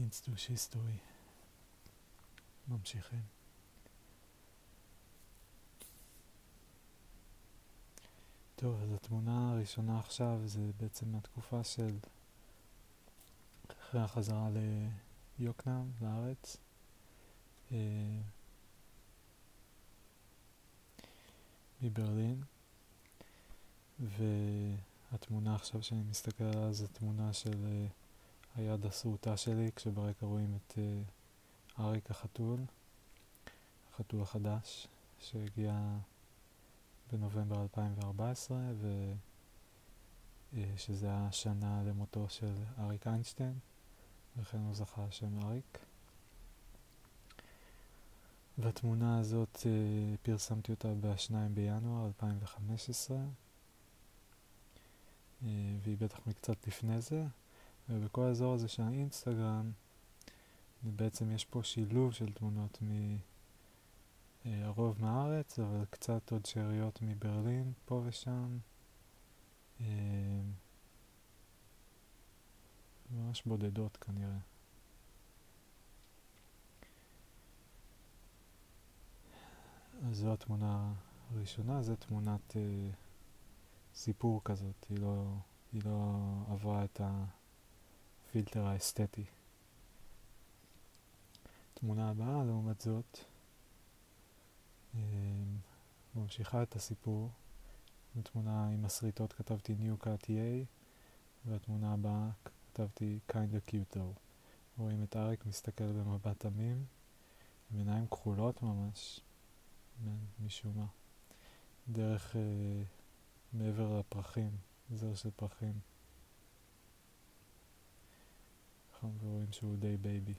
אינסטוש היסטורי. ממשיכים. טוב, אז התמונה הראשונה עכשיו זה בעצם מהתקופה של אחרי החזרה ליוקנעם, לארץ. אה, מברלין, והתמונה עכשיו שאני מסתכל עליה זה תמונה של אה, היד הסרוטה שלי, כשברקע רואים את אה, אריק החתול, החתול החדש, שהגיע בנובמבר 2014, ו... אה, שזה השנה למותו של אריק איינשטיין, ולכן הוא זכה שם אריק. והתמונה הזאת, אה, פרסמתי אותה ב-2 בינואר 2015, אה, והיא בטח מקצת לפני זה, ובכל האזור הזה של האינסטגרם, בעצם יש פה שילוב של תמונות מהרוב אה, מהארץ, אבל קצת עוד שאריות מברלין, פה ושם. אה, ממש בודדות כנראה. אז זו התמונה הראשונה, זו תמונת אה, סיפור כזאת, היא לא, היא לא עברה את הפילטר האסתטי. תמונה הבאה, לעומת זאת, אה, ממשיכה את הסיפור. בתמונה עם הסריטות כתבתי New Cut EA, והתמונה הבאה כתבתי Kinda Cute though. רואים את אריק מסתכל במבט תמים, עם עיניים כחולות ממש, משום מה, דרך אה, מעבר לפרחים, זר של פרחים. נכון, ורואים שהוא די baby.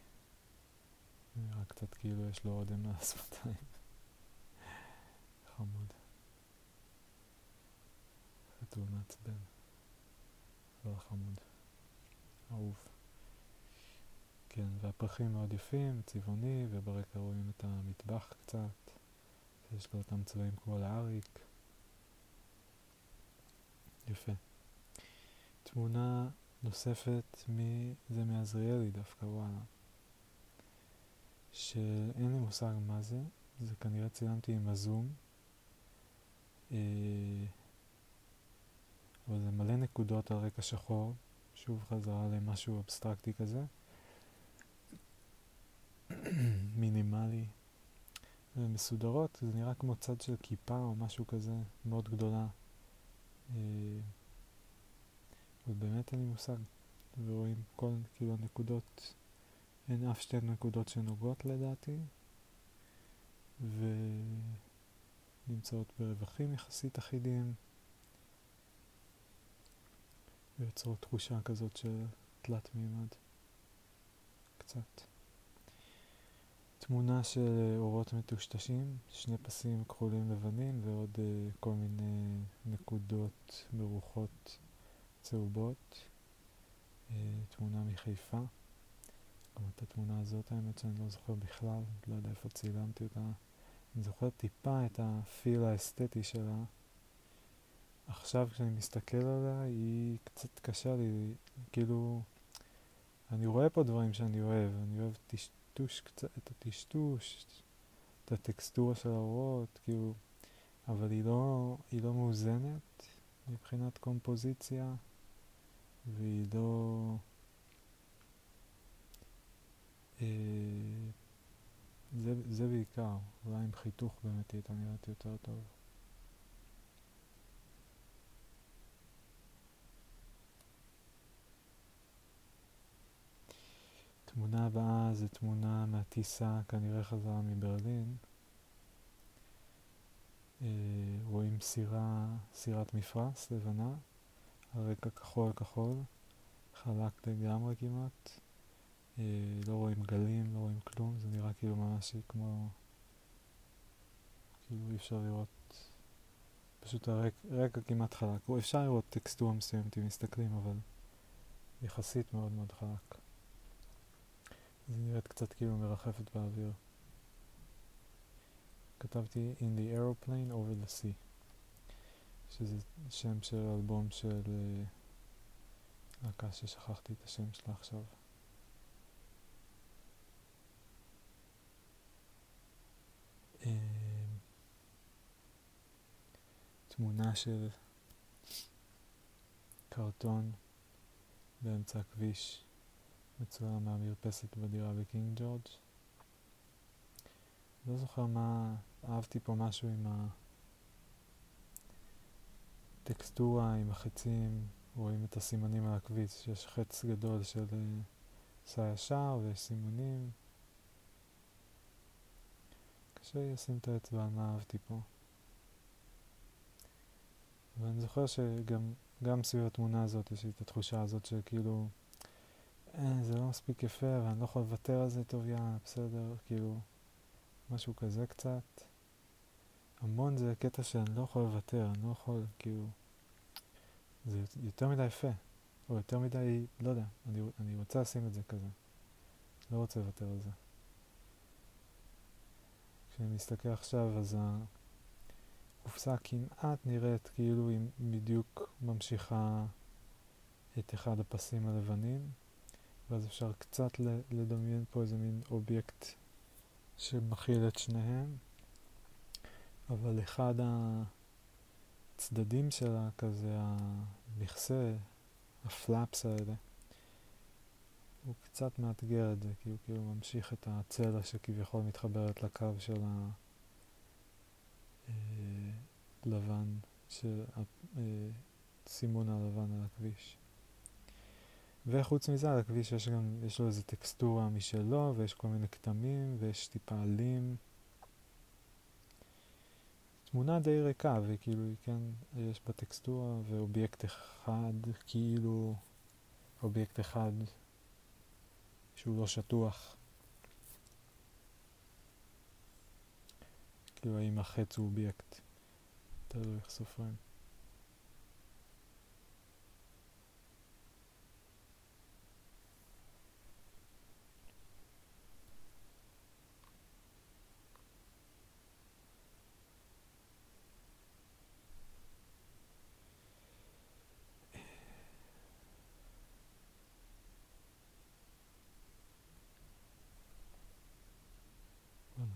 נראה קצת כאילו יש לו אודם על השפתיים. חמוד. חתול מעצבן. אבל חמוד. אהוב. כן, והפרחים מאוד יפים, צבעוני, וברקע רואים את המטבח קצת, שיש לו אותם צבעים כמו לאריק. יפה. תמונה נוספת, מ... זה מעזריאלי דווקא, וואלה. שאין לי מושג מה זה, זה כנראה צילמתי עם הזום. אה, אבל זה מלא נקודות על רקע שחור, שוב חזרה למשהו אבסטרקטי כזה. מינימלי. ומסודרות, זה נראה כמו צד של כיפה או משהו כזה, מאוד גדולה. ובאמת אין לי מושג. ורואים כל, כאילו הנקודות אין אף שתי נקודות שנוגעות לדעתי, ונמצאות ברווחים יחסית אחידים, ויוצרות תחושה כזאת של תלת מימד, קצת. תמונה של אורות מטושטשים, שני פסים כחולים לבנים ועוד uh, כל מיני נקודות מרוחות צהובות. Uh, תמונה מחיפה. גם את התמונה הזאת האמת שאני לא זוכר בכלל, לא יודע איפה צילמתי אותה. אני זוכר טיפה את הפיל האסתטי שלה. עכשיו כשאני מסתכל עליה היא קצת קשה לי, כאילו אני רואה פה דברים שאני אוהב, אני אוהב טשטוש קצת, את הטשטוש, את הטקסטורה של האורות, כאילו, אבל היא לא, היא לא מאוזנת מבחינת קומפוזיציה והיא לא... אה, זה, זה בעיקר, אולי עם חיתוך באמת הייתה נראית יותר טוב. תמונה הבאה זה תמונה מהטיסה, כנראה חזרה מברלין. אה, רואים סירה, סירת מפרש לבנה, הרקע כחול כחול, חלק לגמרי כמעט. אה, לא רואים גלים, לא רואים כלום, זה נראה כאילו ממש כמו... כאילו אי אפשר לראות... פשוט הרקע כמעט חלק. אפשר לראות טקסטורה מסוימת אם מסתכלים, אבל יחסית מאוד מאוד חלק. זה נראית קצת כאילו מרחפת באוויר. כתבתי In the aeroplane over the sea, שזה שם של אלבום של אה, להקה ששכחתי את השם שלה עכשיו. אה, תמונה של קרטון באמצע הכביש מצולם מהמרפסת בדירה בקינג ג'ורג'. לא זוכר מה, אהבתי פה משהו עם ה... הטקסטורה, עם החצים, רואים את הסימנים על הכביש, יש חץ גדול של אה, סע ישר ויש סימונים. קשה לי לשים את האצבע על מה אהבתי פה. ואני זוכר שגם סביב התמונה הזאת יש לי את התחושה הזאת שכאילו אה, זה לא מספיק יפה ואני לא יכול לוותר על זה טוב יאללה, בסדר, כאילו משהו כזה קצת. המון זה קטע שאני לא יכול לוותר, אני לא יכול, כאילו, זה יותר מדי יפה, או יותר מדי, לא יודע, אני, אני רוצה לשים את זה כזה, לא רוצה לוותר על זה. כשאני מסתכל עכשיו אז הקופסה כמעט נראית כאילו היא בדיוק ממשיכה את אחד הפסים הלבנים, ואז אפשר קצת לדמיין פה איזה מין אובייקט שמכיל את שניהם, אבל אחד הצדדים שלה, כזה המכסה, הפלאפס האלה, הוא קצת מאתגר את זה, כי הוא כאילו ממשיך את הצלע שכביכול מתחברת לקו של הלבן, אה, של הסימון הלבן על הכביש. וחוץ מזה על הכביש יש גם, יש לו איזה טקסטורה משלו ויש כל מיני כתמים ויש טיפה עלים. תמונה די ריקה וכאילו היא כן, יש בה טקסטורה ואובייקט אחד, כאילו אובייקט אחד שהוא לא שטוח. כאילו האם החץ הוא אובייקט, תלוי איך סופרים.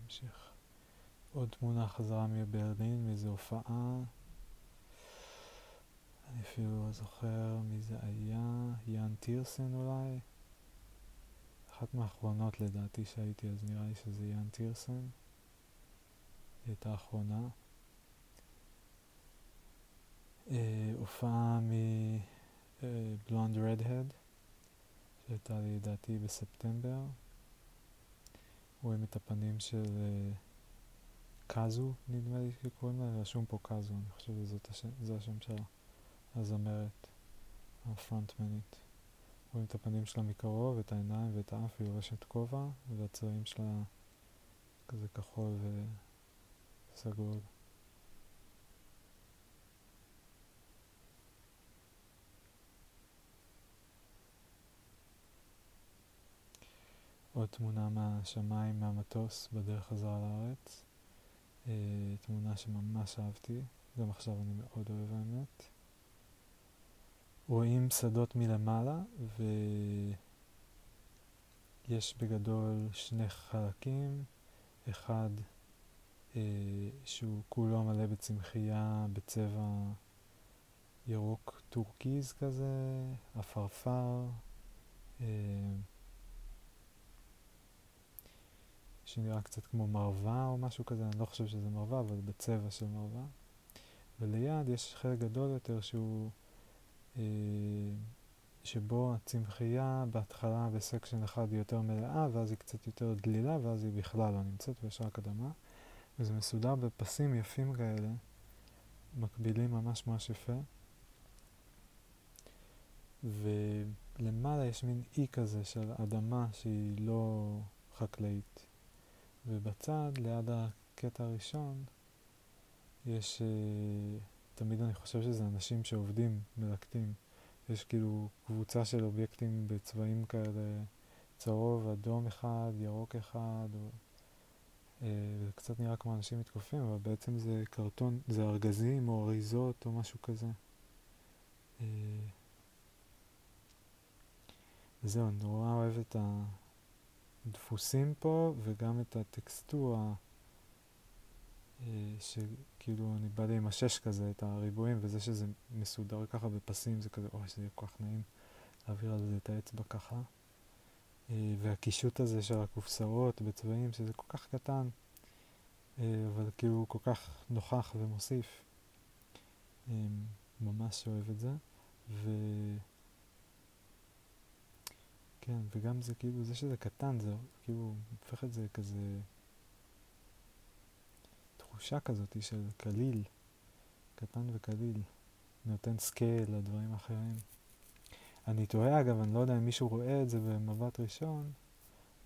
נמשיך. עוד תמונה חזרה מברלין, מאיזו הופעה. אני אפילו לא זוכר מי זה היה, יאן טירסן אולי. אחת מהאחרונות לדעתי שהייתי, אז נראה לי שזה יאן טירסן. היא הייתה האחרונה. אה, הופעה מבלונד רדהד, שהייתה לי לדעתי בספטמבר. רואים את הפנים של uh, קאזו, נדמה לי שקוראים לה, רשום פה קאזו, אני חושב שזה השם שלה, הזמרת, הפרונטמנית. רואים את הפנים שלה מקרוב, את העיניים ואת האף, היא לובשת כובע, והצבעים שלה כזה כחול וסגול. עוד תמונה מהשמיים, מהמטוס, בדרך חזרה לארץ. אה, תמונה שממש אהבתי, גם עכשיו אני מאוד אוהב האמת. רואים שדות מלמעלה, ויש בגדול שני חלקים, אחד אה, שהוא כולו מלא בצמחייה בצבע ירוק טורקיז כזה, עפרפר. Uh, שנראה קצת כמו מרווה או משהו כזה, אני לא חושב שזה מרווה, אבל בצבע של מרווה. וליד יש חלק גדול יותר שהוא, אה, שבו הצמחייה בהתחלה בסקשן אחד היא יותר מלאה, ואז היא קצת יותר דלילה, ואז היא בכלל לא נמצאת ויש רק אדמה. וזה מסודר בפסים יפים כאלה, מקבילים ממש ממש יפה. ולמעלה יש מין אי כזה של אדמה שהיא לא חקלאית. ובצד, ליד הקטע הראשון, יש, uh, תמיד אני חושב שזה אנשים שעובדים, מלקטים. יש כאילו קבוצה של אובייקטים בצבעים כאלה, צהוב, אדום אחד, ירוק אחד, או, uh, זה קצת נראה כמו אנשים מתקופים, אבל בעצם זה קרטון, זה ארגזים או אריזות או משהו כזה. Uh, וזהו, אני נורא אוהב את ה... דפוסים פה וגם את הטקסטורה אה, שכאילו אני בא השש כזה, את הריבועים, וזה שזה מסודר ככה בפסים, זה כזה, אוי, שזה כל כך נעים להעביר על זה את האצבע ככה. אה, והקישוט הזה של הקופסאות בצבעים, שזה כל כך קטן, אה, אבל כאילו כל כך נוכח ומוסיף. ממש אוהב את זה. ו... כן, וגם זה כאילו, זה שזה קטן, זה כאילו הופך את זה כזה תחושה כזאת של קליל, קטן וקליל, נותן scale לדברים האחרים. אני תוהה אגב, אני לא יודע אם מישהו רואה את זה במבט ראשון,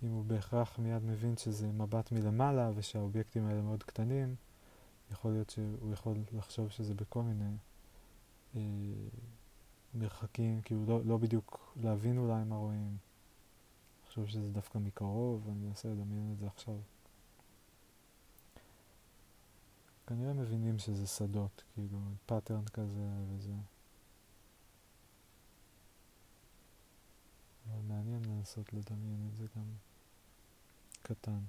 אם הוא בהכרח מיד מבין שזה מבט מלמעלה ושהאובייקטים האלה מאוד קטנים, יכול להיות שהוא יכול לחשוב שזה בכל מיני אה, מרחקים, כאילו לא, לא בדיוק להבין אולי מה רואים. לחשוב שזה דווקא מקרוב, ואני מנסה לדמיין את זה עכשיו. כנראה מבינים שזה שדות, כאילו, pattern כזה וזה. אבל מעניין לנסות לדמיין את זה גם קטן.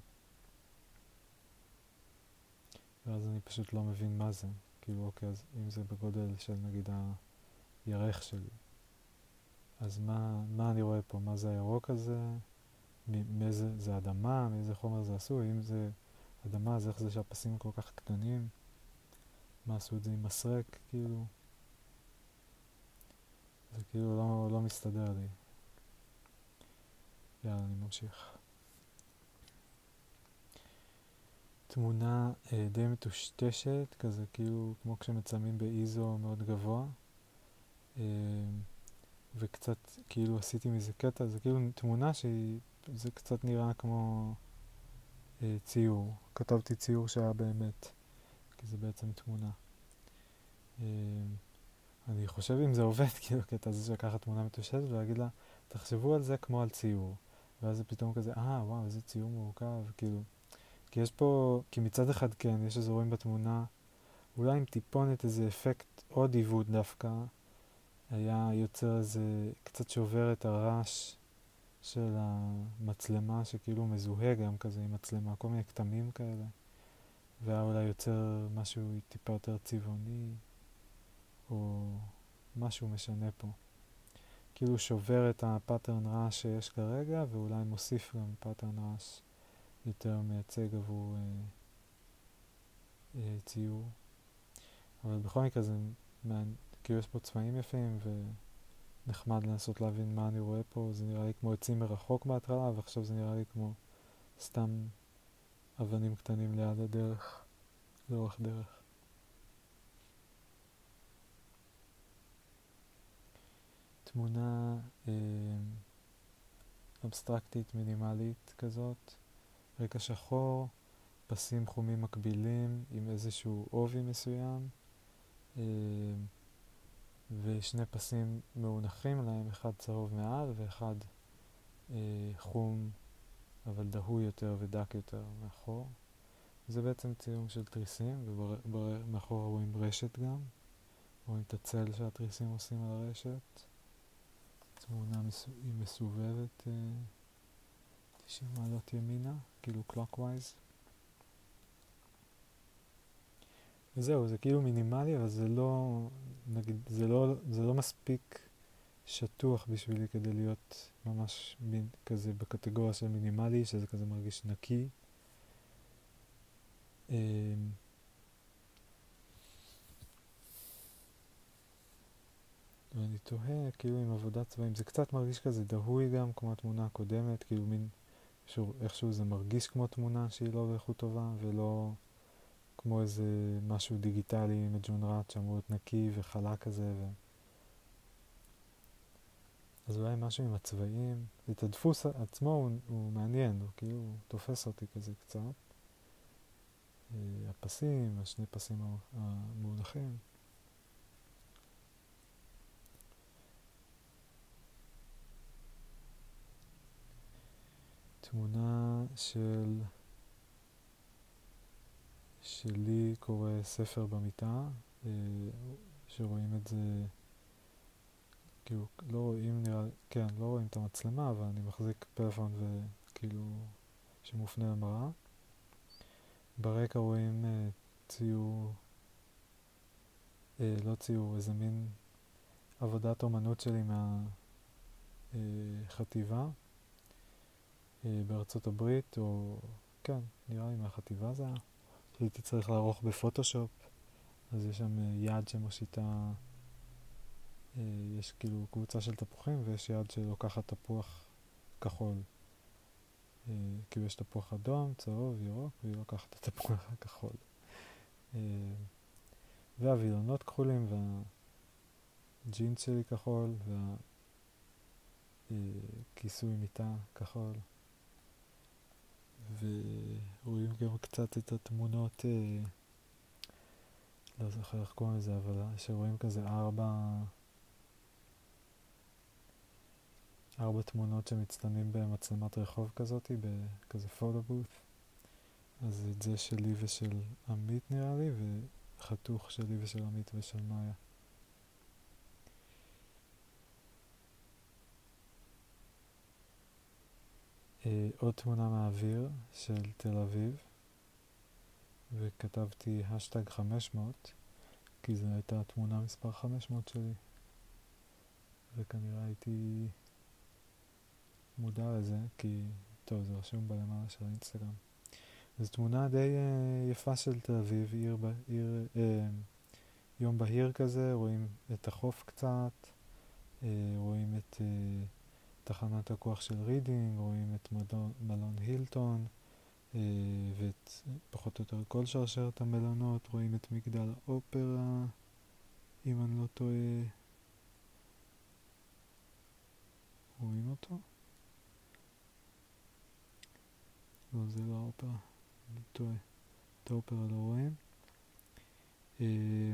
ואז אני פשוט לא מבין מה זה. כאילו, אוקיי, אז אם זה בגודל של נגיד הירך שלי, אז מה, מה אני רואה פה? מה זה הירוק הזה? מאיזה, זה אדמה? מאיזה חומר זה עשוי? אם זה אדמה, אז איך זה שהפסים כל כך קטנים? מה עשו את זה עם מסרק, כאילו? זה כאילו לא, לא מסתדר לי. יאללה, אני ממשיך. תמונה אה, די מטושטשת, כזה כאילו כמו כשמצלמים באיזו מאוד גבוה. אה, וקצת כאילו עשיתי מזה קטע, זה כאילו תמונה שהיא, זה קצת נראה כמו אה, ציור. כתבתי ציור שהיה באמת, כי זה בעצם תמונה. אה, אני חושב אם זה עובד, כאילו קטע הזה של לקחת תמונה מטושטשת ולהגיד לה, תחשבו על זה כמו על ציור. ואז זה פתאום כזה, אה, וואו, איזה ציור מורכב, כאילו. כי יש פה, כי מצד אחד כן, יש אזורים בתמונה, אולי עם טיפונת איזה אפקט עוד עיוות דווקא, היה יוצר איזה, קצת שובר את הרעש של המצלמה, שכאילו מזוהה גם כזה עם מצלמה, כל מיני כתמים כאלה, והיה אולי יוצר משהו טיפה יותר צבעוני, או משהו משנה פה. כאילו שובר את ה pattern רעש שיש כרגע, ואולי מוסיף גם pattern רעש יותר מייצג עבור אה, אה, ציור. אבל בכל מקרה זה מעניין. כאילו יש פה צבעים יפים ונחמד לנסות להבין מה אני רואה פה. זה נראה לי כמו עצים מרחוק בהתחלה, ועכשיו זה נראה לי כמו סתם אבנים קטנים ליד הדרך, לאורך דרך. תמונה אה, אבסטרקטית מינימלית כזאת, רקע שחור, פסים חומים מקבילים עם איזשהו עובי מסוים. אה, ושני פסים מאונחים עליהם, אחד צהוב מעל ואחד אה, חום אבל דהוי יותר ודק יותר מאחור. זה בעצם צילום של תריסים, ומאחור רואים רשת גם. רואים את הצל שהתריסים עושים על הרשת. תמונה מסובבת אה, 90 מעלות ימינה, כאילו clockwise. וזהו, זה כאילו מינימלי, אבל זה לא, נגיד, זה לא, זה לא מספיק שטוח בשבילי כדי להיות ממש מין, כזה בקטגוריה של מינימלי, שזה כזה מרגיש נקי. אמ, ואני תוהה, כאילו עם עבודת צבעים, זה קצת מרגיש כזה דהוי גם, כמו התמונה הקודמת, כאילו מין, איכשהו זה מרגיש כמו תמונה שהיא לא באיכות טובה, ולא... כמו איזה משהו דיגיטלי מג'ונרט שאמור להיות נקי וחלק כזה. ו... אז אולי משהו עם הצבעים, את הדפוס עצמו הוא, הוא מעניין, הוא כאילו תופס אותי כזה קצת. אה, הפסים, השני פסים המונחים. תמונה של שלי קורא ספר במיטה, אה, שרואים את זה, כאילו, לא רואים נראה, כן, לא רואים את המצלמה, אבל אני מחזיק פלאפון וכאילו, שמופנה למראה. ברקע רואים uh, ציור, אה, לא ציור, איזה מין עבודת אומנות שלי מהחטיבה אה, בארצות הברית, או כן, נראה לי מהחטיבה זה היה. הייתי צריך לערוך בפוטושופ, אז יש שם אה, יד שמושיטה, אה, יש כאילו קבוצה של תפוחים ויש יד שלוקחת תפוח כחול. אה, כאילו יש תפוח אדום, צהוב, ירוק, והיא לוקחת את התפוח הכחול. והווילונות כחולים, והג'ינס שלי כחול, והכיסוי מיטה כחול. ורואים גם קצת את התמונות, אה, לא זוכר איך קוראים לזה, אבל שרואים כזה ארבע, ארבע תמונות שמצטלמים במצלמת רחוב כזאת, בכזה פוטו בוט. אז את זה שלי ושל עמית נראה לי, וחתוך שלי ושל עמית ושל מאיה. עוד תמונה מהאוויר של תל אביב, וכתבתי השטג 500, כי זו הייתה התמונה מספר 500 שלי, וכנראה הייתי מודע לזה, כי, טוב, זה רשום בלמעלה של האינסטגרם. זו תמונה די אה, יפה של תל אביב, עיר, עיר, אה, יום בהיר כזה, רואים את החוף קצת, אה, רואים את... אה, תחנת הכוח של רידינג, רואים את מלון, מלון הילטון אה, ואת פחות או יותר כל שרשרת המלונות, רואים את מגדל האופרה, אם אני לא טועה. רואים אותו? לא, זה לא האופרה, אני טועה. את האופרה לא רואים. אה,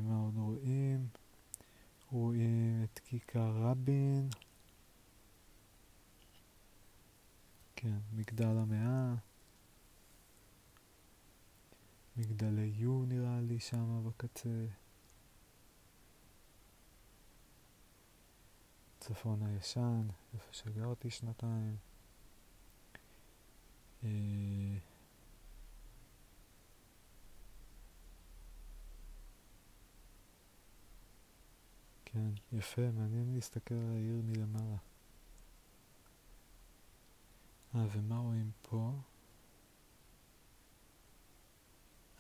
מה עוד רואים? רואים את כיכר רבין. כן, מגדל המאה, מגדלי יו נראה לי שם בקצה, צפון הישן, איפה שגרתי שנתיים. אה, כן, יפה, מעניין להסתכל על העיר מלמעלה. אה, ומה רואים פה?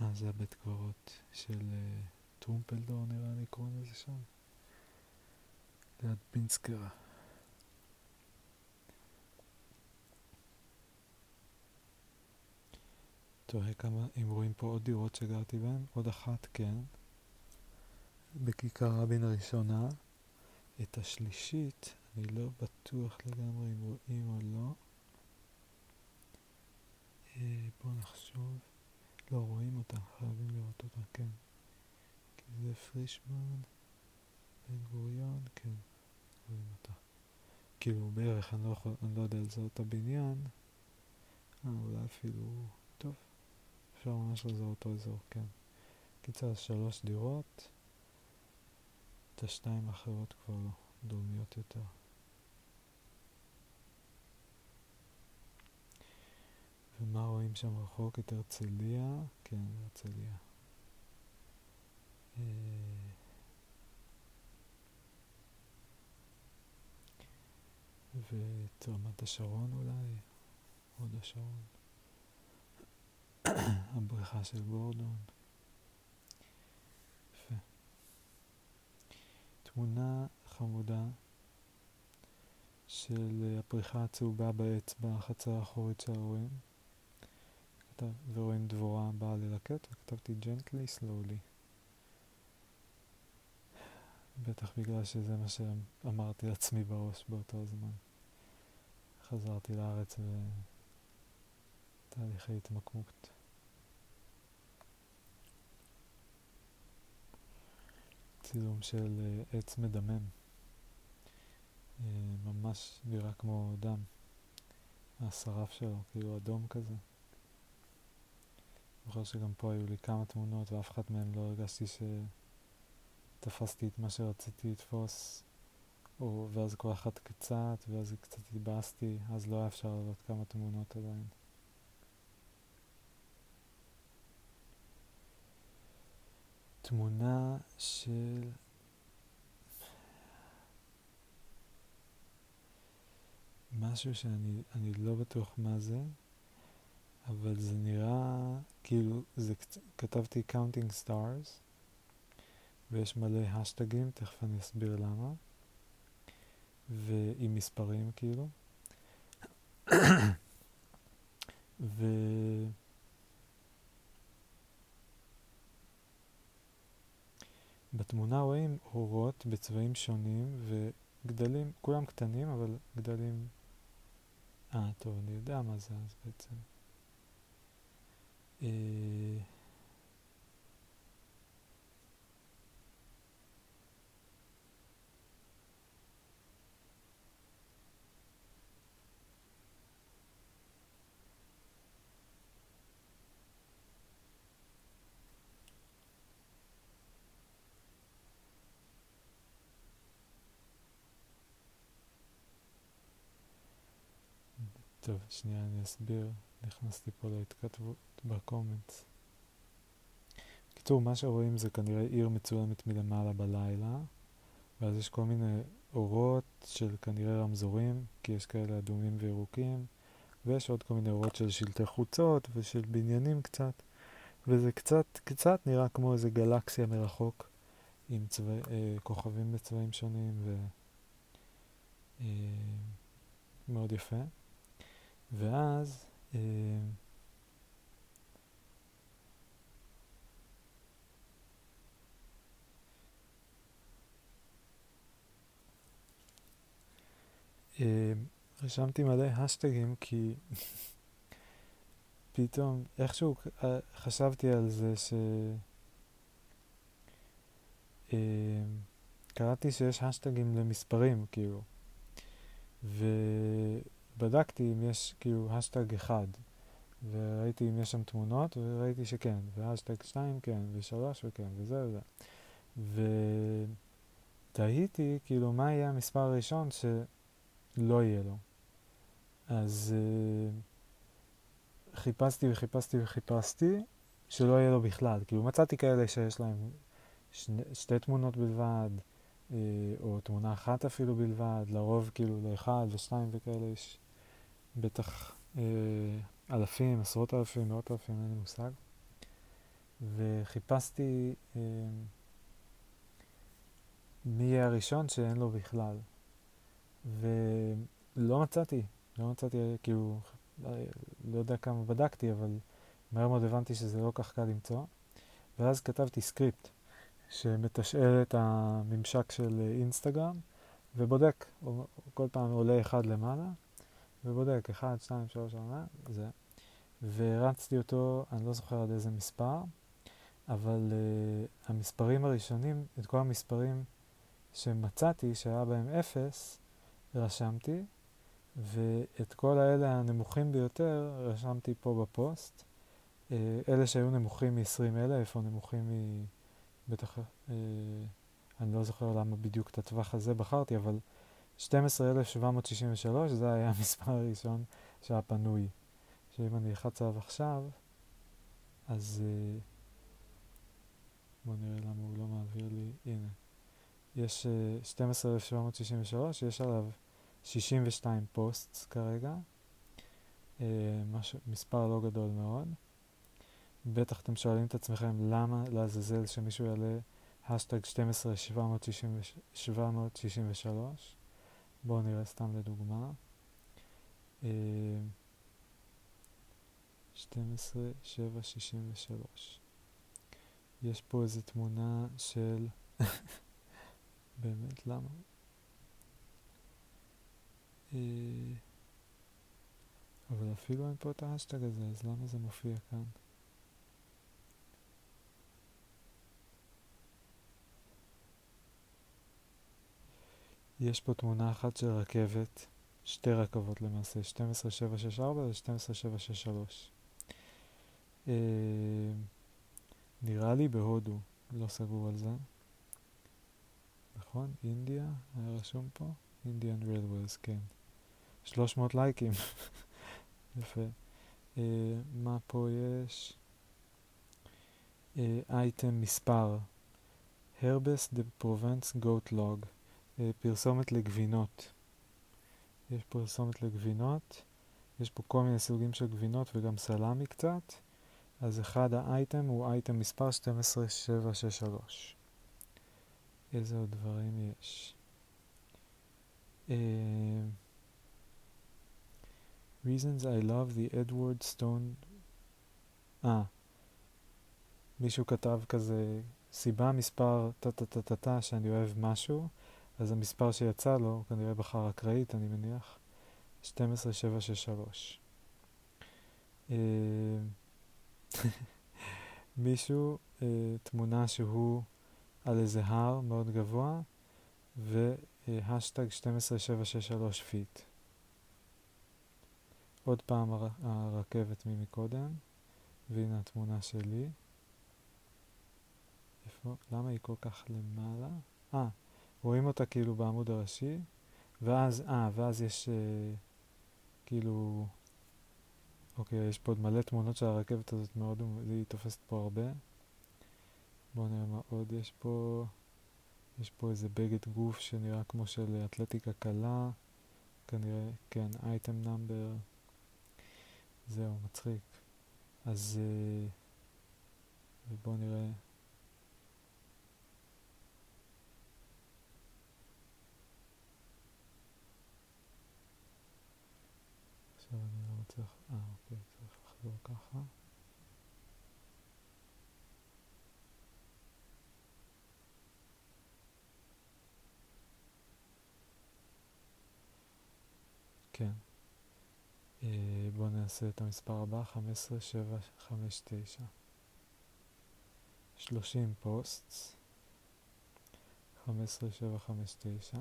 אה, זה הבית קברות של uh, טרומפלדור נראה לי קוראים לזה שם. ליד פינסקרה. תראה כמה, אם רואים פה עוד דירות שגרתי בהן, עוד אחת כן, בכיכר רבין הראשונה. את השלישית, אני לא בטוח לגמרי אם רואים או לא. אה, בואו נחשוב. לא, רואים אותה, חייבים לראות אותה, כן. כי זה פרישמן, בן גוריון, כן, רואים אותה. כאילו בערך, אני לא, יכול, אני לא יודע לזהות את הבניין, אה, אולי אפילו, טוב, אפשר ממש לזהות אותו אזור, כן. קיצר, שלוש דירות, את השתיים האחרות כבר לא, דרומיות יותר. ומה רואים שם רחוק? את הרצליה? כן, הרצליה. אה, ואת רמת השרון אולי, הוד השרון. הבריכה של גורדון. יפה. תמונה חמודה של הפריחה הצהובה באצבע החצר האחורית של ההורים. ורואים דבורה באה ללקט, וכתבתי gently slowly. בטח בגלל שזה מה שאמרתי לעצמי בראש באותו זמן. חזרתי לארץ בתהליכי התמקמות. צילום של uh, עץ מדמם. Uh, ממש נראה כמו דם. השרף שלו, כאילו אדום כזה. זוכר שגם פה היו לי כמה תמונות ואף אחת מהן לא הרגשתי שתפסתי את מה שרציתי לתפוס, או, ואז כל אחת קצת, ואז קצת התבאסתי, אז לא היה אפשר לעלות כמה תמונות עדיין. תמונה של... משהו שאני לא בטוח מה זה, אבל זה נראה כאילו, זה, כתבתי counting stars, ויש מלא השטגים, תכף אני אסביר למה, ועם מספרים כאילו. ו... בתמונה רואים אורות בצבעים שונים וגדלים, כולם קטנים אבל גדלים... אה, טוב, אני יודע מה זה אז בעצם. אה... טוב, שנייה אני אסביר, נכנסתי פה להתכתבות בקומנטס. בקיצור, מה שרואים זה כנראה עיר מצולמת מלמעלה בלילה, ואז יש כל מיני אורות של כנראה רמזורים, כי יש כאלה אדומים וירוקים, ויש עוד כל מיני אורות של שלטי חוצות ושל בניינים קצת, וזה קצת, קצת נראה כמו איזה גלקסיה מרחוק, עם צבע, אה, כוכבים בצבעים שונים, ו... אה, מאוד יפה. ואז רשמתי מלא השטגים כי פתאום איכשהו אה, חשבתי על זה ש... קראתי שיש השטגים למספרים כאילו ו... בדקתי אם יש כאילו השטג אחד, וראיתי אם יש שם תמונות, וראיתי שכן, והשטג שתיים כן, ושלוש וכן, וזה וזה. ותהיתי כאילו מה יהיה המספר הראשון שלא יהיה לו. אז uh, חיפשתי וחיפשתי וחיפשתי שלא יהיה לו בכלל. כאילו מצאתי כאלה שיש להם שני, שתי תמונות בלבד, אה, או תמונה אחת אפילו בלבד, לרוב כאילו לאחד ושתיים וכאלה יש בטח אה, אלפים, עשרות אלפים, מאות אלפים, אין לי מושג. וחיפשתי אה, מי יהיה הראשון שאין לו בכלל. ולא מצאתי, לא מצאתי, כאילו, לא יודע כמה בדקתי, אבל מהר מאוד הבנתי שזה לא כך קל למצוא. ואז כתבתי סקריפט שמתשאל את הממשק של אינסטגרם ובודק, כל פעם עולה אחד למעלה, ובודק 1, 2, 3, 4, זה. והרצתי אותו, אני לא זוכר עד איזה מספר, אבל uh, המספרים הראשונים, את כל המספרים שמצאתי שהיה בהם 0, רשמתי, ואת כל האלה הנמוכים ביותר רשמתי פה בפוסט. Uh, אלה שהיו נמוכים מ-20 אלף או נמוכים מ... בטח, uh, אני לא זוכר למה בדיוק את הטווח הזה בחרתי, אבל 12,763 זה היה המספר הראשון שהיה פנוי. שאם אני אלחץ עליו עכשיו, אז uh, בואו נראה למה הוא לא מעביר לי, הנה. יש uh, 12,763, יש עליו 62 פוסטס כרגע, uh, מש, מספר לא גדול מאוד. בטח אתם שואלים את עצמכם למה לעזאזל שמישהו יעלה השטג 12,763. בואו נראה סתם לדוגמה. 12, 7, 63. יש פה איזו תמונה של... באמת, למה? אה, אבל אפילו אין פה את האשטג הזה, אז למה זה מופיע כאן? יש פה תמונה אחת של רכבת, שתי רכבות למעשה, 12764 ו-12763. אה, נראה לי בהודו, לא סגור על זה. נכון? India, היה רשום פה? Indian Railways, כן. 300 לייקים. יפה. אה, מה פה יש? item אה, מספר Herbs de Provence goat log, פרסומת לגבינות. יש פרסומת לגבינות, יש פה כל מיני סוגים של גבינות וגם סלמי קצת, אז אחד האייטם הוא אייטם מספר 12763. איזה עוד דברים יש? Uh, reasons I love the Edward Stone אה, מישהו כתב כזה סיבה מספר טה-טה-טה-טה שאני אוהב משהו, אז המספר שיצא לו, כנראה בחר אקראית אני מניח, 12763. אה, מישהו, אה, תמונה שהוא על איזה הר מאוד גבוה, והאשטג 12763 feet. עוד פעם הר, הרכבת ממקודם, והנה התמונה שלי. איפה? למה היא כל כך למעלה? אה, רואים אותה כאילו בעמוד הראשי, ואז, אה, ואז יש אה, כאילו, אוקיי, יש פה עוד מלא תמונות של הרכבת הזאת מאוד, היא תופסת פה הרבה. בואו נראה מה עוד יש פה. יש פה איזה בגד גוף שנראה כמו של אתלטיקה קלה. כנראה, כן, אייטם נאמבר. זהו, מצחיק. אז... אה, ובואו נראה. עכשיו אני לא מצליח... אה, אוקיי, צריך לחזור ככה. כן. אה, בואו נעשה את המספר הבא, 15, 7, 5, 9. 30 פוסטס, 15, 7, 5, 9.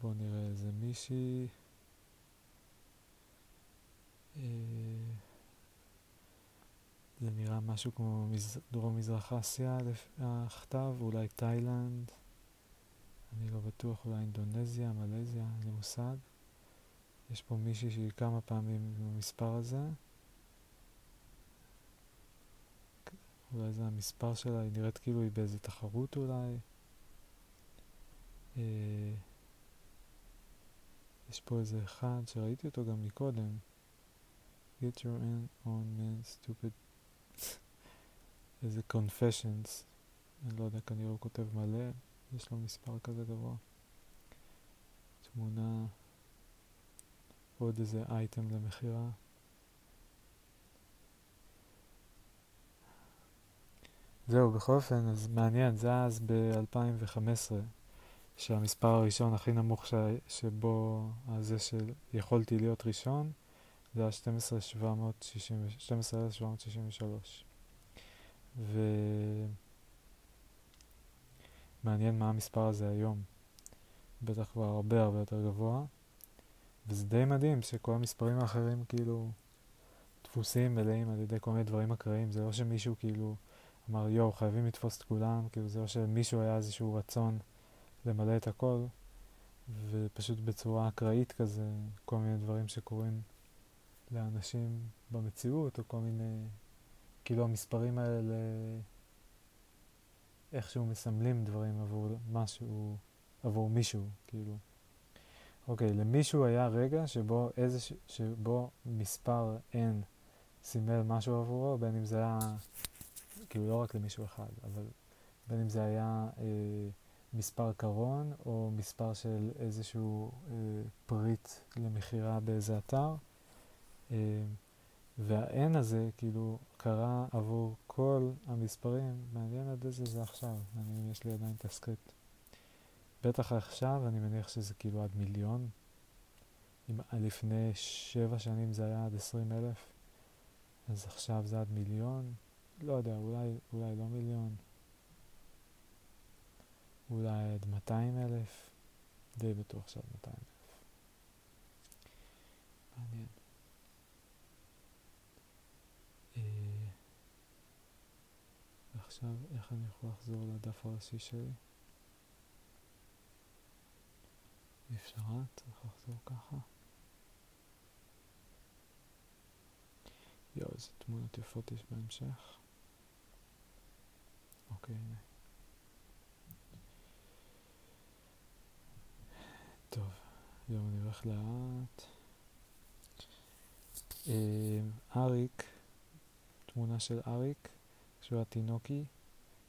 בואו נראה איזה מישהי. אה, זה נראה משהו כמו מז... דרום מזרח אסיה, הכתב, אולי תאילנד. אני לא בטוח, אולי אינדונזיה, מלזיה, אין לי מושג. יש פה מישהי שהיא כמה פעמים עם המספר הזה. אולי זה המספר שלה, היא נראית כאילו היא באיזה תחרות אולי. אה, יש פה איזה אחד שראיתי אותו גם מקודם. Get your own man stupid. איזה confessions. אני לא יודע, כנראה הוא כותב מלא. יש לו מספר כזה גבוה. תמונה, עוד איזה אייטם למכירה. זהו, בכל אופן, אז מעניין, זה אז ב-2015, שהמספר הראשון הכי נמוך ש... שבו, זה שיכולתי להיות ראשון, זה היה 12,763. ו... מעניין מה המספר הזה היום. בטח כבר הרבה הרבה יותר גבוה. וזה די מדהים שכל המספרים האחרים כאילו דפוסים מלאים על ידי כל מיני דברים אקראיים. זה לא שמישהו כאילו אמר יואו חייבים לתפוס את כולם, כאילו זה לא שמישהו היה איזשהו רצון למלא את הכל, ופשוט בצורה אקראית כזה, כל מיני דברים שקורים לאנשים במציאות, או כל מיני, כאילו המספרים האלה איכשהו מסמלים דברים עבור משהו, עבור מישהו, כאילו. אוקיי, למישהו היה רגע שבו, איזה, שבו מספר n סימל משהו עבורו, בין אם זה היה, כאילו לא רק למישהו אחד, אבל בין אם זה היה אה, מספר קרון או מספר של איזשהו אה, פריט למכירה באיזה אתר. אה, וה-n הזה כאילו קרה עבור כל המספרים, מעניין עד איזה זה עכשיו, אני, יש לי עדיין את הסקריפט. בטח עכשיו, אני מניח שזה כאילו עד מיליון. אם לפני שבע שנים זה היה עד עשרים אלף, אז עכשיו זה עד מיליון. לא יודע, אולי, אולי לא מיליון. אולי עד 200 אלף. די בטוח שעד 200 אלף. מעניין. עכשיו איך אני יכול לחזור לדף הראשי שלי? אפשר, צריך לחזור ככה. יואו, איזה תמונות יפות יש בהמשך. אוקיי, הנה. טוב, היום אני הולך לאט. אה, אריק, תמונה של אריק, כשהוא היה תינוקי,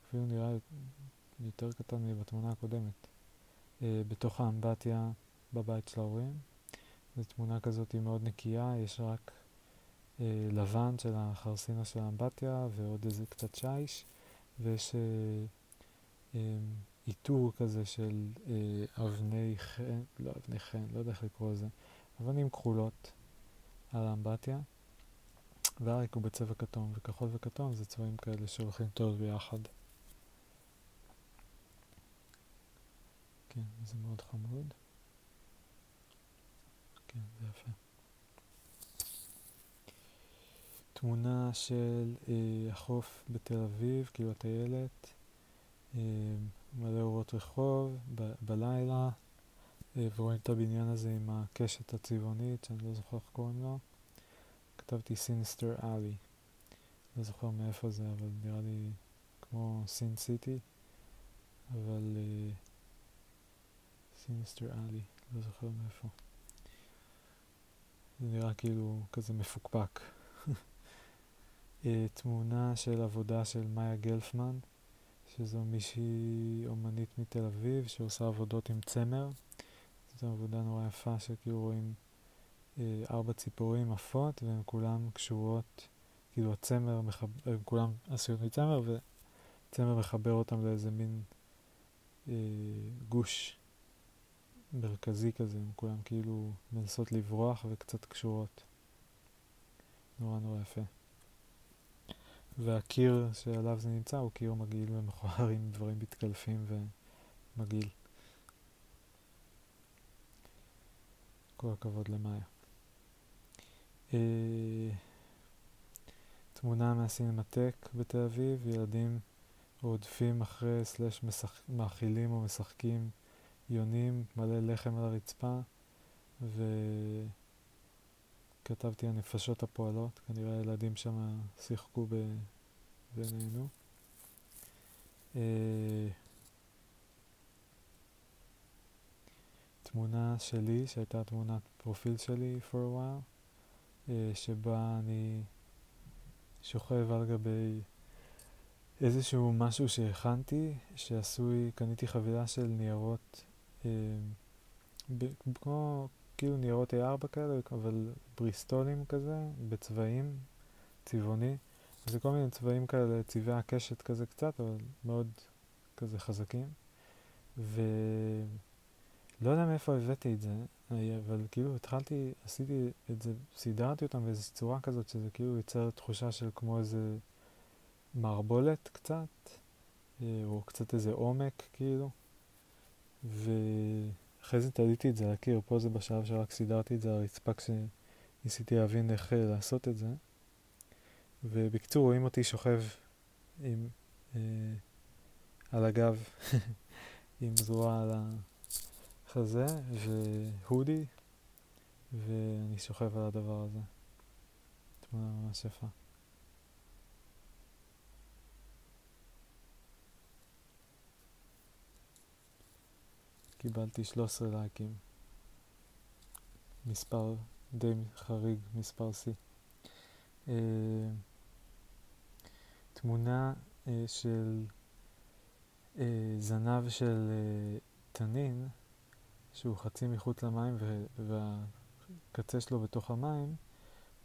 אפילו נראה יותר קטן מבתמונה הקודמת, אה, בתוך האמבטיה בבית של ההורים. זו תמונה כזאת היא מאוד נקייה, יש רק אה, לבן של החרסינה של האמבטיה ועוד איזה קצת שיש, ויש אה, אה, איתור כזה של אה, אבני חן, לא אבני חן, לא יודע איך לקרוא לזה, אבנים כחולות על האמבטיה, ואריק הוא בצבע כתום, וכחול וכתום זה צבעים כאלה שהולכים טוב ביחד. כן, זה מאוד חמוד. כן, זה יפה. תמונה של אה, החוף בתל אביב, כאילו הטיילת, אה, מלא אורות רחוב, ב- בלילה, אה, ורואים את הבניין הזה עם הקשת הצבעונית, שאני לא זוכר איך קוראים לו. כתבתי Sinister Alley. לא זוכר מאיפה זה, אבל נראה לי כמו Sin City, אבל Sinister אה, Alley, לא זוכר מאיפה. זה נראה כאילו כזה מפוקפק. אה, תמונה של עבודה של מאיה גלפמן, שזו מישהי אומנית מתל אביב שעושה עבודות עם צמר. זו עבודה נורא יפה שכאילו רואים ארבע ציפורים עפות והן כולן קשורות, כאילו הצמר, מחב... הן כולן עשויות מצמר וצמר מחבר אותן לאיזה מין אה, גוש מרכזי כזה, הן כולן כאילו מנסות לברוח וקצת קשורות. נורא נורא יפה. והקיר שעליו זה נמצא הוא קיר מגעיל ומכוער עם דברים מתקלפים ומגעיל. כל הכבוד למאיה. אה, תמונה מהסינמטק בתל אביב, ילדים רודפים אחרי סלש מאכילים או משחקים יונים, מלא לחם על הרצפה, וכתבתי הנפשות הפועלות, כנראה הילדים שם שיחקו בינינו. אה, תמונה שלי, שהייתה תמונת פרופיל שלי for a while, שבה אני שוכב על גבי איזשהו משהו שהכנתי, שעשוי, קניתי חבילה של ניירות, אה, כמו כאילו ניירות A4 כאלה, אבל בריסטולים כזה, בצבעים, צבעוני. זה כל מיני צבעים כאלה, צבעי הקשת כזה קצת, אבל מאוד כזה חזקים. ו... לא יודע מאיפה הבאתי את זה, אבל כאילו התחלתי, עשיתי את זה, סידרתי אותם באיזו צורה כזאת שזה כאילו יוצר תחושה של כמו איזה מערבולת קצת, אה, או קצת איזה עומק כאילו, ואחרי זה תליתי את זה על הקיר, פה זה בשלב שרק סידרתי את זה על הרצפה כשניסיתי להבין איך אה, לעשות את זה. ובקצור רואים אותי שוכב עם, אה, על הגב, עם זרוע על ה... חזה והודי, ואני שוכב על הדבר הזה. תמונה ממש יפה. קיבלתי 13 לייקים. מספר די חריג, מספר C. Uh, תמונה uh, של uh, זנב של תנין שהוא חצי מחוץ למים והקצה שלו בתוך המים,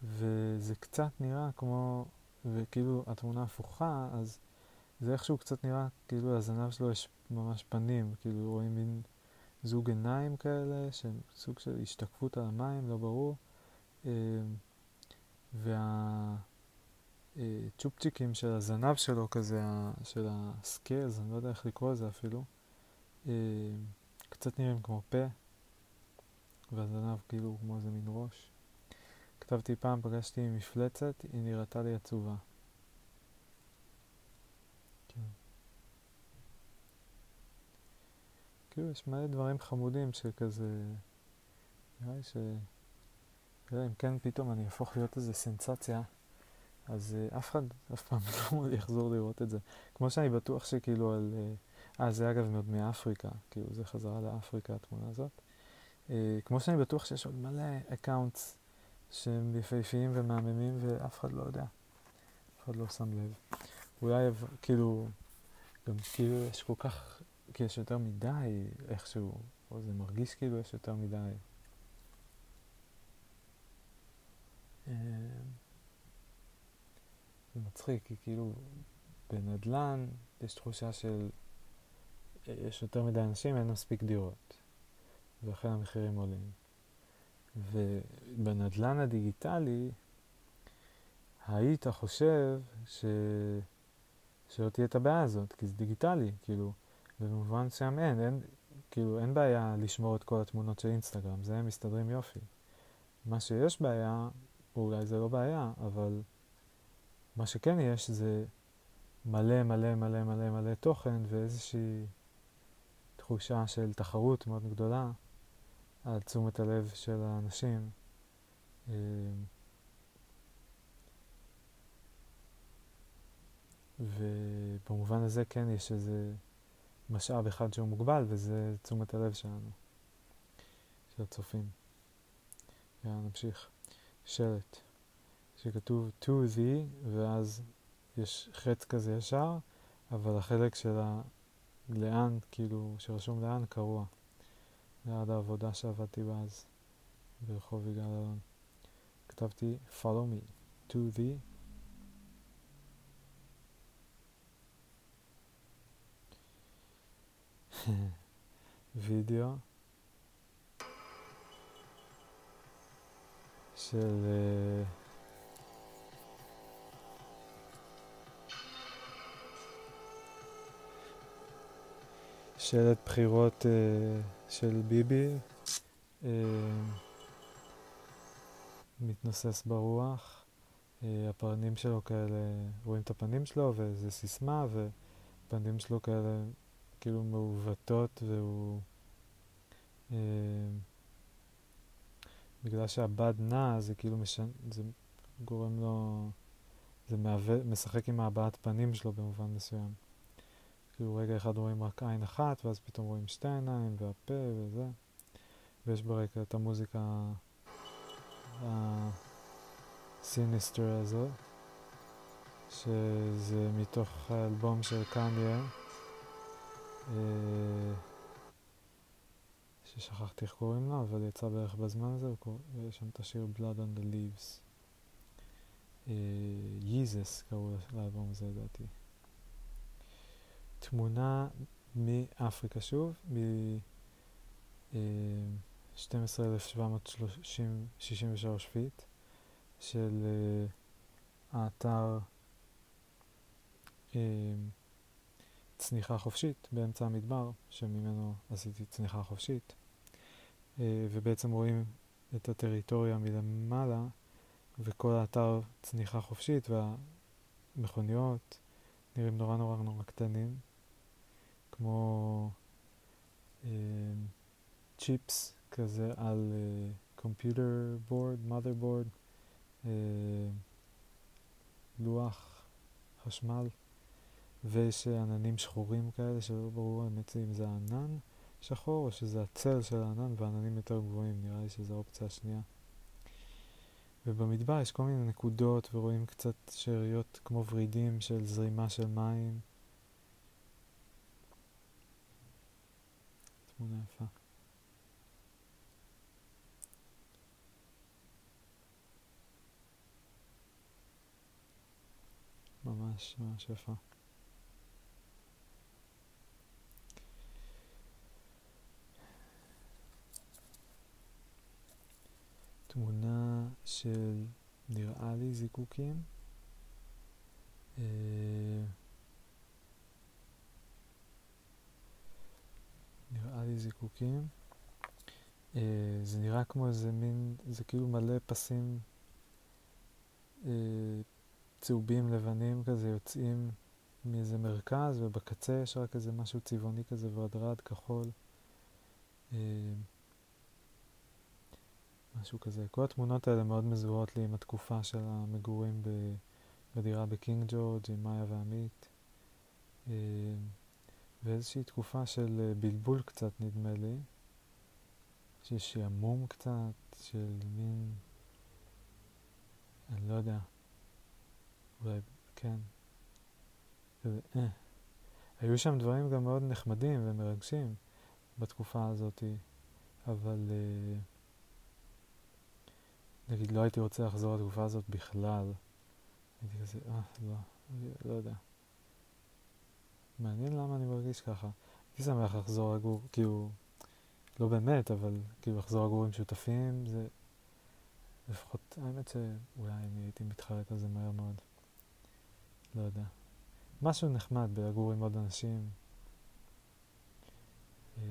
וזה קצת נראה כמו, וכאילו התמונה הפוכה, אז זה איכשהו קצת נראה כאילו לזנב שלו יש ממש פנים, כאילו רואים מין זוג עיניים כאלה, שהם סוג של השתקפות על המים, לא ברור. אמ, והצ'ופצ'יקים של הזנב שלו כזה, של ה scales, אני לא יודע איך לקרוא לזה אפילו, אמ, קצת נראים כמו פה, והזנב כאילו כמו איזה מין ראש. כתבתי פעם, פגשתי מפלצת, היא נראתה לי עצובה. כן. כאילו יש מלא דברים חמודים שכזה, נראה לי ש... אלא אם כן פתאום אני אהפוך להיות איזה סנסציה, אז uh, אף אחד אף פעם לא יחזור לראות את זה. כמו שאני בטוח שכאילו על... אה, uh, זה אגב מאוד מאפריקה, כאילו זה חזרה לאפריקה התמונה הזאת. Uh, כמו שאני בטוח שיש עוד מלא accounts שהם יפהפיים ומהממים ואף אחד לא יודע. אף אחד לא שם לב. אולי כאילו, גם כאילו יש כל כך, כי יש יותר מדי איכשהו, או זה מרגיש כאילו יש יותר מדי. אמ, זה מצחיק, כי כאילו בנדל"ן יש תחושה של יש יותר מדי אנשים, אין מספיק דירות, ולכן המחירים עולים. ובנדל"ן הדיגיטלי היית חושב ש... שלא תהיה את הבעיה הזאת, כי זה דיגיטלי, כאילו, ובמובן שם אין, אין, כאילו, אין בעיה לשמור את כל התמונות של אינסטגרם, זה הם מסתדרים יופי. מה שיש בעיה, אולי זה לא בעיה, אבל מה שכן יש זה מלא מלא מלא מלא מלא תוכן ואיזושהי תחושה של תחרות מאוד גדולה על תשומת הלב של האנשים. אה, ובמובן הזה כן יש איזה משאב אחד שהוא מוגבל, וזה תשומת הלב שלנו, של הצופים. יאללה, נמשיך. שלט, שכתוב to the, ואז יש חץ כזה ישר, אבל החלק של הלאן, כאילו, שרשום לאן, קרוע. ליד העבודה שעבדתי בה אז, ברחוב יגאל אלון. כתבתי follow me, to the וידאו של uh, שלט בחירות uh, של ביבי uh, מתנוסס ברוח. Uh, הפנים שלו כאלה, רואים את הפנים שלו וזה סיסמה ופנים שלו כאלה כאילו מעוותות והוא... אה, בגלל שהבד נע זה כאילו משנה, זה גורם לו, זה מהווה, משחק עם הבעת פנים שלו במובן מסוים. כאילו רגע אחד רואים רק עין אחת ואז פתאום רואים שתי עיניים והפה וזה. ויש ברקע את המוזיקה הסיניסטר הזאת, שזה מתוך האלבום של קניה. אה, ששכחתי איך קוראים לה, אבל יצא בערך בזמן הזה, יש שם את השיר Blood on the Leaves. Jesus אה, קראו לאלבום הזה לדעתי. תמונה מאפריקה שוב, מ-12,763 feet של אה, האתר צניחה חופשית באמצע המדבר, שממנו עשיתי צניחה חופשית, אה, ובעצם רואים את הטריטוריה מלמעלה, וכל האתר צניחה חופשית, והמכוניות נראים נורא נורא נורא קטנים, כמו צ'יפס אה, כזה על קומפיוטר בורד, mother board, אה, לוח חשמל. ויש עננים שחורים כאלה שלא ברור האמת אם זה ענן שחור או שזה הצל של הענן ועננים יותר גבוהים, נראה לי שזו האופציה השנייה. ובמדבר יש כל מיני נקודות ורואים קצת שאריות כמו ורידים של זרימה של מים. תמונה יפה. ממש ממש יפה. תמונה של נראה לי זיקוקים. נראה לי זיקוקים. אה, זה נראה כמו איזה מין, זה כאילו מלא פסים אה, צהובים לבנים כזה יוצאים מאיזה מרכז ובקצה יש רק איזה משהו צבעוני כזה ורדרד כחול. משהו כזה. כל התמונות האלה מאוד מזוהות לי עם התקופה של המגורים בדירה בקינג ג'ורג' עם מאיה ועמית. אה, ואיזושהי תקופה של אה, בלבול קצת נדמה לי, של שעמום קצת, של מין, אני לא יודע, אולי, כן, כזה, אה. היו שם דברים גם מאוד נחמדים ומרגשים בתקופה הזאת, אבל אה, נגיד לא הייתי רוצה לחזור לתקופה הזאת בכלל. הייתי כזה, אה, לא, לא יודע. מעניין למה אני מרגיש ככה. הייתי שמח לחזור לגור, כאילו, לא באמת, אבל כאילו לחזור לגור עם שותפים, זה לפחות, האמת שאולי אני הייתי מתחרט על זה מהר מאוד. לא יודע. משהו נחמד בלגור עם עוד אנשים. אה,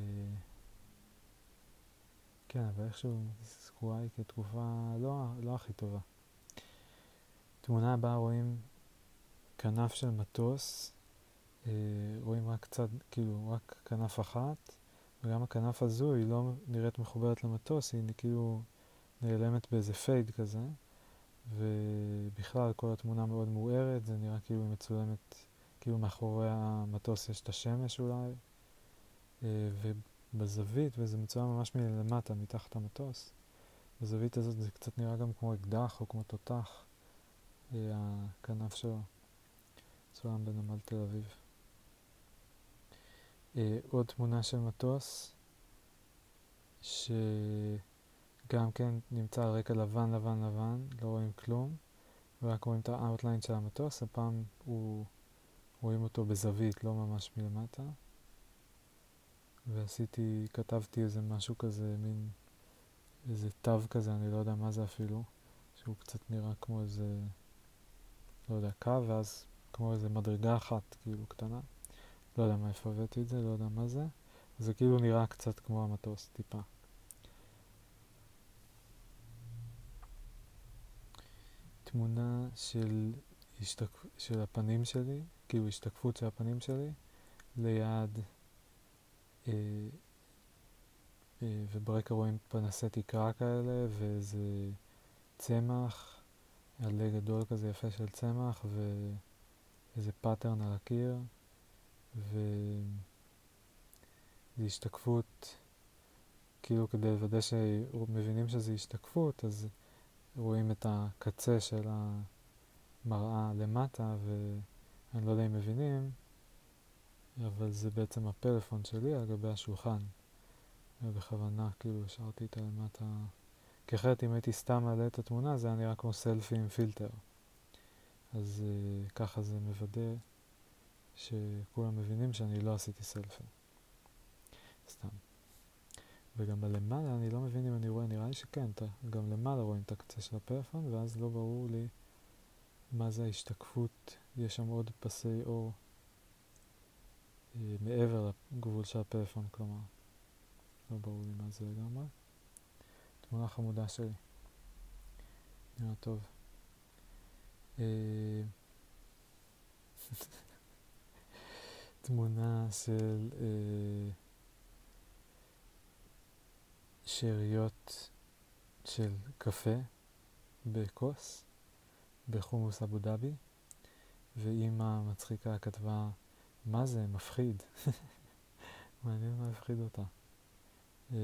כן, אבל איכשהו זכורה היא כתקופה לא, לא הכי טובה. תמונה הבאה רואים כנף של מטוס, רואים רק קצת, כאילו, רק כנף אחת, וגם הכנף הזו היא לא נראית מחוברת למטוס, היא כאילו נעלמת באיזה פייד כזה, ובכלל כל התמונה מאוד מוארת, זה נראה כאילו היא מצולמת, כאילו מאחורי המטוס יש את השמש אולי, אה, ובזווית, וזה מצולם ממש מלמטה, מתחת המטוס. בזווית הזאת זה קצת נראה גם כמו אקדח או כמו תותח, אה, הכנף שלו, צולם בנמל תל אביב. אה, עוד תמונה של מטוס, שגם כן נמצא על רקע לבן, לבן, לבן, לא רואים כלום, ורק רואים את ה outline של המטוס, הפעם הוא, רואים אותו בזווית, לא ממש מלמטה. ועשיתי, כתבתי איזה משהו כזה, מין איזה תו כזה, אני לא יודע מה זה אפילו, שהוא קצת נראה כמו איזה, לא יודע, קו, ואז כמו איזה מדרגה אחת, כאילו, קטנה. לא יודע מאיפה הבאתי את זה, לא יודע מה זה. זה כאילו נראה קצת כמו המטוס, טיפה. תמונה של, השתק... של הפנים שלי, כאילו השתקפות של הפנים שלי, ליד, אה, אה, וברקע רואים פנסי תקרה כאלה, ואיזה צמח, עלה גדול כזה יפה של צמח, ואיזה pattern על הקיר. וזו השתקפות, כאילו כדי לוודא שמבינים שזו השתקפות, אז רואים את הקצה של המראה למטה, ואני לא יודע אם מבינים, אבל זה בעצם הפלאפון שלי על גבי השולחן. ובכוונה כאילו השארתי את הלמטה, כי אחרת אם הייתי סתם מעלה את התמונה זה היה נראה כמו סלפי עם פילטר. אז uh, ככה זה מוודא שכולם מבינים שאני לא עשיתי סלפי. סתם. וגם בלמעלה אני לא מבין אם אני רואה, נראה לי שכן, גם למעלה רואים את הקצה של הפלאפון, ואז לא ברור לי מה זה ההשתקפות, יש שם עוד פסי אור אה, מעבר לגבול של הפלאפון, כלומר, לא ברור לי מה זה לגמרי. תמונה חמודה שלי. נראה טוב. תמונה של אה, שאריות של קפה בכוס בחומוס אבו דאבי, ואימא מצחיקה כתבה, מה זה, מפחיד. מעניין מה הפחיד אותה. אה,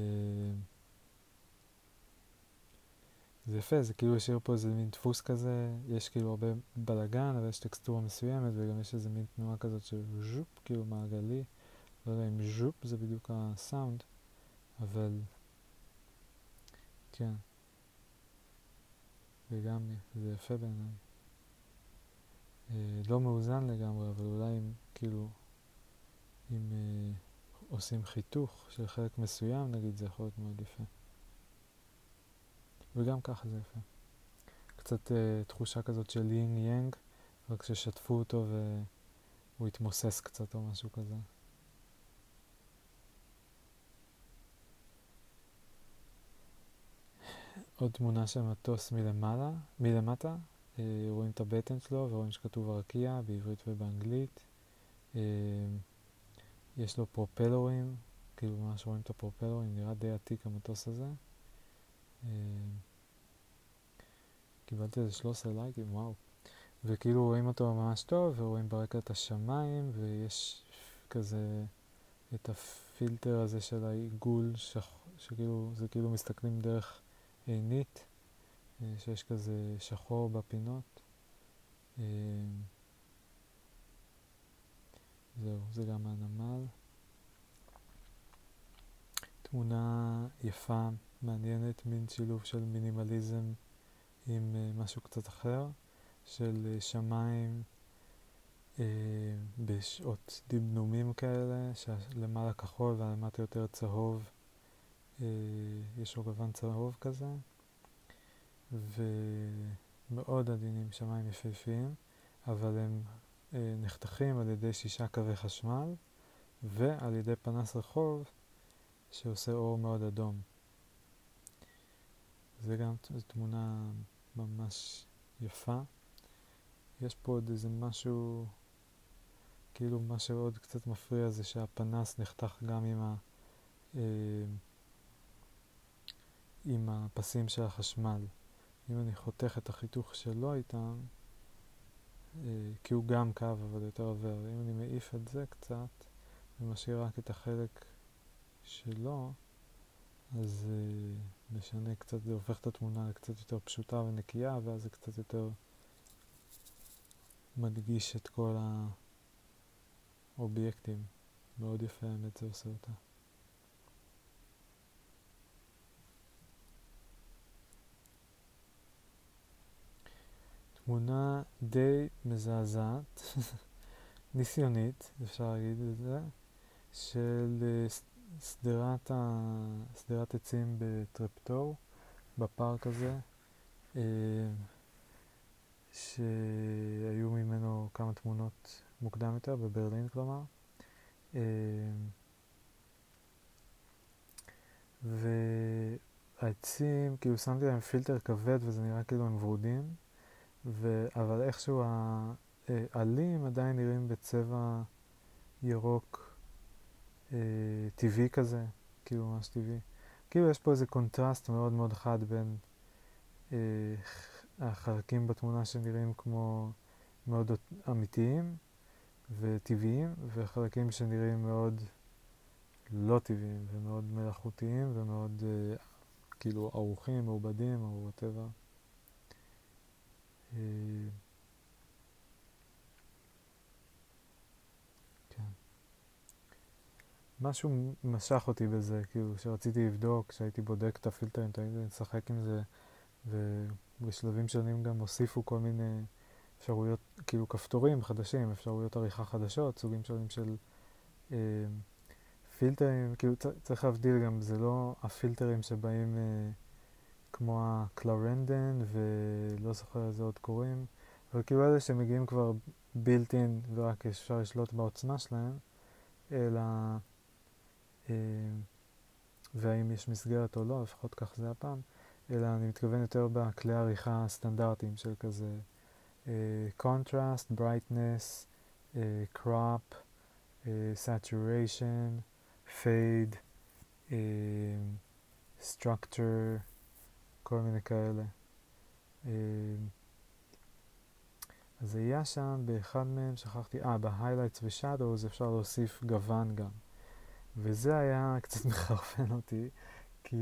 זה יפה, זה כאילו השאיר פה איזה מין דפוס כזה, יש כאילו הרבה בלאגן, אבל יש טקסטורה מסוימת, וגם יש איזה מין תנועה כזאת של ז'ופ, כאילו מעגלי. לא יודע אם ז'ופ זה בדיוק הסאונד, אבל כן. וגם זה יפה בעיניי. אה, לא מאוזן לגמרי, אבל אולי אם כאילו, אם אה, עושים חיתוך של חלק מסוים, נגיד, זה יכול להיות מאוד יפה. וגם ככה זה יפה. קצת uh, תחושה כזאת של יינג יאנג, רק ששטפו אותו והוא התמוסס קצת או משהו כזה. עוד תמונה של מטוס מלמעלה, מלמטה, uh, רואים את הבטן שלו ורואים שכתוב הרקיע בעברית ובאנגלית. Uh, יש לו פרופלורים, כאילו ממש רואים את הפרופלורים, נראה די עתיק המטוס הזה. קיבלתי איזה 13 לייקים, וואו. וכאילו רואים אותו ממש טוב, ורואים ברקע את השמיים, ויש כזה את הפילטר הזה של העיגול, שח... שכאילו, זה כאילו מסתכלים דרך עינית, אה, שיש כזה שחור בפינות. אה, זהו, זה גם הנמל. תמונה יפה, מעניינת, מין שילוב של מינימליזם עם uh, משהו קצת אחר, של uh, שמיים uh, בשעות דמנומים כאלה, שלמעלה כחול והלמטה יותר צהוב, uh, יש עוגבן צהוב כזה, ומאוד עדינים, שמיים יפהפיים, אבל הם uh, נחתכים על ידי שישה קווי חשמל ועל ידי פנס רחוב שעושה אור מאוד אדום. זה גם תמונה ממש יפה. יש פה עוד איזה משהו, כאילו מה שעוד קצת מפריע זה שהפנס נחתך גם עם, ה, אה, עם הפסים של החשמל. אם אני חותך את החיתוך שלו איתם, אה, כי הוא גם קו אבל יותר עובר, אם אני מעיף את זה קצת ומשאיר רק את החלק שלו, אז uh, משנה קצת, זה הופך את התמונה לקצת יותר פשוטה ונקייה, ואז זה קצת יותר מדגיש את כל האובייקטים. מאוד יפה האמת זה עושה אותה. תמונה די מזעזעת, ניסיונית, אפשר להגיד את זה, של אה, שדרת, ה... שדרת עצים בטרפטור, בפארק הזה, אה, שהיו ממנו כמה תמונות מוקדם יותר, בברלין כלומר. אה, והעצים, כאילו שמתי להם פילטר כבד וזה נראה כאילו הם ורודים, ו... אבל איכשהו העלים עדיין נראים בצבע ירוק אה, טבעי כזה, כאילו ממש טבעי. כאילו יש פה איזה קונטרסט מאוד מאוד חד בין אה, החלקים בתמונה שנראים כמו מאוד אמיתיים וטבעיים, וחלקים שנראים מאוד לא טבעיים ומאוד מלאכותיים ומאוד אה, כאילו ערוכים, מעובדים או וואטאבר. אה, משהו משך אותי בזה, כאילו, שרציתי לבדוק, כשהייתי בודק את הפילטרים, תמיד לשחק עם זה, ובשלבים שונים גם הוסיפו כל מיני אפשרויות, כאילו כפתורים חדשים, אפשרויות עריכה חדשות, סוגים שונים של אה, פילטרים, כאילו צריך להבדיל גם, זה לא הפילטרים שבאים אה, כמו הקלרנדן, ולא זוכר איזה עוד קוראים, אבל כאילו אלה שמגיעים כבר בילט אין ורק אפשר לשלוט בעוצמה שלהם, אלא והאם יש מסגרת או לא, לפחות כך זה הפעם, אלא אני מתכוון יותר בכלי העריכה הסטנדרטיים של כזה uh, contrast, brightness, uh, crop, saturation, fade, structure, כל מיני כאלה. אז היה שם באחד מהם, שכחתי, אה, ב-highlights ו-shadows אפשר להוסיף גוון גם. וזה היה קצת מחרפן אותי, כי,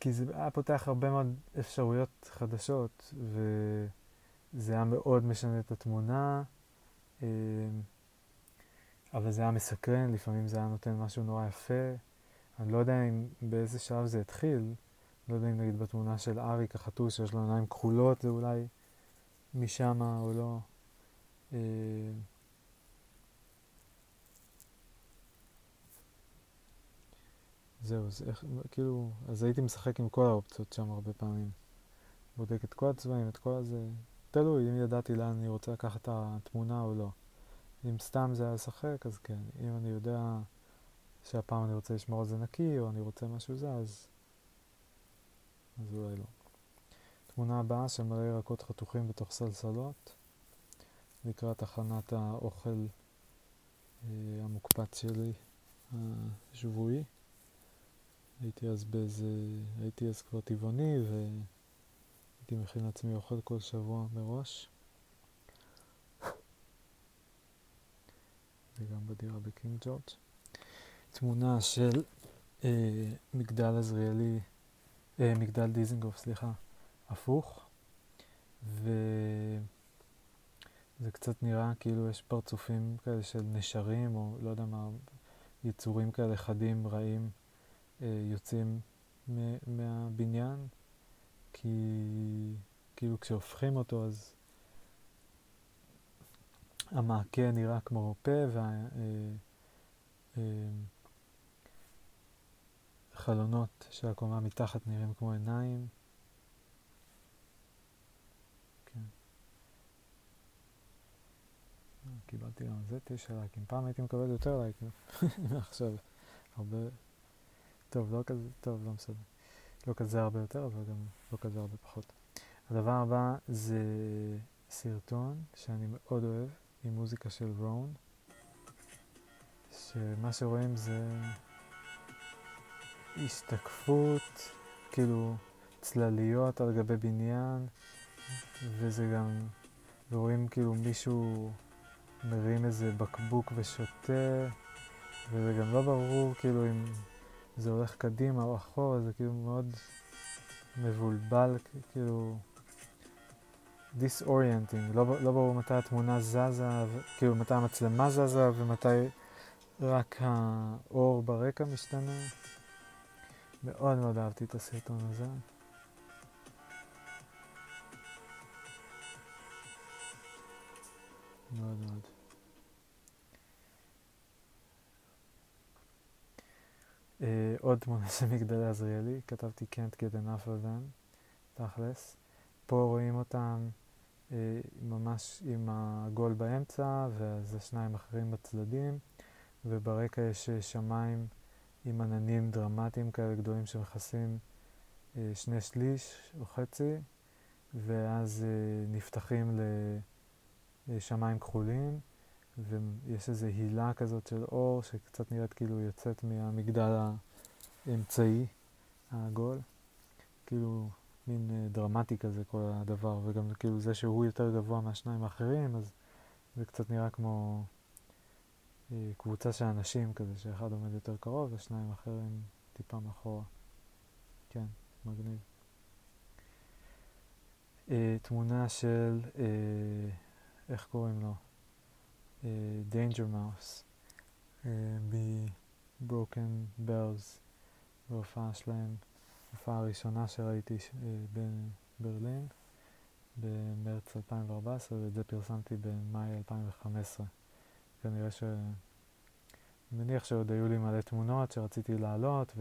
כי זה היה פותח הרבה מאוד אפשרויות חדשות, וזה היה מאוד משנה את התמונה, אמ, אבל זה היה מסקרן, לפעמים זה היה נותן משהו נורא יפה. אני לא יודע אם באיזה שלב זה התחיל, לא יודע אם נגיד בתמונה של אריק החתול שיש לו עיניים כחולות, זה אולי משם או לא. זהו, אז איך, כאילו, אז הייתי משחק עם כל האופציות שם הרבה פעמים. בודק את כל הצבעים, את כל הזה. תלוי אם ידעתי לאן אני רוצה לקחת את התמונה או לא. אם סתם זה היה לשחק, אז כן. אם אני יודע שהפעם אני רוצה לשמור על זה נקי, או אני רוצה משהו זה, אז... אז אולי לא. תמונה הבאה של מלא ירקות חתוכים בתוך סלסלות, לקראת הכנת האוכל אה, המוקפץ שלי, השבועי. הייתי אז באיזה, הייתי אז כבר טבעוני והייתי הייתי מכין לעצמי אוכל כל שבוע מראש. וגם בדירה בקינג ג'ורג'. תמונה של אה, מגדל עזריאלי, אה, מגדל דיזנגוף, סליחה, הפוך. וזה קצת נראה כאילו יש פרצופים כאלה של נשרים, או לא יודע מה, יצורים כאלה חדים, רעים, יוצאים מהבניין, כי כאילו כשהופכים אותו אז המעקה נראה כמו פה והחלונות אה, אה, של הקומה מתחת נראים כמו עיניים. כן. קיבלתי גם זה תשע לייקים. פעם הייתי מקבל יותר לייקים, עכשיו הרבה... טוב, לא כזה, טוב, לא מסודר. לא כזה הרבה יותר, אבל גם לא כזה הרבה פחות. הדבר הבא זה סרטון שאני מאוד אוהב, עם מוזיקה של רון, שמה שרואים זה השתקפות, כאילו צלליות על גבי בניין, וזה גם, ורואים כאילו מישהו מרים איזה בקבוק ושותה, וזה גם לא ברור כאילו אם זה הולך קדימה או אחורה, זה כאילו מאוד מבולבל, כאילו disorienting, לא, לא ברור מתי התמונה זזה, כאילו מתי המצלמה זזה ומתי רק האור ברקע משתנה. מאוד מאוד אהבתי את הסרטון הזה. מאוד מאוד. Uh, עוד תמונה של מגדלי עזריאלי, כתבתי can't get enough of them, תכלס. פה רואים אותם uh, ממש עם הגול באמצע, וזה שניים אחרים בצדדים, וברקע יש uh, שמיים עם עננים דרמטיים כאלה גדולים שמכסים uh, שני שליש או חצי, ואז נפתחים לשמיים כחולים. ויש איזו הילה כזאת של אור שקצת נראית כאילו יוצאת מהמגדל האמצעי העגול. כאילו מין אה, דרמטי כזה כל הדבר, וגם כאילו זה שהוא יותר גבוה מהשניים האחרים, אז זה קצת נראה כמו אה, קבוצה של אנשים כזה, שאחד עומד יותר קרוב ושניים אחרים טיפה מאחורה. כן, מגניב. אה, תמונה של, איך קוראים לו? Danger Mouse ב-Broken Bells בהופעה שלהם, ההופעה הראשונה שראיתי בברלין במרץ 2014 ואת זה פרסמתי במאי 2015. כנראה ש... מניח שעוד היו לי מלא תמונות שרציתי לעלות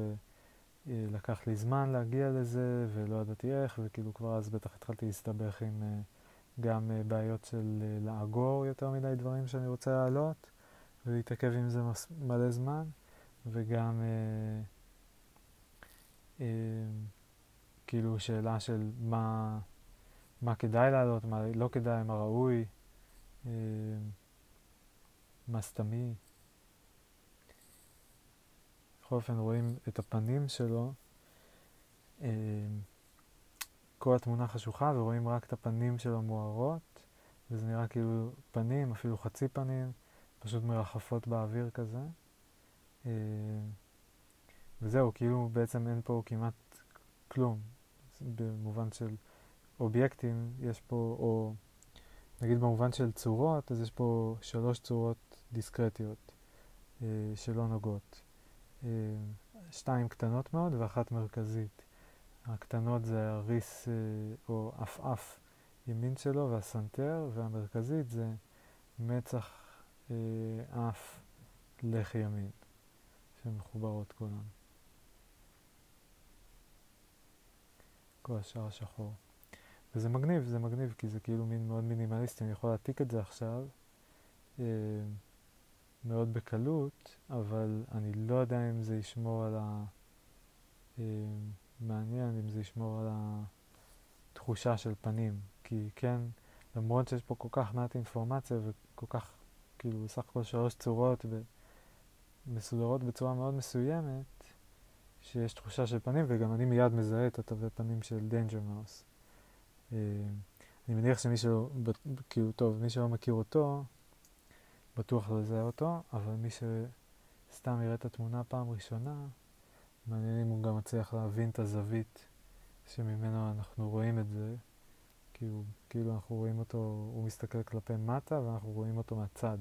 ולקח לי זמן להגיע לזה ולא ידעתי איך וכאילו כבר אז בטח התחלתי להסתבך עם גם uh, בעיות של uh, לאגור יותר מדי דברים שאני רוצה להעלות ולהתעכב עם זה מלא זמן וגם uh, uh, כאילו שאלה של מה, מה כדאי לעלות, מה לא כדאי, מה ראוי, uh, מה סתמי. בכל אופן רואים את הפנים שלו. Uh, כל התמונה חשוכה ורואים רק את הפנים שלו מוארות, וזה נראה כאילו פנים, אפילו חצי פנים, פשוט מרחפות באוויר כזה. אה, וזהו, כאילו בעצם אין פה כמעט כלום, במובן של אובייקטים, יש פה, או נגיד במובן של צורות, אז יש פה שלוש צורות דיסקרטיות אה, שלא נוגעות. אה, שתיים קטנות מאוד ואחת מרכזית. הקטנות זה הריס אה, או עפעף ימין שלו והסנטר, והמרכזית זה מצח אה, אף לחי ימין, שמחוברות כולן. כל השאר שחור. וזה מגניב, זה מגניב, כי זה כאילו מין מאוד מינימליסטי, אני יכול להעתיק את זה עכשיו אה, מאוד בקלות, אבל אני לא יודע אם זה ישמור על ה... אה, מעניין אם זה ישמור על התחושה של פנים, כי כן, למרות שיש פה כל כך מעט אינפורמציה וכל כך, כאילו, בסך הכל שלוש צורות ומסודרות בצורה מאוד מסוימת, שיש תחושה של פנים, וגם אני מיד מזהה את התווי פנים של Danger Mouse. אני מניח שמי שלא, כאילו, טוב, מי שלא מכיר אותו, בטוח לא יזהה אותו, אבל מי שסתם יראה את התמונה פעם ראשונה, מעניין אם הוא גם מצליח להבין את הזווית שממנו אנחנו רואים את זה, כאילו, כאילו אנחנו רואים אותו, הוא מסתכל כלפי מטה ואנחנו רואים אותו מהצד.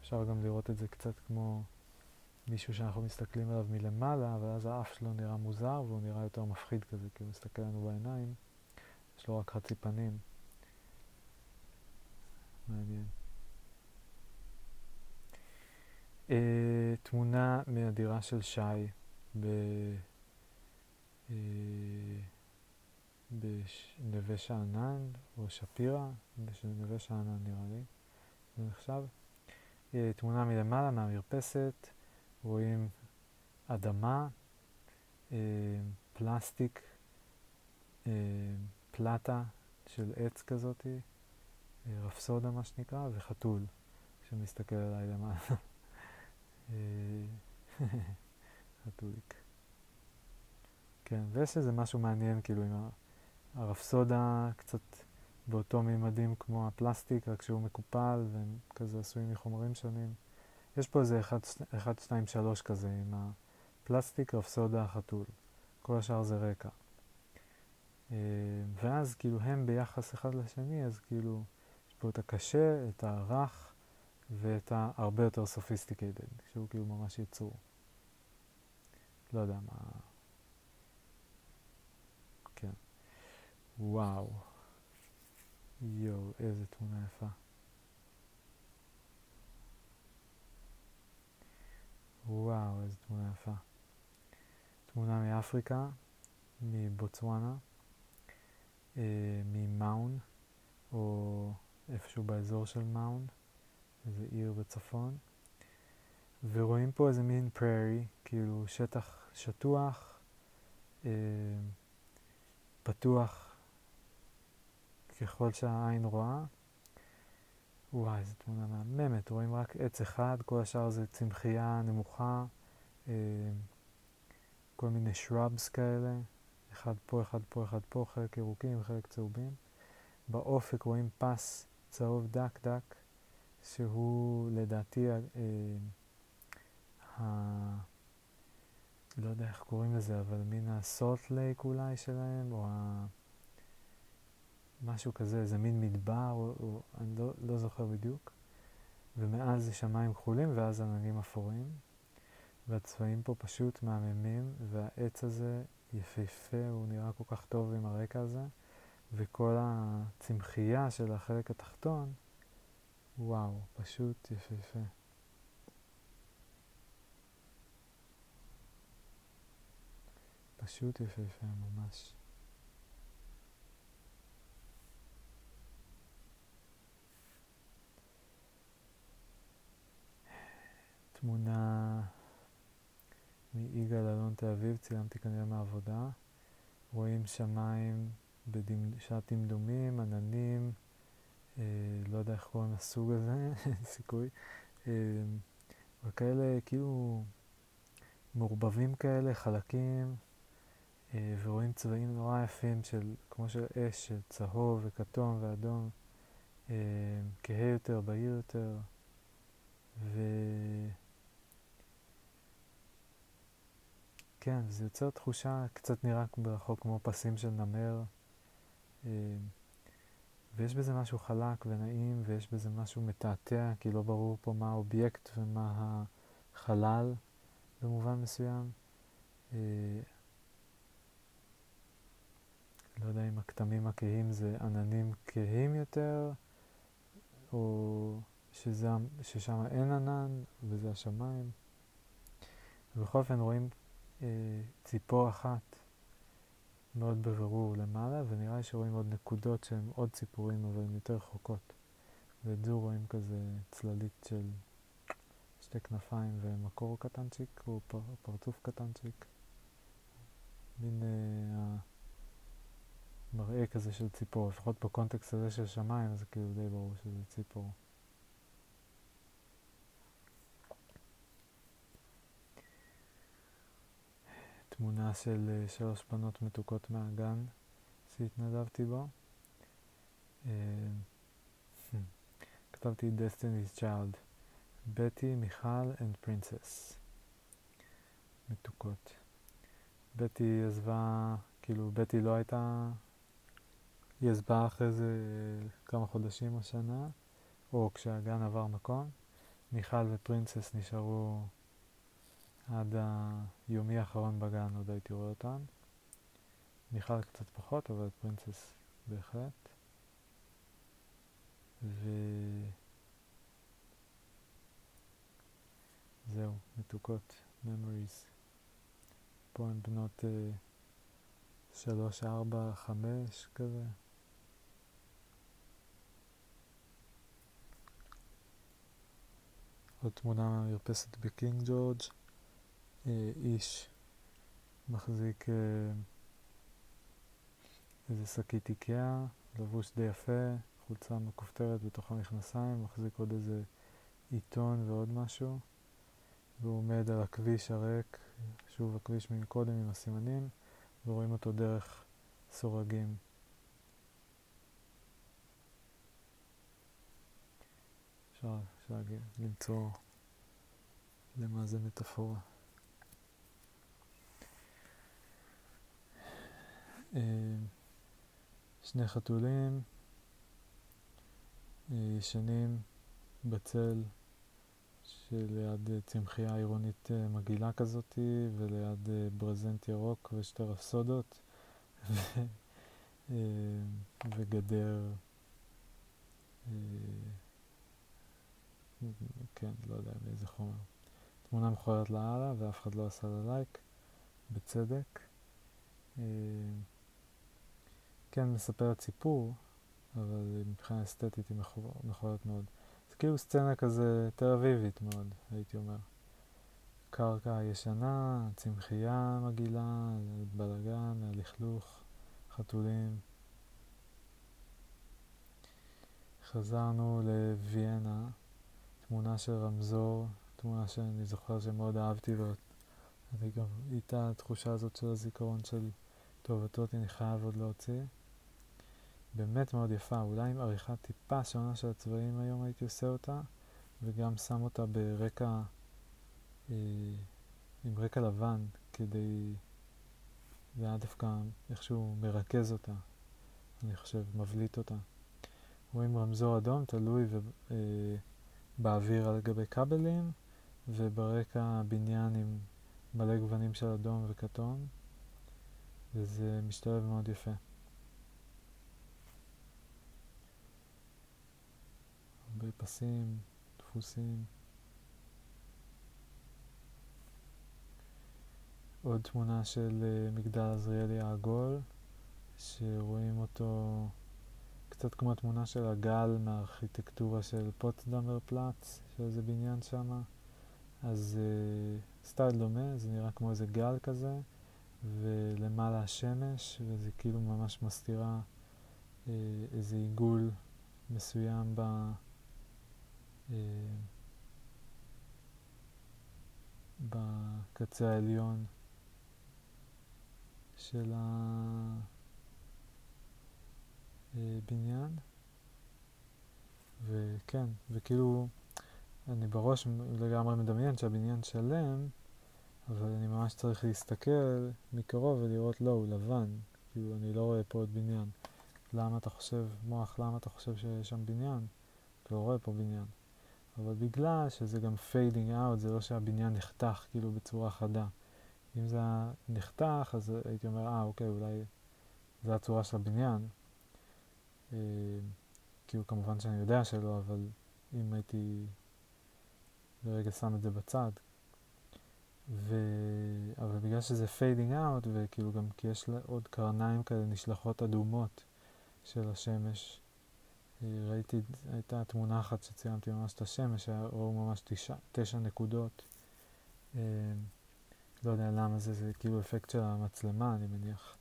אפשר גם לראות את זה קצת כמו מישהו שאנחנו מסתכלים עליו מלמעלה, אבל אז האף שלו נראה מוזר והוא נראה יותר מפחיד כזה, כי הוא מסתכל לנו בעיניים, יש לו רק חצי פנים. מעניין. Uh, תמונה מהדירה של שי ב... Uh, בנווה שאנן או שפירא, בנווה שאנן נראה לי, זה נחשב. Uh, תמונה מלמעלה מהמרפסת, רואים אדמה, uh, פלסטיק, פלטה של עץ כזאתי, רפסודה מה שנקרא, וחתול שמסתכל עליי למעלה. חתוליק. כן, ויש איזה משהו מעניין כאילו עם הרפסודה קצת באותו מימדים כמו הפלסטיק, רק שהוא מקופל והם כזה עשויים מחומרים שונים. יש פה איזה 1, 2, 3 כזה עם הפלסטיק, רפסודה, חתול. כל השאר זה רקע. ואז כאילו הם ביחס אחד לשני, אז כאילו פה את הקשה, את הרך ואת ההרבה יותר sophisticated, שהוא כאילו ממש יצור. לא יודע מה... כן. וואו. יואו, איזה תמונה יפה. וואו, איזה תמונה יפה. תמונה מאפריקה, מבוצואנה, אה, ממאון, או איפשהו באזור של מאון, איזה עיר בצפון, ורואים פה איזה מין פררי, כאילו שטח שטוח, אה, פתוח ככל שהעין רואה. וואי, איזה תמונה מהממת, רואים רק עץ אחד, כל השאר זה צמחייה נמוכה, אה, כל מיני shrubs כאלה, אחד פה, אחד פה, אחד פה, חלק ירוקים, חלק צהובים. באופק רואים פס צהוב דק דק, שהוא לדעתי, אה. לא יודע איך קוראים לזה, אבל מן הסולט לייק אולי שלהם, או ה... משהו כזה, איזה מין מדבר, או, או אני לא, לא זוכר בדיוק. ומאז זה שמיים כחולים ואז עננים אפורים. והצבעים פה פשוט מהממים, והעץ הזה יפהפה, הוא נראה כל כך טוב עם הרקע הזה. וכל הצמחייה של החלק התחתון, וואו, פשוט יפהפה. פשוט יפהפה, ממש. תמונה מיגאל אלון תל אביב, צילמתי כנראה מהעבודה. רואים שמיים בשעת דמדומים, עננים, אה, לא יודע איך קוראים לסוג הזה, אין סיכוי, אה, וכאלה כאילו מעורבבים כאלה, חלקים, ורואים צבעים נורא יפים של, כמו של אש, של צהוב וכתום ואדום, אה, כהה יותר, בהיר יותר, ו... כן, זה יוצר תחושה, קצת נראה ברחוק כמו פסים של נמר. אה, ויש בזה משהו חלק ונעים, ויש בזה משהו מתעתע, כי לא ברור פה מה האובייקט ומה החלל במובן מסוים. לא יודע אם הכתמים הכהים זה עננים כהים יותר, או שזה, ששם אין ענן וזה השמיים. ובכל אופן רואים אה, ציפור אחת מאוד בבירור למעלה, ונראה שרואים עוד נקודות שהן עוד ציפורים, אבל הן יותר רחוקות. ואת זו רואים כזה צללית של שתי כנפיים ומקור קטנצ'יק, או פר, פרצוף קטנצ'יק. מין אה, מראה כזה של ציפור, לפחות בקונטקסט הזה של שמיים, זה כאילו די ברור שזה ציפור. תמונה של אה, שלוש בנות מתוקות מהגן שהתנדבתי בו. כתבתי Destiny's Child, בטי, מיכל and Princess. מתוקות. בטי עזבה, כאילו בטי לא הייתה, היא עזבה אחרי זה כמה חודשים או שנה, או כשהגן עבר מקום. מיכל ופרינסס נשארו עד היומי האחרון בגן, עוד הייתי רואה אותן. מיכל קצת פחות, אבל פרינסס בהחלט. וזהו, מתוקות, memories. פה הן בנות אה, שלוש, ארבע, חמש כזה. עוד תמונה מהמרפסת בקינג ג'ורג', אה, איש מחזיק אה, איזה שקית איקאה, לבוש די יפה, חולצה מכופתרת בתוך המכנסיים, מחזיק עוד איזה עיתון ועוד משהו, והוא עומד על הכביש הריק, שוב הכביש מקודם עם הסימנים, ורואים אותו דרך סורגים. אפשר, אפשר למצוא למה זה מטאפורה. אה, שני חתולים אה, ישנים בצל שליד אה, צמחייה עירונית מגעילה כזאת וליד ברזנט ירוק ושתי רפסודות וגדר כן, לא יודע מאיזה חומר. תמונה מכוערת לאללה ואף אחד לא עשה לה לייק, בצדק. כן מספרת סיפור, אבל מבחינה אסתטית היא מכוערת מאוד. זה כאילו סצנה כזה תל אביבית מאוד, הייתי אומר. קרקע ישנה, צמחייה מגעילה, בלאגן, הלכלוך, חתולים. חזרנו לוויאנה, תמונה של רמזור, תמונה שאני זוכר שמאוד אהבתי, ואני גם איתה התחושה הזאת של הזיכרון של טוב, אותות אני חייב עוד להוציא. באמת מאוד יפה, אולי עם עריכה טיפה שונה של הצבעים היום הייתי עושה אותה, וגם שם אותה ברקע, אה, עם רקע לבן, כדי, זה היה דווקא איכשהו מרכז אותה, אני חושב, מבליט אותה. רואים רמזור אדום תלוי ו, אה, באוויר על גבי כבלים, וברקע בניין עם מלא גוונים של אדום וכתום, וזה משתלב מאוד יפה. הרבה פסים, דפוסים. עוד תמונה של uh, מגדל עזריאלי העגול, שרואים אותו קצת כמו התמונה של הגל מהארכיטקטורה של פוטסדמר פלאץ, של בניין שם. אז uh, סטייל דומה, זה נראה כמו איזה גל כזה, ולמעלה השמש, וזה כאילו ממש מסתירה uh, איזה עיגול מסוים ב... אה, בקצה העליון של הבניין. וכן, וכאילו אני בראש לגמרי מדמיין שהבניין שלם, אבל אני ממש צריך להסתכל מקרוב ולראות לא, הוא לבן. כאילו אני לא רואה פה עוד בניין. למה אתה חושב, מוח, למה אתה חושב שיש שם בניין? אתה לא רואה פה בניין. אבל בגלל שזה גם fading out, זה לא שהבניין נחתך כאילו בצורה חדה. אם זה היה נחתך, אז הייתי אומר, אה, אוקיי, אולי זה הצורה של הבניין. אה, כאילו, כמובן שאני יודע שלא, אבל אם הייתי לרגע שם את זה בצד. ו... אבל בגלל שזה fading out, וכאילו גם כי יש עוד קרניים כאלה נשלחות אדומות של השמש, ראיתי, הייתה תמונה אחת שציינתי ממש את השמש, ראו ממש תשע, תשע נקודות. אה, לא יודע למה זה, זה כאילו אפקט של המצלמה, אני מניח.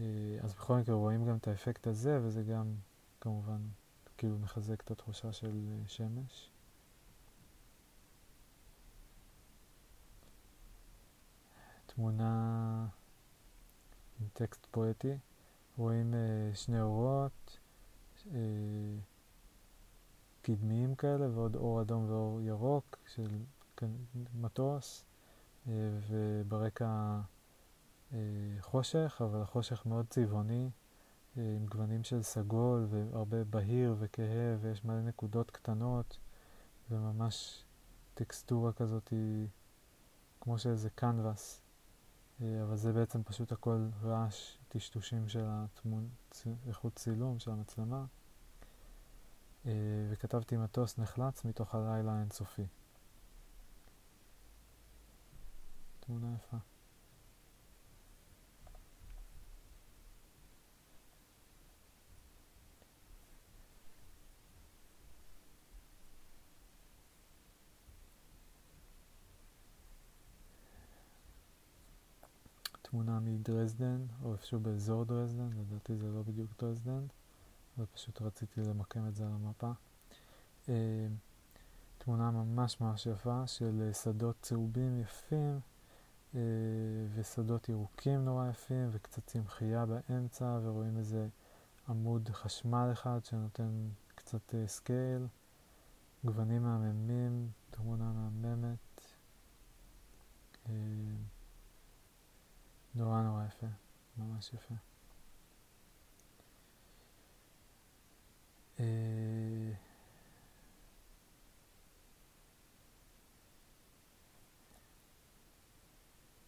אה, אז בכל מקרה רואים גם את האפקט הזה, וזה גם כמובן כאילו מחזק את התחושה של אה, שמש. תמונה עם טקסט פואטי, רואים שני אורות. אה, קדמיים כאלה ועוד אור אדום ואור ירוק של כן, מטוס, אה, וברקע אה, חושך, אבל החושך מאוד צבעוני, אה, עם גוונים של סגול והרבה בהיר וכהה, ויש מלא נקודות קטנות, וממש טקסטורה כזאת כמו שאיזה קנבס. אה, אבל זה בעצם פשוט הכל רעש, טשטושים של התמון, איכות צילום של המצלמה. אה, וכתבתי מטוס נחלץ מתוך הלילה האינסופי. תמונה יפה. תמונה מדרזדן, או איפשהו באזור דרזדן, לדעתי זה לא בדיוק דרזדן, אבל פשוט רציתי למקם את זה על המפה. אה, תמונה ממש ממש יפה של אה, שדות צהובים יפים אה, ושדות ירוקים נורא יפים וקצת צמחייה באמצע ורואים איזה עמוד חשמל אחד שנותן קצת scale, גוונים מהממים, תמונה מהממת. נורא נורא יפה, ממש יפה. אה,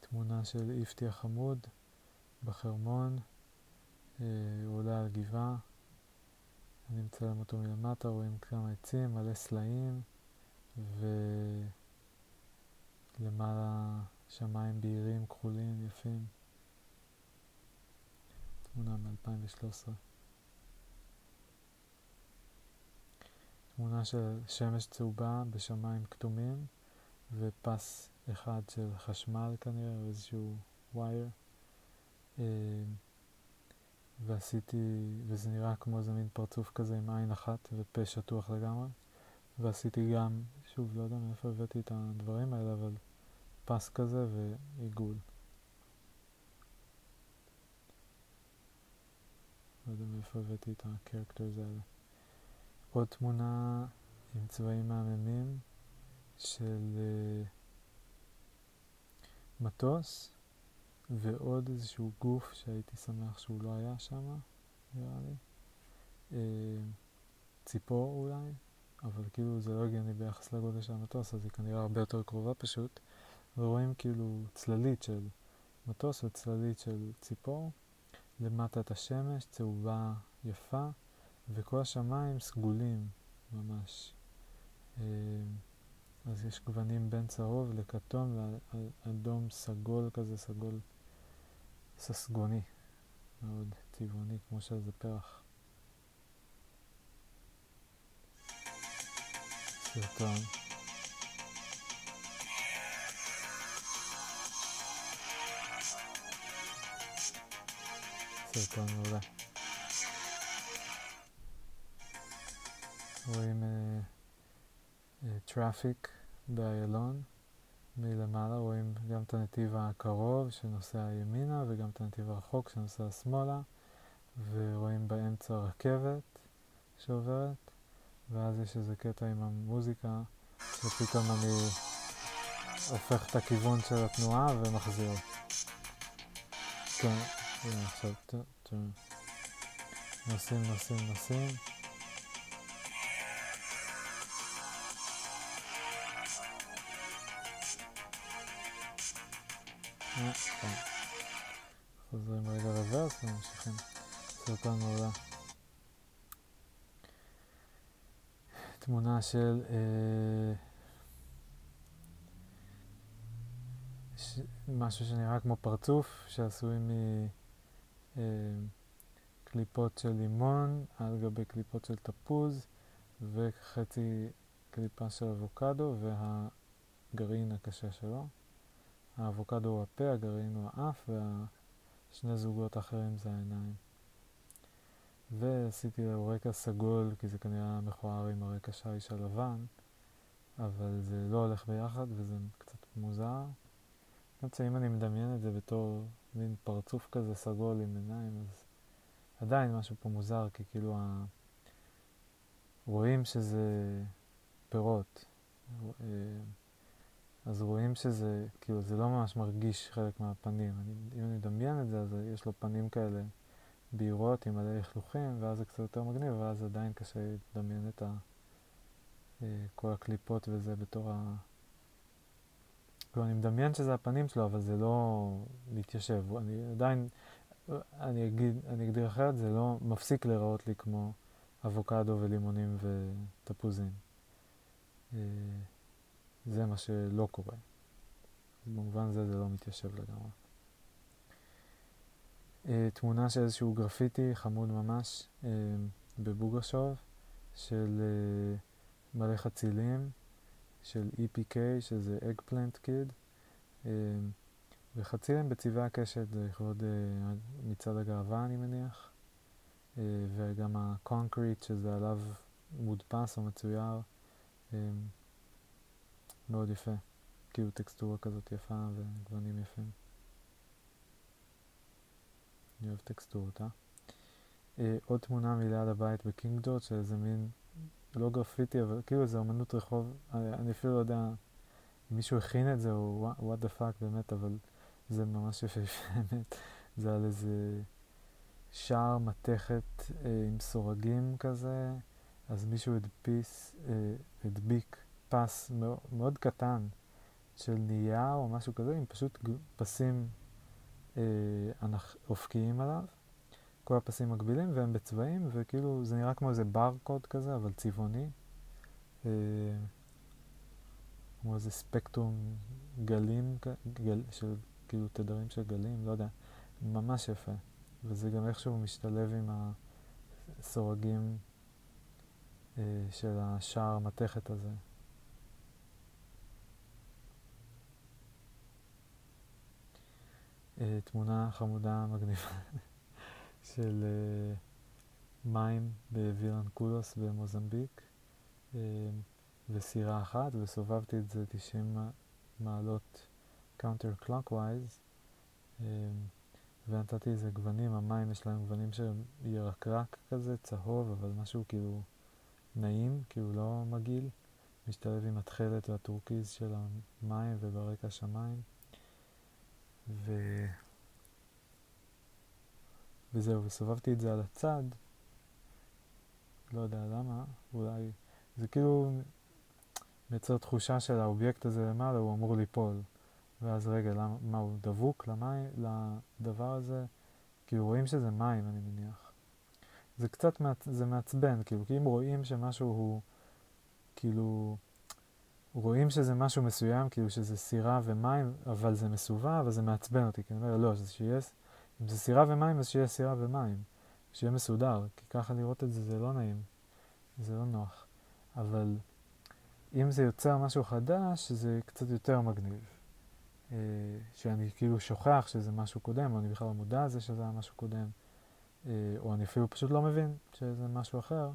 תמונה של איפתי החמוד בחרמון, אה, הוא עולה על גבעה, אני מצלם אותו מלמטה, רואים כמה עצים, מלא סלעים, ולמעלה שמיים בהירים, כחולים, יפים. תמונה מ-2013. תמונה של שמש צהובה בשמיים כתומים ופס אחד של חשמל כנראה, או איזשהו ווייר. אה, ועשיתי, וזה נראה כמו איזה מין פרצוף כזה עם עין אחת ופה שטוח לגמרי. ועשיתי גם, שוב, לא יודע מאיפה הבאתי את הדברים האלה, אבל פס כזה ועיגול. לא יודע מאיפה הבאתי את הקרקטרס האלה. עוד תמונה עם צבעים מהממים של uh, מטוס ועוד איזשהו גוף שהייתי שמח שהוא לא היה שם, נראה לי. Uh, ציפור אולי, אבל כאילו זה לא הגיוני ביחס לגודל של המטוס, אז היא כנראה הרבה יותר קרובה פשוט. ורואים כאילו צללית של מטוס וצללית של ציפור. למטה את השמש, צהובה יפה, וכל השמיים סגולים ממש. אה, אז יש גוונים בין צהוב לכתום לאדום סגול כזה, סגול ססגוני, מאוד צבעוני, כמו שזה פרח. סרטון. סרטון מעולה. רואים traffic uh, uh, באיילון מלמעלה, רואים גם את הנתיב הקרוב שנוסע ימינה וגם את הנתיב הרחוק שנוסע שמאלה ורואים באמצע רכבת שעוברת ואז יש איזה קטע עם המוזיקה שפתאום אני הופך את הכיוון של התנועה ומחזיר. כן. עכשיו, תראו. נוסעים, נוסעים, נוסעים. חוזרים רגע רוורס וממשיכים. סרטון מעולה. תמונה של אה. משהו שנראה כמו פרצוף שעשוי מ... אה, קליפות של לימון על גבי קליפות של תפוז וחצי קליפה של אבוקדו והגרעין הקשה שלו. האבוקדו הוא הפה, הגרעין הוא האף והשני זוגות האחרים זה העיניים. ועשיתי לו רקע סגול כי זה כנראה מכוער עם הרקע שיש הלבן אבל זה לא הולך ביחד וזה קצת מוזר. בעצם אם אני מדמיין את זה בתור מין פרצוף כזה סגול עם עיניים, אז עדיין משהו פה מוזר, כי כאילו רואים שזה פירות. אה, אז רואים שזה, כאילו, זה לא ממש מרגיש חלק מהפנים. אני, אם אני מדמיין את זה, אז יש לו פנים כאלה בהירות עם מלא לכלוכים, ואז זה קצת יותר מגניב, ואז עדיין קשה לדמיין את ה, אה, כל הקליפות וזה בתור ה... כאילו, אני מדמיין שזה הפנים שלו, אבל זה לא מתיישב. אני עדיין, אני, אגיד, אני אגדיר אחרת, זה לא מפסיק להיראות לי כמו אבוקדו ולימונים ותפוזים. אה, זה מה שלא קורה. במובן זה זה לא מתיישב לגמרי. Uh, תמונה של איזשהו גרפיטי חמוד ממש uh, בבוגרשוב של מלא חצילים של EPK שזה Eggplant Kid uh, וחצילים בצבעי הקשת זה לכבוד uh, מצעד הגאווה אני מניח uh, וגם ה concrete שזה עליו מודפס או מצויר uh, מאוד יפה. כאילו טקסטורה כזאת יפה וגוונים יפים. אני אוהב טקסטורות, אה? אה עוד תמונה מליד הבית בקינג ג'ורג' של איזה מין, לא גרפיטי, אבל כאילו איזה אמנות רחוב, אני, אני אפילו לא יודע אם מישהו הכין את זה או what the fuck באמת, אבל זה ממש יפה, באמת. זה על איזה שער מתכת אה, עם סורגים כזה, אז מישהו הדפיס, אה, הדביק פס מאוד, מאוד קטן של נייר או משהו כזה, עם פשוט פסים אה, אופקיים עליו. כל הפסים מקבילים והם בצבעים, וכאילו זה נראה כמו איזה ברקוד כזה, אבל צבעוני. אה, כמו איזה ספקטרום גלים, גל, של כאילו תדרים של גלים, לא יודע, ממש יפה. וזה גם איכשהו משתלב עם הסורגים אה, של השער המתכת הזה. אה, תמונה חמודה מגניבה של אה, מים בווירנקולוס במוזמביק אה, וסירה אחת וסובבתי את זה 90 מעלות counter clockwise ונתתי איזה גוונים, המים יש להם גוונים של ירקרק כזה, צהוב, אבל משהו כאילו נעים, כאילו לא מגעיל, משתלב עם התכלת והטורקיז של המים וברקע השמיים. ו... וזהו, וסובבתי את זה על הצד, לא יודע למה, אולי זה כאילו מייצר תחושה של האובייקט הזה למעלה, הוא אמור ליפול. ואז רגע, למה, מה הוא דבוק למים, לדבר הזה? כאילו רואים שזה מים, אני מניח. זה קצת מעצ... זה מעצבן, כאילו, כי אם רואים שמשהו הוא, כאילו, רואים שזה משהו מסוים, כאילו שזה סירה ומים, אבל זה מסובב, אז זה מעצבן אותי, כי אני אומר, לא, שיהיה, אם זה סירה ומים, אז שיהיה סירה ומים, שיהיה מסודר, כי ככה לראות את זה זה לא נעים, זה לא נוח. אבל אם זה יוצר משהו חדש, זה קצת יותר מגניב. אה, שאני כאילו שוכח שזה משהו קודם, או אני בכלל לא מודע לזה שזה היה משהו קודם, אה, או אני אפילו פשוט לא מבין שזה משהו אחר,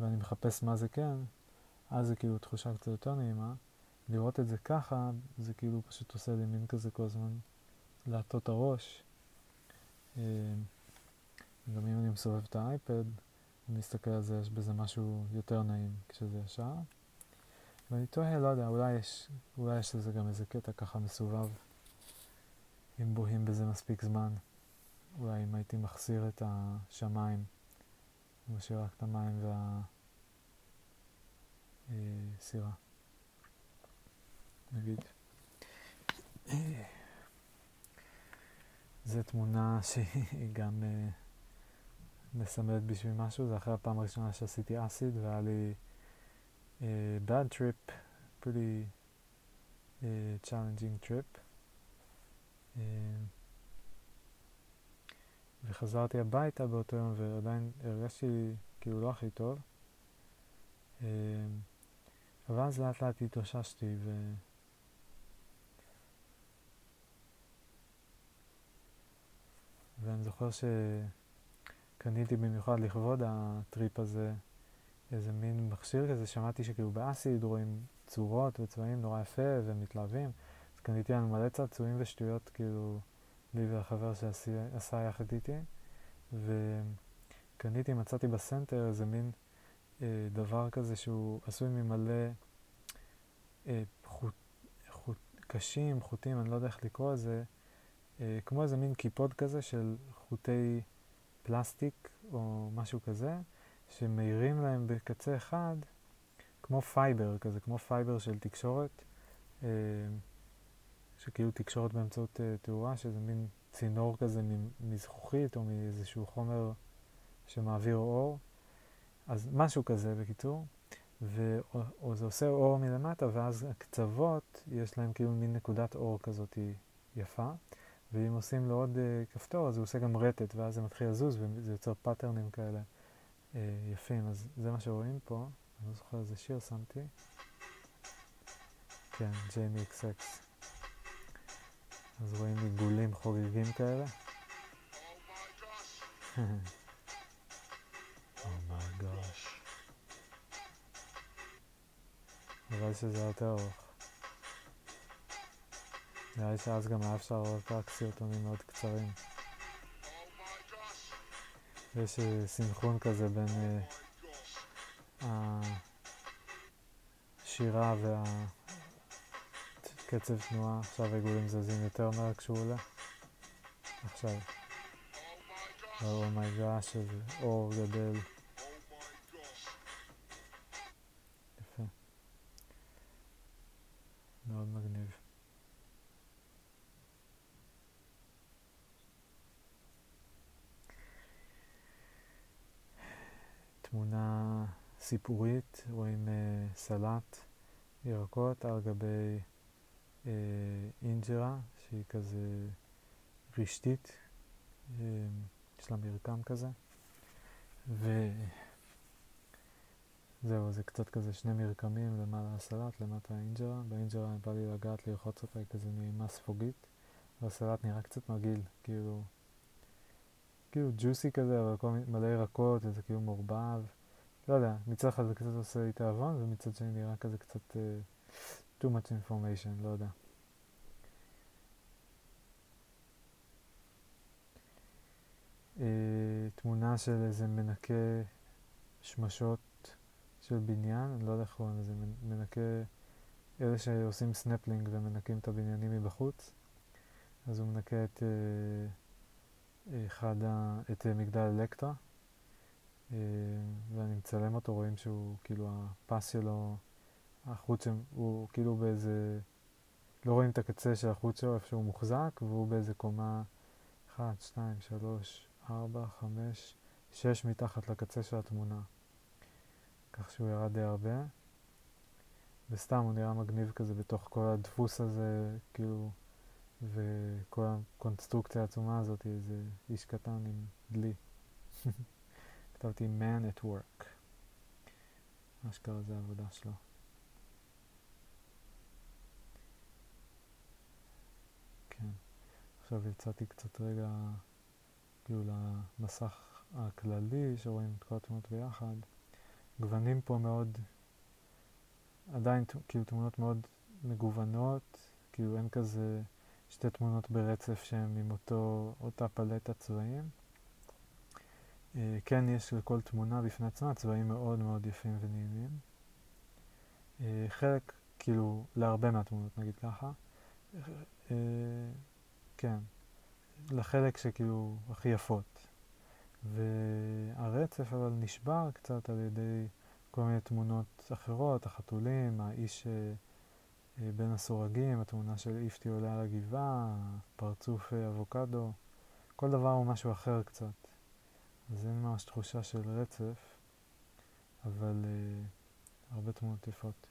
ואני מחפש מה זה כן, אז זה כאילו תחושה קצת יותר נעימה. לראות את זה ככה, זה כאילו פשוט עושה לי מין כזה כל הזמן להטות הראש. אה, גם אם אני מסובב את האייפד, אני מסתכל על זה, יש בזה משהו יותר נעים כשזה ישר. ואני תוהה, לא יודע, אולי יש, אולי יש לזה גם איזה קטע ככה מסובב, אם בוהים בזה מספיק זמן. אולי אם הייתי מחסיר את השמיים, משאיר רק את המים וה... אה. נגיד. זו תמונה שהיא גם אה, מסמלת בשביל משהו, זה אחרי הפעם הראשונה שעשיתי אסיד והיה לי אה, bad trip, pretty uh, challenging trip. Uh, וחזרתי הביתה באותו יום ועדיין הרגשתי כאילו לא הכי טוב. Uh, אבל אז לאט לאט התאוששתי ו... ואני זוכר שקניתי במיוחד לכבוד הטריפ הזה איזה מין מכשיר כזה, שמעתי שכאילו באסיד רואים צורות וצבעים נורא יפה ומתלהבים, אז קניתי לנו מלא צעצועים ושטויות כאילו לי והחבר שעשה יחד איתי, וקניתי, מצאתי בסנטר איזה מין אה, דבר כזה שהוא עשוי ממלא אה, חוט, חוט, קשים, חוטים, אני לא יודע איך לקרוא לזה, כמו איזה מין קיפוד כזה של חוטי פלסטיק או משהו כזה, שמאירים להם בקצה אחד, כמו fiber כזה, כמו fiber של תקשורת, אה, שכאילו תקשורת באמצעות אה, תאורה, שזה מין צינור כזה מזכוכית או מאיזשהו חומר שמעביר אור. אז משהו כזה בקיצור, ו... או זה עושה אור מלמטה, ואז הקצוות, יש להם כאילו מין נקודת אור כזאת יפה, ואם עושים לו עוד uh, כפתור, אז הוא עושה גם רטט, ואז זה מתחיל לזוז, וזה יוצר pattern־ים כאלה uh, יפים. אז זה מה שרואים פה, אני לא זוכר איזה שיר שמתי. כן, אקס. אז רואים עיגולים חוגגים כאלה. אומייגוש. נראה לי שזה יותר ארוך. נראה לי שאז גם היה אפשר לראות רק סרטונים מאוד קצרים. יש אה, סינכרון כזה בין uh, השירה והקצב תנועה. עכשיו העיגולים זזים יותר מהר כשהוא עולה. עכשיו. אומייגאש, איזה אור גדל. יפה. מאוד מגניב. תמונה סיפורית, רואים uh, סלט ירקות על גבי uh, אינג'רה שהיא כזה רשתית. Uh, יש לה מרקם כזה. וזהו, זה קצת כזה שני מרקמים, למעלה הסלט, למטה האינג'רה. באינג'רה בא לי לגעת ללחוץ אותה, היא כזה נעימה ספוגית. והסלט נראה קצת מגעיל, כאילו, כאילו ג'וסי כזה, אבל הכל מלא ירקות, וזה כאילו מעורבב. לא יודע, מצד אחד זה קצת עושה לי תיאבון, ומצד שני נראה כזה קצת uh, too much information, לא יודע. אה, תמונה של איזה מנקה שמשות של בניין, אני לא יודע איך קוראים לזה, מנקה, אלה שעושים סנפלינג ומנקים את הבניינים מבחוץ. אז הוא מנקה את, אה, אחד ה, את מגדל אלקטרה, אה, ואני מצלם אותו, רואים שהוא, כאילו, הפס שלו, החוט הוא כאילו באיזה, לא רואים את הקצה של החוט שלו, איפה שהוא מוחזק, והוא באיזה קומה 1, 2, 3, ארבע, חמש, שש מתחת לקצה של התמונה. כך שהוא ירד די הרבה. וסתם הוא נראה מגניב כזה בתוך כל הדפוס הזה, כאילו, וכל הקונסטרוקציה העצומה הזאת, איזה איש קטן עם דלי. כתבתי man at work. מה שקרה זה העבודה שלו. כן. עכשיו יצאתי קצת רגע כאילו למסך הכללי, שרואים את כל התמונות ביחד. גוונים פה מאוד, עדיין כאילו תמונות מאוד מגוונות, כאילו אין כזה שתי תמונות ברצף שהן עם אותו, אותה פלטת צבעים. Uh, כן יש לכל תמונה בפני עצמה צבעים מאוד מאוד יפים ונעימים. Uh, חלק, כאילו, להרבה מהתמונות נגיד ככה. Uh, כן, לחלק שכאילו הכי יפות. והרצף אבל נשבר קצת על ידי כל מיני תמונות אחרות, החתולים, האיש אה, אה, בין הסורגים, התמונה של איפטי עולה על הגבעה, פרצוף אה, אבוקדו, כל דבר הוא משהו אחר קצת. אז אין ממש תחושה של רצף, אבל אה, הרבה תמונות יפות.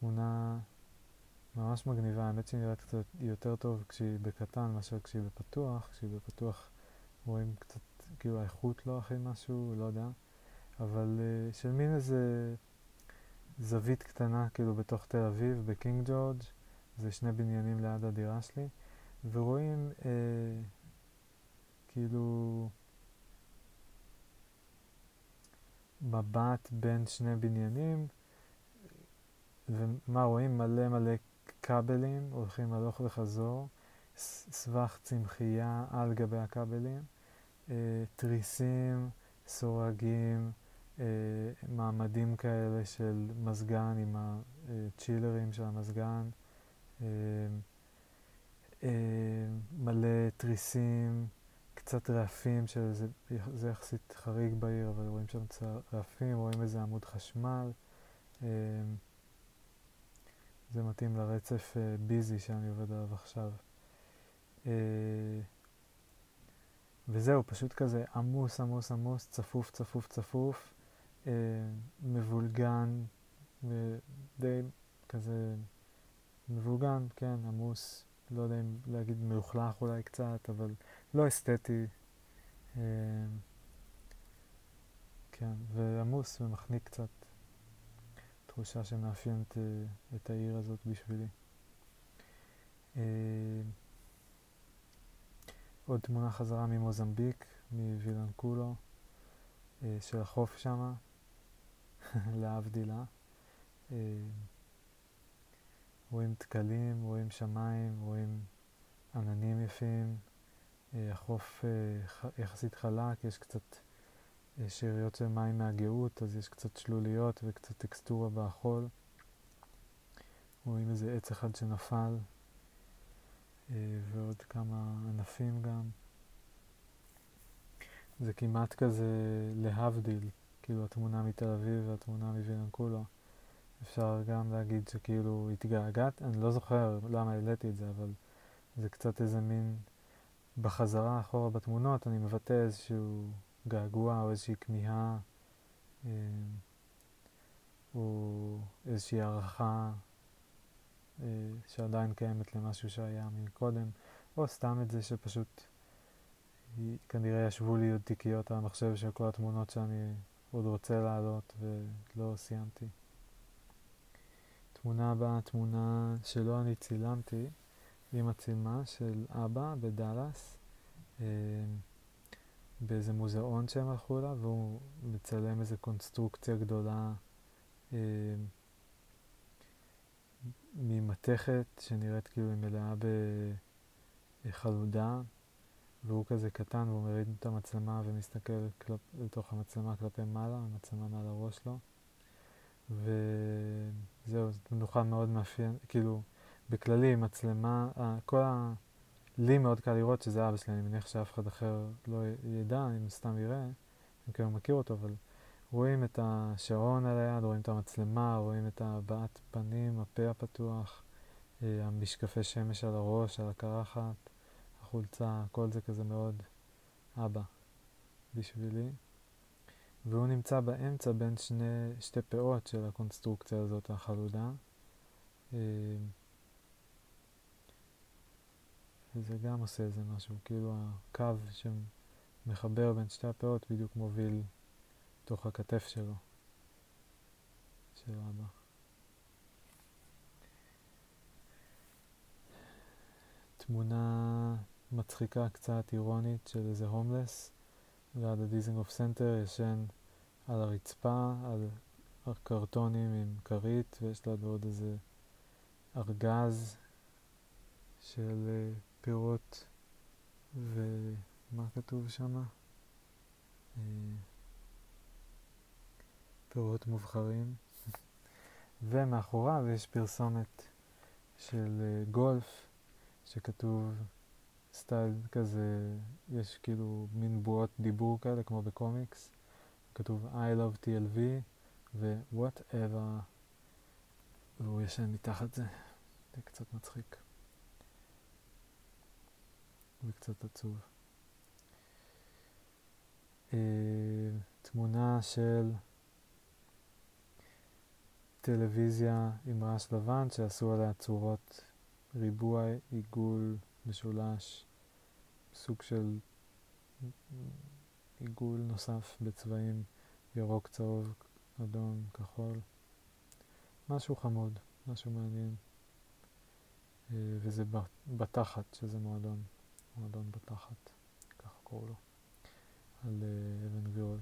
תמונה ממש מגניבה, האמת שהיא נראית קצת יותר טוב כשהיא בקטן מאשר כשהיא בפתוח, כשהיא בפתוח רואים קצת, כאילו האיכות לא הכי משהו, לא יודע, אבל uh, של מין איזה זווית קטנה כאילו בתוך תל אביב, בקינג ג'ורג', זה שני בניינים ליד הדירה שלי, ורואים uh, כאילו מבט בין שני בניינים, ומה רואים? מלא מלא כבלים הולכים הלוך וחזור, סבך צמחייה על גבי הכבלים, אה, תריסים, סורגים, אה, מעמדים כאלה של מזגן עם הצ'ילרים של המזגן, אה, אה, מלא תריסים, קצת רעפים, שזה זה יחסית חריג בעיר, אבל רואים שם רעפים, רואים איזה עמוד חשמל. אה, זה מתאים לרצף אה, ביזי שאני עובד עליו עכשיו. אה, וזהו, פשוט כזה עמוס, עמוס, עמוס, צפוף, צפוף, צפוף, אה, מבולגן, ודי כזה מבולגן, כן, עמוס, לא יודע אם להגיד מלוכלך אולי קצת, אבל לא אסתטי. אה, כן, ועמוס ומחניק קצת. תחושה שמאפיינת אה, את העיר הזאת בשבילי. אה, עוד תמונה חזרה ממוזמביק, מווילנקולו, אה, של החוף שמה, להבדילה. אה, רואים תקלים, רואים שמיים, רואים עננים יפים, אה, החוף יחסית חלק, יש קצת שאריות של מים מהגאות, אז יש קצת שלוליות וקצת טקסטורה בחול. רואים איזה עץ אחד שנפל, אה, ועוד כמה ענפים גם. זה כמעט כזה להבדיל, כאילו התמונה מתל אביב והתמונה מווילנקולו. אפשר גם להגיד שכאילו התגעגעת, אני לא זוכר למה העליתי את זה, אבל זה קצת איזה מין, בחזרה אחורה בתמונות אני מבטא איזשהו געגוע או איזושהי כמיהה אה, או איזושהי הערכה אה, שעדיין קיימת למשהו שהיה מקודם, או סתם את זה שפשוט כנראה ישבו לי עוד תיקיות על המחשב של כל התמונות שאני עוד רוצה להעלות ולא סיימתי. תמונה הבאה, תמונה שלא אני צילמתי, עם הצילמה של אבא בדאלאס. אה, באיזה מוזיאון שהם הלכו אליו, והוא מצלם איזה קונסטרוקציה גדולה אה, ממתכת שנראית כאילו היא מלאה בחלודה, והוא כזה קטן והוא מריד את המצלמה ומסתכל כלפ, לתוך המצלמה כלפי מעלה, המצלמה מעל הראש שלו. וזהו, זו מנוחה מאוד מאפיין, כאילו, בכללי מצלמה, כל ה... לי מאוד קל לראות שזה אבא שלי, אני מניח שאף אחד אחר לא ידע, אם סתם יראה, אני כאילו מכיר אותו, אבל רואים את השעון על היד, רואים את המצלמה, רואים את הבעת פנים, הפה הפתוח, אה, המשקפי שמש על הראש, על הקרחת, החולצה, כל זה כזה מאוד אבא בשבילי. והוא נמצא באמצע בין שני, שתי פאות של הקונסטרוקציה הזאת, החלודה. אה, וזה גם עושה איזה משהו, כאילו הקו שמחבר בין שתי הפאות בדיוק מוביל תוך הכתף שלו, של אבא. תמונה מצחיקה קצת, אירונית, של איזה הומלס ליד הדיזינגוף סנטר, ישן על הרצפה, על קרטונים עם כרית, ויש לידו עוד איזה ארגז של אה, פירות ומה כתוב שם? אה, פירות מובחרים. ומאחוריו יש פרסומת של אה, גולף שכתוב סטייל כזה, יש כאילו מין בועות דיבור כאלה כמו בקומיקס, כתוב I love TLV ו-whatever והוא ישן מתחת זה, זה קצת מצחיק. וקצת עצוב. אה, תמונה של טלוויזיה עם רעש לבן שעשו עליה צורות ריבוע, עיגול, משולש, סוג של עיגול נוסף בצבעים ירוק, צהוב, אדום, כחול. משהו חמוד, משהו מעניין. אה, וזה בתחת, שזה מועדון. מועדון בתחת, ככה קוראים לו, על uh, אבן גבירול.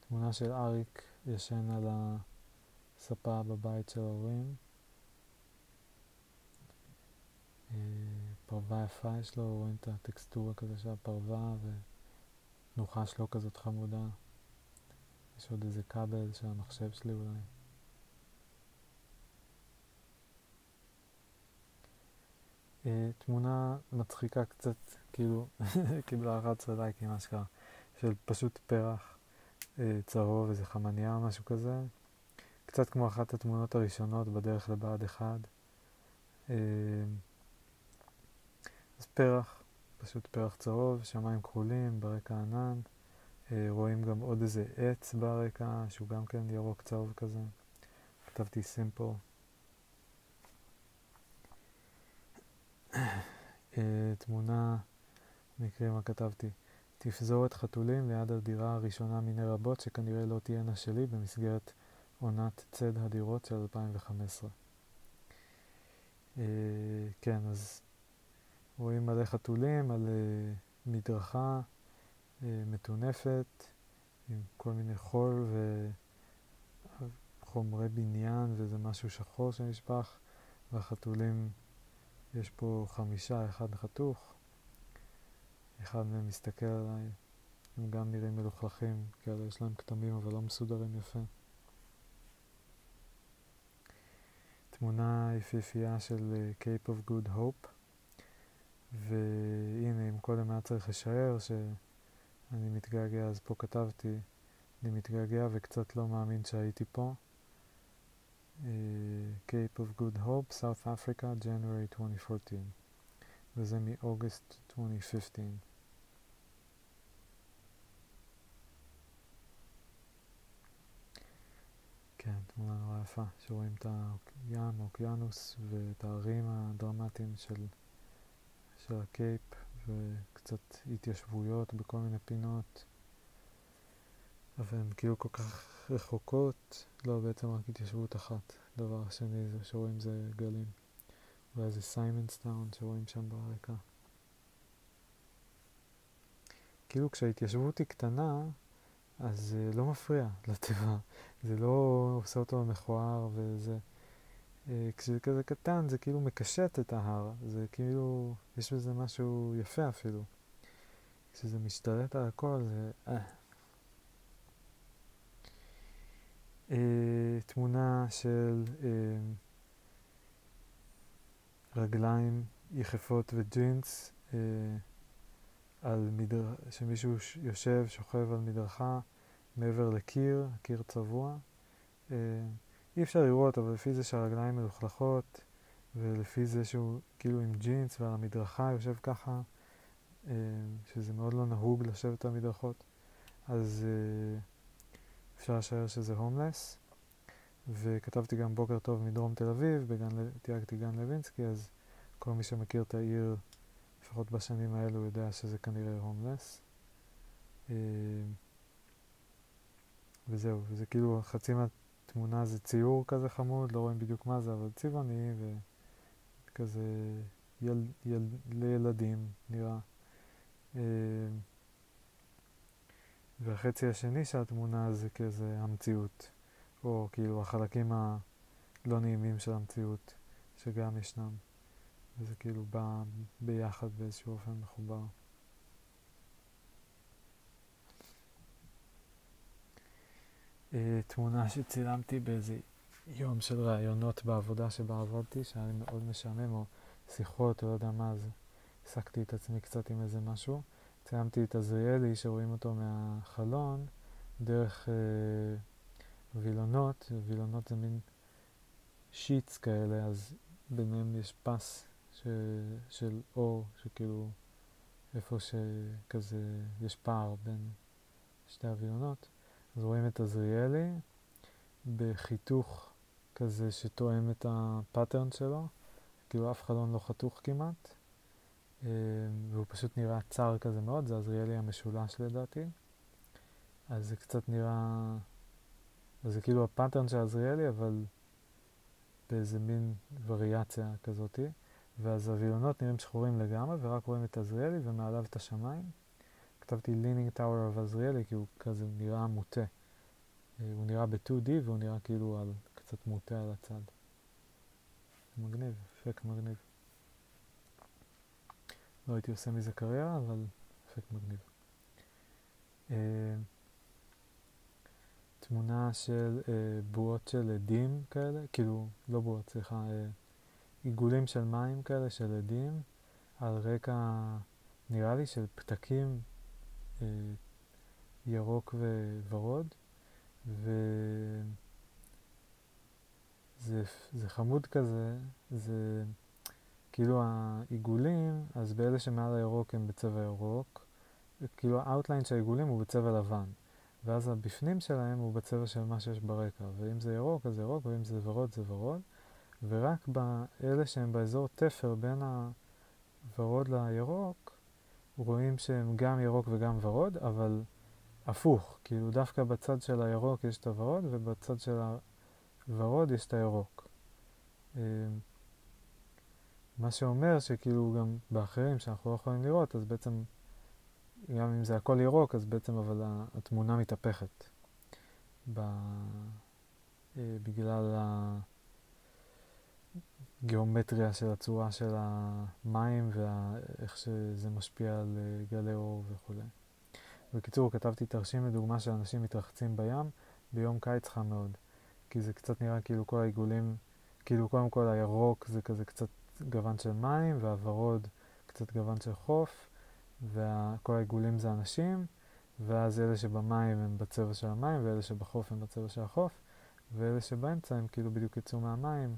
תמונה של אריק ישן על הספה בבית של ההורים. פרווה יפה יש לו, רואים את הטקסטורה כזה של הפרווה ותנוחה שלו כזאת חמודה. יש עוד איזה כבל של המחשב שלי אולי. Uh, תמונה מצחיקה קצת, כאילו, קיבלה 11 לייקים, מה שקרה, של פשוט פרח uh, צהוב, איזה חמניה או משהו כזה. קצת כמו אחת התמונות הראשונות בדרך לבה"ד 1. Uh, אז פרח, פשוט פרח צהוב, שמיים כחולים, ברקע ענן. אה, רואים גם עוד איזה עץ ברקע, שהוא גם כן ירוק צהוב כזה. כתבתי סימפל. אה, תמונה, נקרא מה כתבתי. תפזורת חתולים ליד הדירה הראשונה מיני רבות שכנראה לא תהיינה שלי במסגרת עונת צד הדירות של 2015. אה, כן, אז רואים מלא חתולים על מדרכה. אה, מטונפת, עם כל מיני חול וחומרי בניין וזה משהו שחור שנשפך, והחתולים, יש פה חמישה, אחד חתוך, אחד מהם מסתכל עליי, הם גם נראים מלוכלכים, כאלה יש להם כתמים אבל לא מסודרים יפה. תמונה יפהפייה של uh, Cape of Good Hope, והנה, אם קודם היה צריך לשער ש... אני מתגעגע, אז פה כתבתי, אני מתגעגע וקצת לא מאמין שהייתי פה. Uh, Cape of Good Hope, South Africa, January 2014. וזה מאוגוסט 2015. כן, תמונה נורא יפה, שרואים את האוקיינוס ואת הערים הדרמטיים של, של הקייפ. וקצת התיישבויות בכל מיני פינות, אבל הן כאילו כל כך רחוקות, לא, בעצם רק התיישבות אחת. דבר שני זה שרואים זה גלים. אולי זה סיימנסטאון שרואים שם ברקע. כאילו כשההתיישבות היא קטנה, אז זה לא מפריע לטבע. זה לא עושה אותו מכוער וזה... אה, כשזה כזה קטן זה כאילו מקשט את ההר, זה כאילו, יש בזה משהו יפה אפילו. כשזה משתלט על הכל זה... אה. אה, תמונה של אה, רגליים יחפות וג'ינס אה, מדר... שמישהו יושב, שוכב על מדרכה מעבר לקיר, קיר צבוע. אה, אי אפשר לראות, אבל לפי זה שהרגליים מלוכלכות, ולפי זה שהוא כאילו עם ג'ינס ועל המדרכה יושב ככה, אה, שזה מאוד לא נהוג לשבת על מדרכות, אז אה, אפשר לשער שזה הומלס. וכתבתי גם בוקר טוב מדרום תל אביב, בגן, תייגתי גן לוינסקי, אז כל מי שמכיר את העיר, לפחות בשנים האלו, יודע שזה כנראה הומלס. אה, וזהו, וזה כאילו חצי מה... תמונה זה ציור כזה חמוד, לא רואים בדיוק מה זה, אבל צבעוני וכזה יל, יל, לילדים נראה. אה, והחצי השני של התמונה זה כזה המציאות, או כאילו החלקים הלא נעימים של המציאות, שגם ישנם. וזה כאילו בא ביחד באיזשהו אופן מחובר. תמונה שצילמתי באיזה יום של ראיונות בעבודה שבה עבדתי, שהיה לי מאוד משעמם, או שיחות, או לא יודע מה, אז העסקתי את עצמי קצת עם איזה משהו. צילמתי את עזריאלי, שרואים אותו מהחלון, דרך אה, וילונות, וילונות זה מין שיטס כאלה, אז ביניהם יש פס ש, של אור, שכאילו איפה שכזה יש פער בין שתי הווילונות. אז רואים את עזריאלי בחיתוך כזה שתואם את ה pattern שלו, כאילו אף חלון לא חתוך כמעט, אה, והוא פשוט נראה צר כזה מאוד, זה עזריאלי המשולש לדעתי. אז זה קצת נראה, אז זה כאילו ה pattern של עזריאלי, אבל באיזה מין וריאציה כזאתי. ואז הווילונות נראים שחורים לגמרי, ורק רואים את עזריאלי ומעליו את השמיים. כתבתי leaning tower of עזריאלי כי הוא כזה נראה מוטה. אה, הוא נראה ב-2D והוא נראה כאילו על, קצת מוטה על הצד. מגניב, אפקט מגניב. לא הייתי עושה מזה קריירה, אבל אפקט מגניב. Uh, תמונה של אה, בועות של עדים כאלה, כאילו, לא בועות, סליחה, אה, עיגולים של מים כאלה של עדים, על רקע, נראה לי, של פתקים ירוק וורוד, וזה זה חמוד כזה, זה כאילו העיגולים, אז באלה שמעל הירוק הם בצבע ירוק, כאילו ה outline של העיגולים הוא בצבע לבן. ואז הבפנים שלהם הוא בצבע של מה שיש ברקע, ואם זה ירוק אז ירוק, ואם זה ורוד זה ורוד, ורק באלה שהם באזור תפר בין הוורוד לירוק, רואים שהם גם ירוק וגם ורוד, אבל הפוך, כאילו דווקא בצד של הירוק יש את הוורוד, ובצד של הוורוד יש את הירוק. אמ, מה שאומר שכאילו גם באחרים שאנחנו לא יכולים לראות, אז בעצם גם אם זה הכל ירוק, אז בעצם אבל התמונה מתהפכת ב... אה, בגלל הגיאומטריה של הצורה של המים ואיך שזה משפיע על אה, גלי אור וכו'. בקיצור, כתבתי תרשים לדוגמה שאנשים מתרחצים בים ביום קיץ חם מאוד. כי זה קצת נראה כאילו כל העיגולים, כאילו קודם כל הירוק זה כזה קצת גוון של מים, והוורוד קצת גוון של חוף, וכל העיגולים זה אנשים, ואז אלה שבמים הם בצבע של המים, ואלה שבחוף הם בצבע של החוף, ואלה שבאמצע הם כאילו בדיוק יצאו מהמים,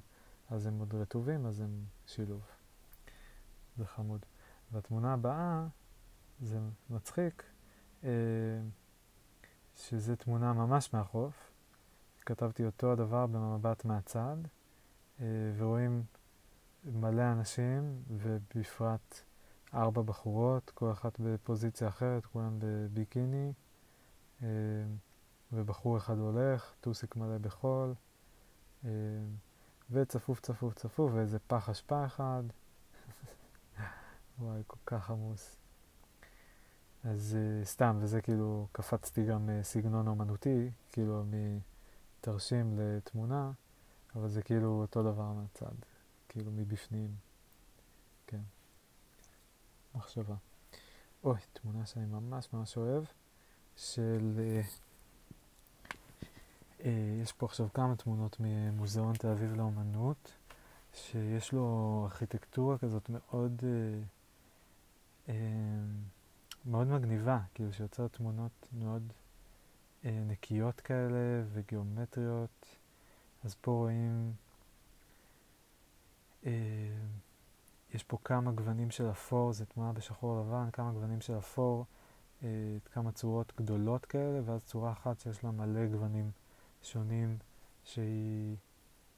אז הם עוד רטובים, אז הם שילוב. זה חמוד. והתמונה הבאה, זה מצחיק, אה, שזה תמונה ממש מהחוף. כתבתי אותו הדבר במבט מהצד, אה, ורואים מלא אנשים, ובפרט ארבע בחורות, כל אחת בפוזיציה אחרת, כולם בביקיני, אה, ובחור אחד הולך, טוסיק מלא בחול, וצפוף צפוף צפוף, ואיזה פח אשפה אחד. וואי, כל כך עמוס. אז uh, סתם, וזה כאילו, קפצתי גם uh, סגנון אומנותי, כאילו מתרשים לתמונה, אבל זה כאילו אותו דבר מהצד, כאילו מבפנים. כן. מחשבה. אוי, תמונה שאני ממש ממש אוהב, של... אה, יש פה עכשיו כמה תמונות ממוזיאון תל אביב לאומנות, שיש לו ארכיטקטורה כזאת מאוד, אה, אה, מאוד מגניבה, כאילו שיוצרת תמונות מאוד אה, נקיות כאלה וגיאומטריות. אז פה רואים... אה, יש פה כמה גוונים של אפור, זו תמונה בשחור לבן, כמה גוונים של אפור, אה, כמה צורות גדולות כאלה, ואז צורה אחת שיש לה מלא גוונים שונים, שהיא,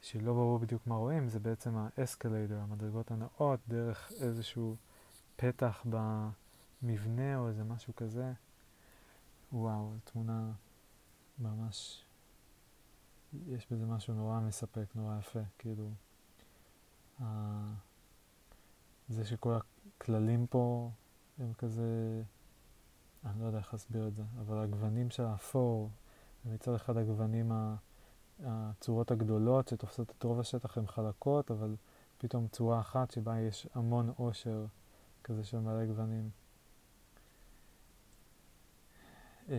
שהיא לא ברור בדיוק מה רואים, זה בעצם האסקליידר, המדרגות הנאות, דרך איזשהו פתח במבנה או איזה משהו כזה. וואו, תמונה ממש, יש בזה משהו נורא מספק, נורא יפה, כאילו. זה שכל הכללים פה הם כזה, אני לא יודע איך להסביר את זה, אבל הגוונים של האפור, מצד אחד הגוונים, הצורות הגדולות שתופסות את רוב השטח הן חלקות, אבל פתאום צורה אחת שבה יש המון עושר כזה של מלא גוונים. אה,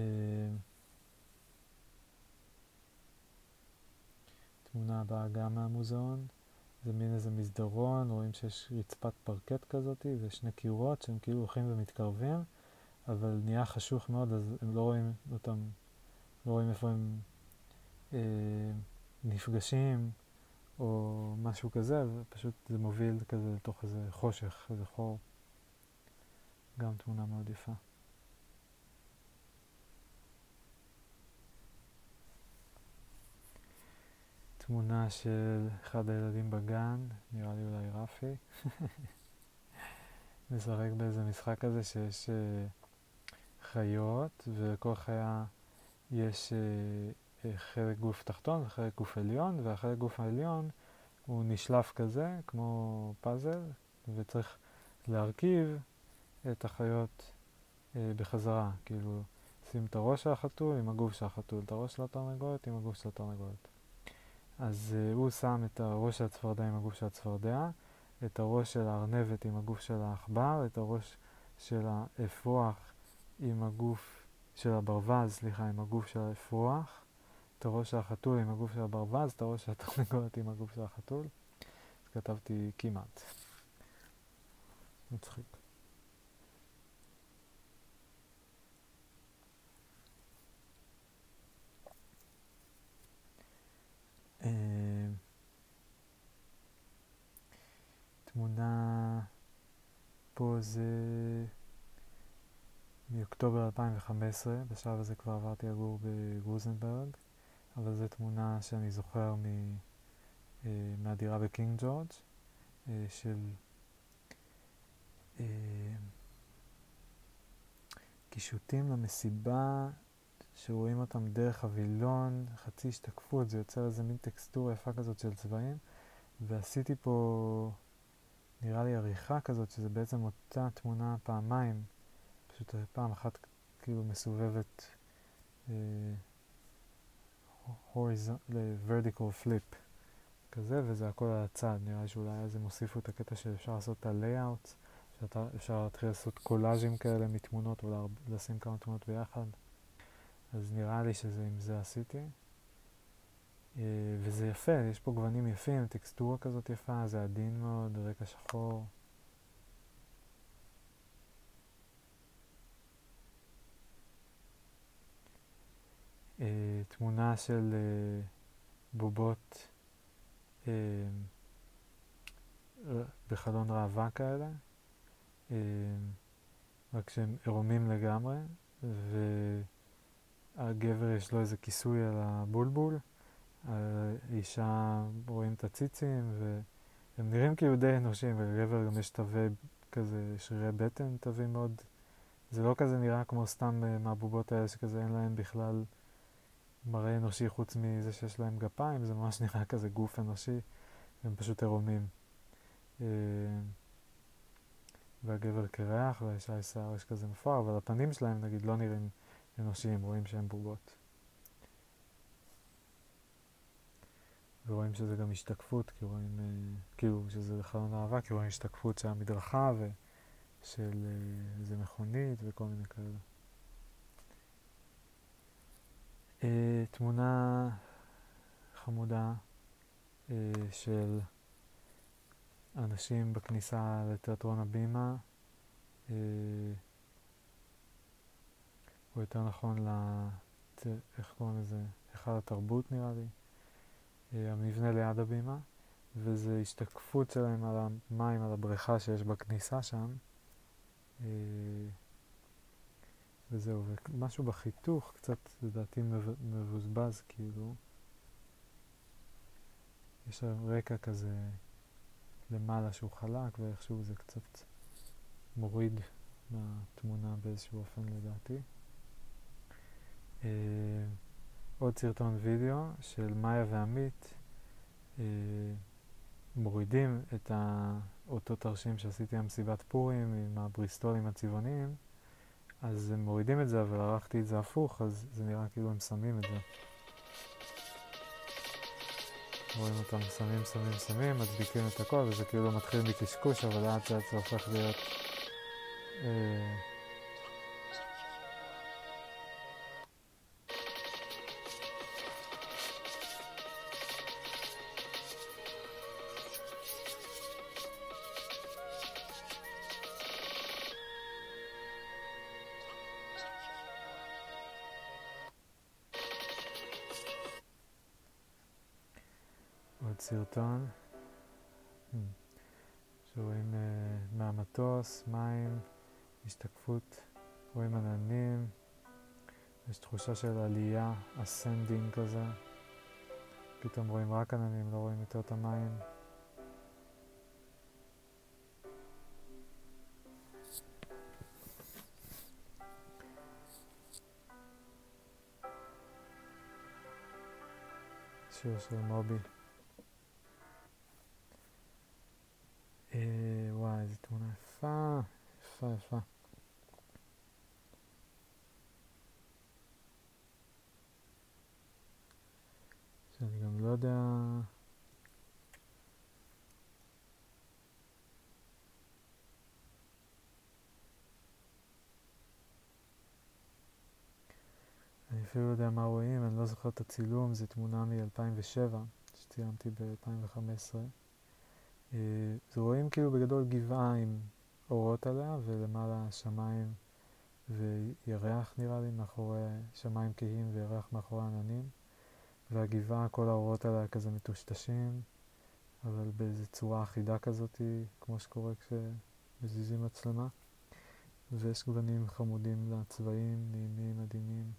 תמונה הבאה גם מהמוזיאון. זה מין איזה מסדרון, רואים שיש רצפת פרקט כזאת ושני קירות שהם כאילו הולכים ומתקרבים, אבל נהיה חשוך מאוד אז הם לא רואים אותם, לא רואים איפה הם אה, נפגשים או משהו כזה, ופשוט זה מוביל כזה לתוך איזה חושך, איזה חור. גם תמונה מאוד יפה. תמונה של אחד הילדים בגן, נראה לי אולי רפי, משחק באיזה משחק כזה שיש uh, חיות, ולכל חיה יש uh, חלק גוף תחתון וחלק גוף עליון, והחלק גוף העליון הוא נשלף כזה, כמו פאזל, וצריך להרכיב את החיות uh, בחזרה, כאילו, שים את הראש של החתול עם הגוף של החתול, את הראש של התרנגולת עם הגוף של התרנגולת. אז uh, הוא שם את הראש של הצפרדע עם הגוף של הצפרדע, את הראש של הארנבת עם הגוף של העכבר, את הראש של האפרוח עם הגוף של הברווז, סליחה, עם הגוף של האפרוח, את הראש של החתול עם הגוף של הברווז, את הראש של התרנגולת עם הגוף של החתול. אז כתבתי כמעט. מצחיק. אה, תמונה פה זה מאוקטובר 2015, בשלב הזה כבר עברתי לגור בגרוזנברג, אבל זו תמונה שאני זוכר מ, אה, מהדירה בקינג ג'ורג' אה, של אה, קישוטים למסיבה שרואים אותם דרך הווילון, חצי השתקפות, זה יוצר איזה מין טקסטורה יפה כזאת של צבעים, ועשיתי פה נראה לי עריכה כזאת, שזה בעצם אותה תמונה פעמיים, פשוט פעם אחת כאילו מסובבת אה, vertical flip כזה, וזה הכל על הצד. נראה לי שאולי אז הם הוסיפו את הקטע שאפשר לעשות את ה-layout, שאפשר להתחיל לעשות קולאז'ים כאלה מתמונות, או לשים כמה תמונות ביחד. אז נראה לי שזה עם זה עשיתי. אה, וזה יפה, יש פה גוונים יפים, טקסטורה כזאת יפה, זה עדין מאוד, רקע שחור. אה, תמונה של אה, בובות בחלון ראווה כאלה, רק שהם עירומים לגמרי, והגבר יש לו איזה כיסוי על הבולבול. האישה רואים את הציצים והם נראים כאילו די אנושיים ולגבר גם יש תווי כזה שרירי בטן תווים מאוד זה לא כזה נראה כמו סתם uh, מהבובות האלה שכזה אין להם בכלל מראה אנושי חוץ מזה שיש להם גפיים זה ממש נראה כזה גוף אנושי הם פשוט עירומים uh, והגבר קרח והאישה יש שיער יש כזה מפואר אבל הפנים שלהם נגיד לא נראים אנושיים רואים שהם בובות ורואים שזה גם השתקפות, כי רואים, אה, כאילו שזה חלון אהבה, כי רואים השתקפות של המדרכה ושל אה, איזה מכונית וכל מיני כאלה. אה, תמונה חמודה אה, של אנשים בכניסה לתיאטרון הבימה, אה, או יותר נכון, לת... איך קוראים לזה? היכל התרבות נראה לי. אה, המבנה ליד הבימה, וזה השתקפות שלהם על המים, על הבריכה שיש בכניסה שם. אה, וזהו, ומשהו בחיתוך קצת לדעתי מבוזבז כאילו. יש רקע כזה למעלה שהוא חלק ואיכשהו זה קצת מוריד מהתמונה באיזשהו אופן לדעתי. Uh, עוד סרטון וידאו של מאיה ועמית אה, מורידים את אותו תרשים שעשיתי במסיבת פורים עם הבריסטולים הצבעוניים אז הם מורידים את זה אבל ערכתי את זה הפוך אז זה נראה כאילו הם שמים את זה. רואים אותם שמים, שמים, שמים, מדביקים את הכל וזה כאילו מתחיל מקשקוש אבל לאט לאט זה הופך להיות אה, סרטון hmm. שרואים uh, מהמטוס, מים, השתקפות, רואים עננים, יש תחושה של עלייה, ascending כזה, פתאום רואים רק עננים, לא רואים יותר את המים. שיר של מובי. תמונה יפה, יפה, יפה. שאני גם לא יודע... אני אפילו לא יודע מה רואים, אני לא זוכר את הצילום, זו תמונה מ-2007, שצילמתי ב-2015. אז רואים כאילו בגדול גבעה עם אורות עליה, ולמעלה שמיים וירח נראה לי, מאחורי שמיים כהים וירח מאחורי עננים. והגבעה, כל האורות עליה כזה מטושטשים, אבל באיזו צורה אחידה כזאת, כמו שקורה כשמזיזים מצלמה. ויש גוונים חמודים לצבעים, נעימים, עדינים.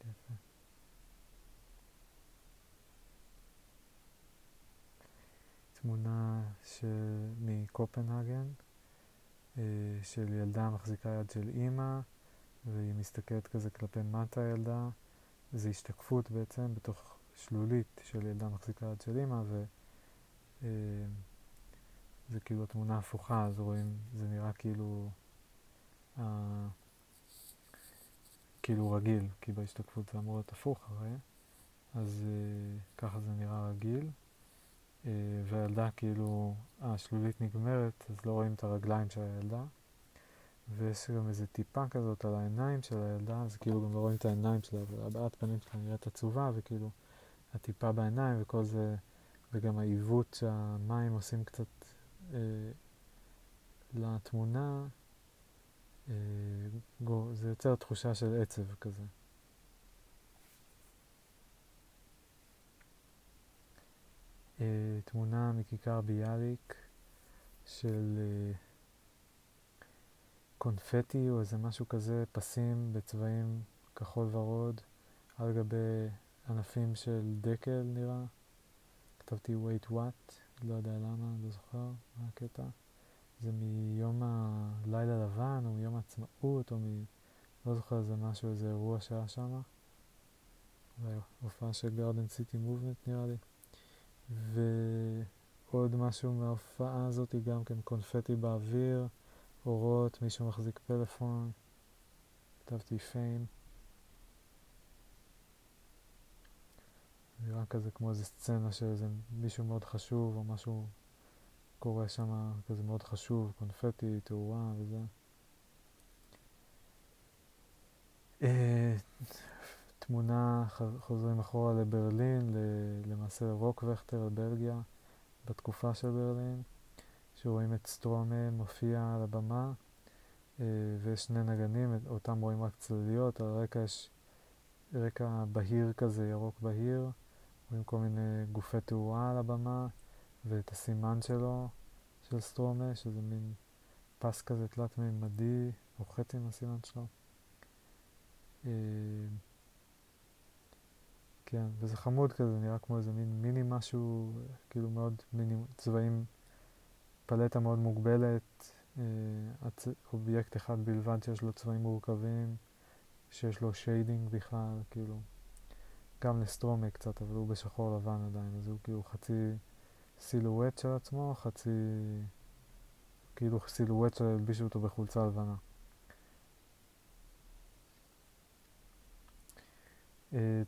יפה. תמונה מקופנהגן אה, של ילדה מחזיקה יד של אימא והיא מסתכלת כזה כלפי מטה הילדה, זו השתקפות בעצם בתוך שלולית של ילדה מחזיקה יד של אימא וזה אה, כאילו התמונה הפוכה, אז רואים, זה נראה כאילו אה, כאילו רגיל, כי בהשתקפות זה אמור להיות הפוך הרי, אז אה, ככה זה נראה רגיל. אה, והילדה כאילו, השלולית נגמרת, אז לא רואים את הרגליים של הילדה. ויש גם איזה טיפה כזאת על העיניים של הילדה, אז כאילו גם לא רואים את העיניים שלה, והבעת פנים שלה נראית עצובה, וכאילו הטיפה בעיניים וכל זה, וגם העיוות שהמים עושים קצת אה, לתמונה, אה, גו, זה יוצר תחושה של עצב כזה. תמונה מכיכר ביאליק של אה, קונפטי או איזה משהו כזה, פסים בצבעים כחול ורוד על גבי ענפים של דקל נראה. כתבתי wait what, לא יודע למה, לא זוכר מה הקטע. זה מיום הלילה לבן או מיום העצמאות או מ... לא זוכר איזה משהו, איזה אירוע שהיה שם. הופעה של גרדן סיטי מובנט נראה לי. ועוד משהו מההופעה הזאת, גם כן קונפטי באוויר, אורות, מישהו מחזיק פלאפון, כתבתי פיים. נראה כזה כמו איזה סצנה של איזה מישהו מאוד חשוב או משהו קורה שם כזה מאוד חשוב, קונפטי, תאורה וזה. תמונה, חוזרים אחורה לברלין, למעשה לרוקווכטר, בלגיה, בתקופה של ברלין, שרואים את סטרומה מופיע על הבמה, אה, ויש שני נגנים, אותם רואים רק צלליות, על הרקע יש רקע בהיר כזה, ירוק בהיר, רואים כל מיני גופי תאורה על הבמה, ואת הסימן שלו, של סטרומה, שזה מין פס כזה תלת-מימדי, או חצי מהסימן שלו. כן, וזה חמוד כזה, נראה כמו איזה מין מיני משהו, כאילו מאוד מיני צבעים, פלטה מאוד מוגבלת, אה, אובייקט אחד בלבד שיש לו צבעים מורכבים, שיש לו shading בכלל, כאילו, גם לסטר ומק קצת, אבל הוא בשחור לבן עדיין, אז הוא כאילו חצי סילואט של עצמו, חצי, כאילו סילואט שהלבישו אותו בחולצה לבנה.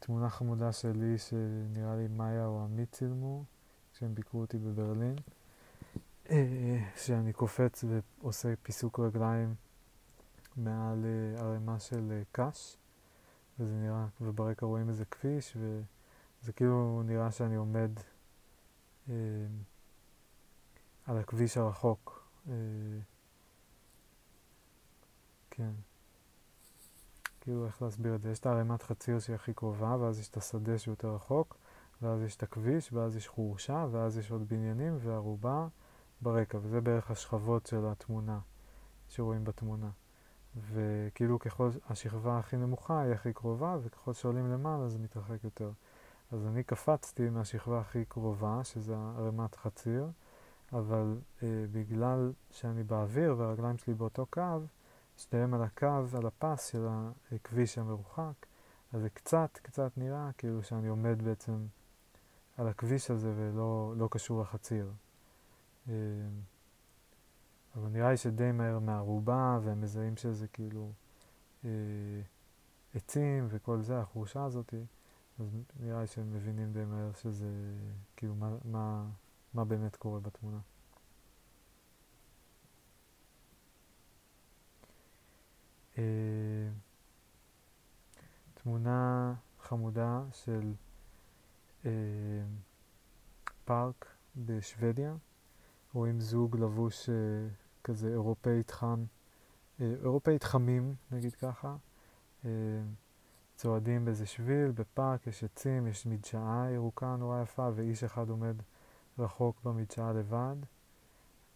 תמונה חמודה שלי שנראה לי מאיה או עמית צילמו כשהם ביקרו אותי בברלין uh, שאני קופץ ועושה פיסוק רגליים מעל uh, ערימה של קש וזה נראה, וברקע רואים איזה כביש וזה כאילו נראה שאני עומד uh, על הכביש הרחוק uh, כן כאילו איך להסביר את זה, יש את הערימת חציר שהיא הכי קרובה, ואז יש את השדה שהוא יותר רחוק, ואז יש את הכביש, ואז יש חורשה, ואז יש עוד בניינים וערובה ברקע, וזה בערך השכבות של התמונה, שרואים בתמונה. וכאילו ככל השכבה הכי נמוכה היא הכי קרובה, וככל שעולים למעלה זה מתרחק יותר. אז אני קפצתי מהשכבה הכי קרובה, שזה ערימת חציר, אבל אה, בגלל שאני באוויר והרגליים שלי באותו קו, שניהם על הקו, על הפס של הכביש המרוחק, אז זה קצת, קצת נראה כאילו שאני עומד בעצם על הכביש הזה ולא לא קשור לחציר. אה, אבל נראה לי שדי מהר מהערובה, והם מזהים שזה כאילו אה, עצים וכל זה, החורשה הזאתי, אז נראה לי שהם מבינים די מהר שזה, כאילו, מה, מה, מה באמת קורה בתמונה. תמונה חמודה של אה, פארק בשוודיה. רואים זוג לבוש אה, כזה אירופאית חם, אה, אירופאית חמים, נגיד ככה. אה, צועדים באיזה שביל, בפארק, יש עצים, יש מדשאה ירוקה נורא יפה, ואיש אחד עומד רחוק במדשאה לבד.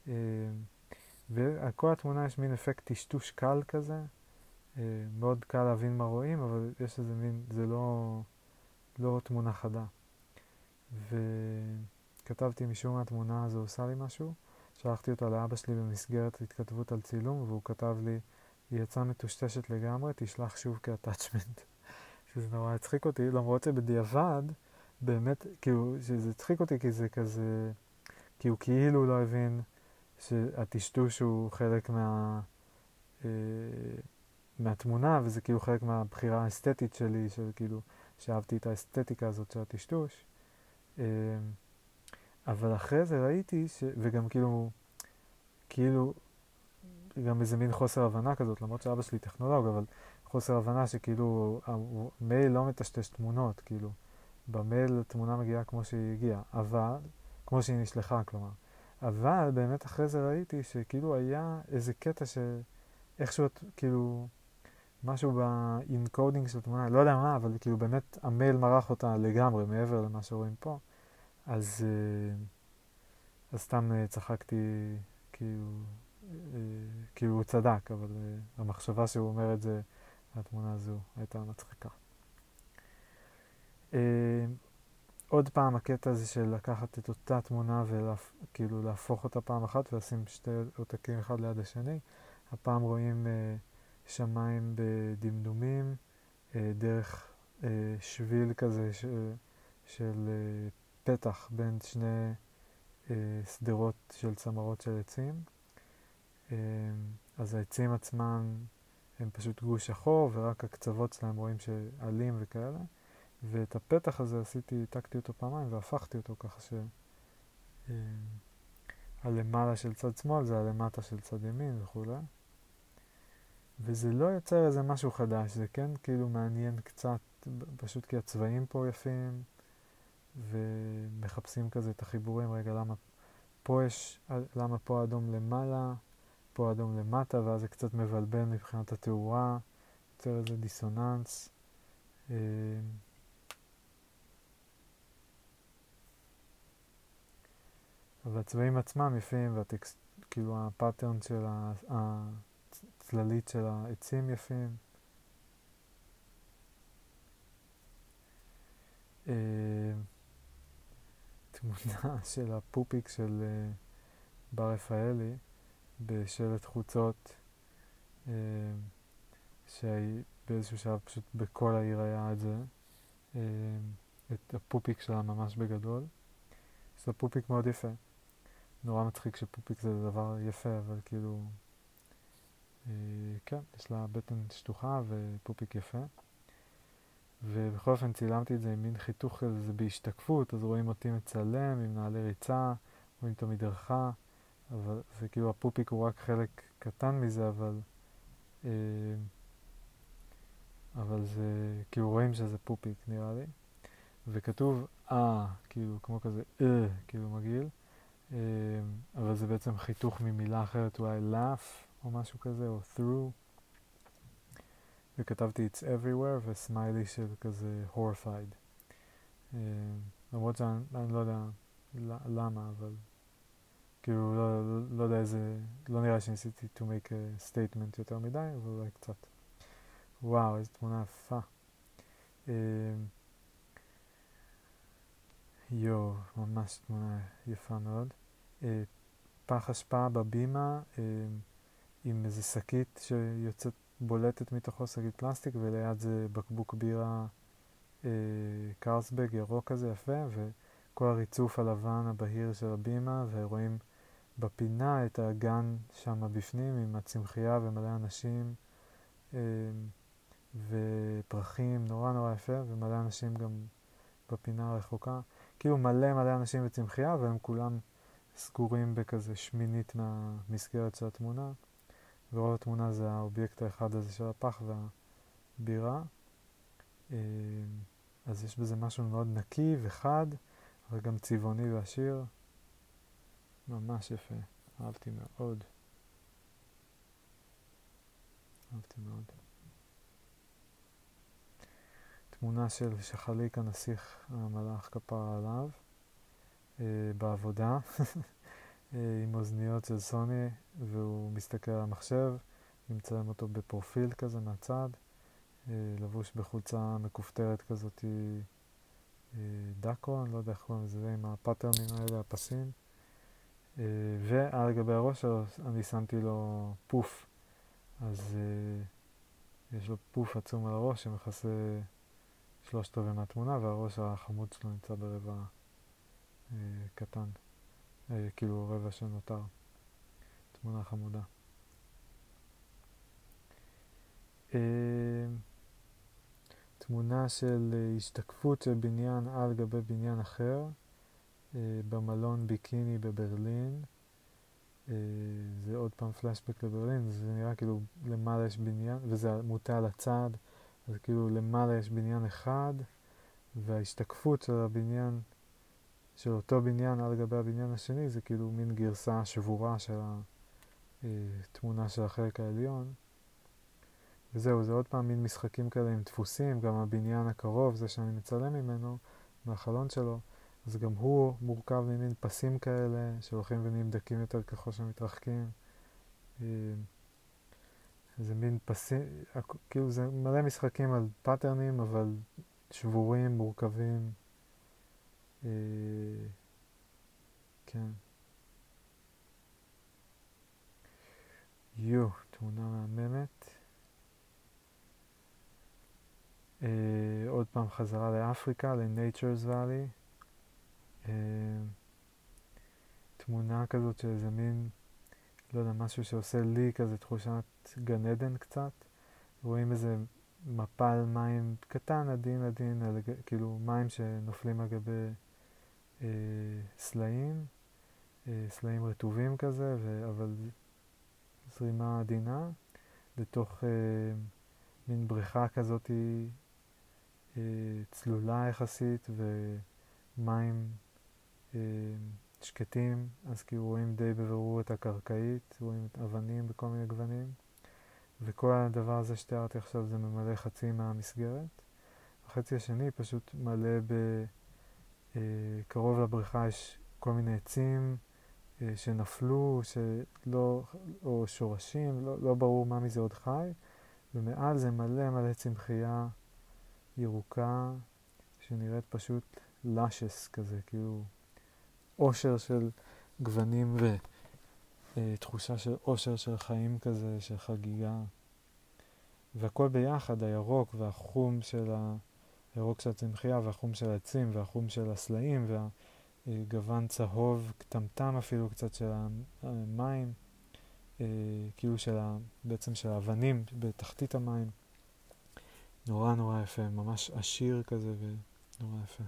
אה, ועל כל התמונה יש מין אפקט טשטוש קל כזה. אה, מאוד קל להבין מה רואים, אבל יש איזה מין, זה לא, לא תמונה חדה. וכתבתי משום מה התמונה הזו עושה לי משהו. שלחתי אותה לאבא שלי במסגרת התכתבות על צילום, והוא כתב לי, היא יצאה מטושטשת לגמרי, תשלח שוב כאטאצ'מנט. שזה נורא הצחיק אותי, למרות שבדיעבד, באמת, כאילו, שזה הצחיק אותי כי זה כזה, כי הוא כאילו לא הבין שהטשטוש הוא חלק מה... אה, מהתמונה, וזה כאילו חלק מהבחירה האסתטית שלי, של כאילו, שאהבתי את האסתטיקה הזאת של הטשטוש. אה, אבל אחרי זה ראיתי, ש... וגם כאילו, כאילו, גם איזה מין חוסר הבנה כזאת, למרות שאבא שלי טכנולוג, אבל חוסר הבנה שכאילו, המייל לא מטשטש תמונות, כאילו, במייל התמונה מגיעה כמו שהיא הגיעה, אבל, כמו שהיא נשלחה, כלומר. אבל באמת אחרי זה ראיתי שכאילו היה איזה קטע שאיכשהו, כאילו, משהו ב encoding של התמונה, לא יודע מה, אבל כאילו באמת המייל מרח אותה לגמרי מעבר למה שרואים פה. אז, אה, אז סתם אה, צחקתי, כאילו, אה, כאילו הוא צדק, אבל המחשבה שהוא אומר את זה, התמונה הזו הייתה מצחיקה. עוד פעם הקטע הזה של לקחת את אותה תמונה וכאילו להפוך אותה פעם אחת ולשים שתי עותקים אחד ליד השני. הפעם רואים שמיים בדמדומים, דרך שביל כזה ש, של פתח בין שני אה, שדרות של צמרות של עצים. אה, אז העצים עצמם הם פשוט גוש שחור, ורק הקצוות שלהם רואים שעלים וכאלה. ואת הפתח הזה עשיתי, העתקתי אותו פעמיים והפכתי אותו ככה ש... אה, הלמעלה של צד שמאל זה הלמטה של צד ימין וכולי. וזה לא יוצר איזה משהו חדש, זה כן כאילו מעניין קצת, פשוט כי הצבעים פה יפים, ומחפשים כזה את החיבורים, רגע, למה פה יש, למה פה האדום למעלה, פה האדום למטה, ואז זה קצת מבלבל מבחינת התאורה, יוצר איזה דיסוננס. אה, אבל הצבעים עצמם יפים, והטקסט, כאילו הפאטרן של הצללית של העצים יפים. Uh, תמונה של הפופיק של uh, בר רפאלי בשלט חוצות, uh, שבאיזשהו שלב פשוט בכל העיר היה את זה, את הפופיק שלה ממש בגדול. זה פופיק מאוד יפה. נורא מצחיק שפופיק זה דבר יפה, אבל כאילו, כן, יש לה בטן שטוחה ופופיק יפה. ובכל אופן צילמתי את זה עם מין חיתוך כזה בהשתקפות, אז רואים אותי מצלם עם נעלי ריצה, רואים את המדרכה, אבל זה כאילו הפופיק הוא רק חלק קטן מזה, אבל אה, אבל זה, כאילו רואים שזה פופיק נראה לי, וכתוב אה, כאילו כמו כזה אה, כאילו מגעיל, אה, אבל זה בעצם חיתוך ממילה אחרת, אולי laugh או משהו כזה, או through. וכתבתי It's everywhere וסמיילי של כזה horrified. Uh, למרות שאני לא יודע למה, אבל כאילו לא, לא, לא יודע איזה, לא נראה שניסיתי to make a statement יותר מדי, אבל אולי קצת. וואו, איזה תמונה יפה. Uh, יואו, ממש תמונה יפה מאוד. Uh, פח אשפה בבימה עם איזה שקית שיוצאת בולטת מתוכו שקית פלסטיק, וליד זה בקבוק בירה אה, קרסבג ירוק כזה יפה, וכל הריצוף הלבן הבהיר של הבימה, ורואים בפינה את הגן שם בפנים עם הצמחייה ומלא אנשים אה, ופרחים, נורא נורא יפה, ומלא אנשים גם בפינה הרחוקה. כאילו מלא מלא אנשים וצמחייה, והם כולם סגורים בכזה שמינית מהמסגרת של התמונה. ורוב התמונה זה האובייקט האחד הזה של הפח והבירה. אה, אז יש בזה משהו מאוד נקי וחד, אבל גם צבעוני ועשיר. ממש יפה, אהבתי מאוד. אהבתי מאוד. תמונה של שחליק הנסיך המלאך כפרה עליו, אה, בעבודה, עם אוזניות של סוני, והוא מסתכל על המחשב, נמצאים אותו בפרופיל כזה מהצד, אה, לבוש בחולצה מכופתרת כזאת אה, דקו, אני לא יודע איך קוראים לזה, עם הפאטרנים האלה, הפסים. אה, ועל גבי הראש שלו אני שמתי לו פוף, אז אה, יש לו פוף עצום על הראש שמכסה שלושת רבעי מהתמונה, והראש החמוד שלו נמצא ברבע אה, קטן, אה, כאילו רבע שנותר. תמונה חמודה. אה, תמונה של אה, השתקפות של בניין על גבי בניין אחר אה, במלון ביקיני בברלין. אה, זה עוד פעם פלשבק לברלין, זה נראה כאילו למעלה יש בניין, וזה מוטה על הצד, אז כאילו למעלה יש בניין אחד, וההשתקפות של הבניין, של אותו בניין על גבי הבניין השני, זה כאילו מין גרסה שבורה של התמונה של החלק העליון. וזהו, זה עוד פעם מין משחקים כאלה עם דפוסים, גם הבניין הקרוב, זה שאני מצלם ממנו, מהחלון שלו, אז גם הוא מורכב ממין פסים כאלה, שהולכים ונהיים דקים יותר ככל שמתרחקים. אה, זה מין פסים, כאילו זה מלא משחקים על pattern־ים, אבל שבורים, מורכבים. אה, כן. יו, תמונה מהממת. Uh, עוד פעם חזרה לאפריקה, ל-Nature's Valley. Uh, תמונה כזאת של איזה מין, לא יודע, משהו שעושה לי כזה תחושת גן עדן קצת. רואים איזה מפל מים קטן, עדין עדין, כאילו מים שנופלים על גבי uh, סלעים, uh, סלעים רטובים כזה, ו- אבל זרימה עדינה, לתוך uh, מין בריכה כזאת אה, צלולה יחסית ומים אה, שקטים, אז כאילו רואים די בבירור את הקרקעית, רואים את אבנים בכל מיני גוונים, וכל הדבר הזה שתיארתי עכשיו זה ממלא חצי מהמסגרת. החצי השני פשוט מלא ב... אה, קרוב לבריכה יש כל מיני עצים שנפלו, שלא, או שורשים, לא, לא ברור מה מזה עוד חי, ומעל זה מלא מלא צמחייה ירוקה שנראית פשוט לאשס כזה, כאילו אושר של גוונים ותחושה של אושר של חיים כזה, של חגיגה. והכל ביחד, הירוק והחום של ה... הירוק של הצמחייה והחום של העצים והחום של הסלעים והגוון צהוב, קטמטם אפילו קצת של המים, אה, כאילו של ה... בעצם של האבנים בתחתית המים. נורא נורא יפה, ממש עשיר כזה ונורא יפה.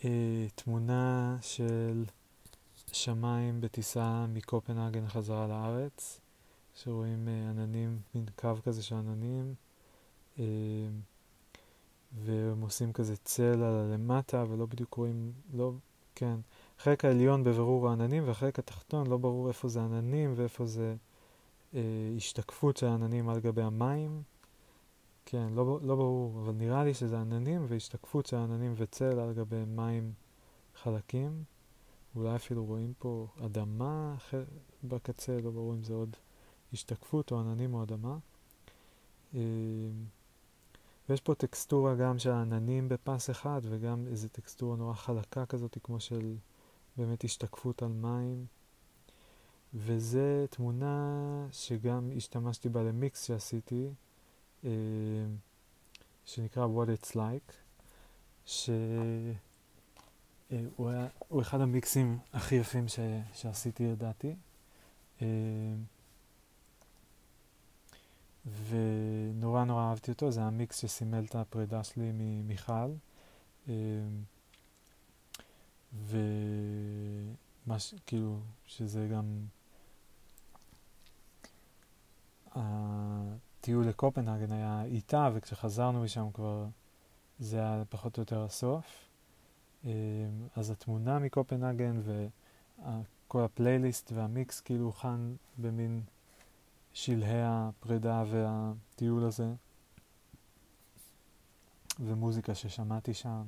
Uh, תמונה של שמיים בטיסה מקופנהגן חזרה לארץ, שרואים uh, עננים, מין קו כזה של עננים, uh, והם עושים כזה צל על הלמטה ולא בדיוק רואים, לא, כן, החלק העליון בבירור העננים והחלק התחתון לא ברור איפה זה עננים ואיפה זה אה, השתקפות של העננים על גבי המים. כן, לא, לא ברור, אבל נראה לי שזה עננים והשתקפות של העננים וצל על גבי מים חלקים. אולי אפילו רואים פה אדמה בקצה, לא ברור אם זה עוד השתקפות או עננים או אדמה. אה, ויש פה טקסטורה גם של העננים בפס אחד וגם איזו טקסטורה נורא חלקה כזאת כמו של באמת השתקפות על מים. וזה תמונה שגם השתמשתי בה למיקס שעשיתי, אה, שנקרא What It's Like, שהוא אה, אחד המיקסים הכי יפים ש, שעשיתי לדעתי. אה, ונורא נורא אהבתי אותו, זה המיקס שסימל את הפרידה שלי ממיכל. ו... מש, כאילו, שזה גם הטיול לקופנהגן היה איתה, וכשחזרנו משם כבר זה היה פחות או יותר הסוף. אמ, אז התמונה מקופנהגן וכל הפלייליסט והמיקס כאילו הוכן במין שלהי הפרידה והטיול הזה, ומוזיקה ששמעתי שם.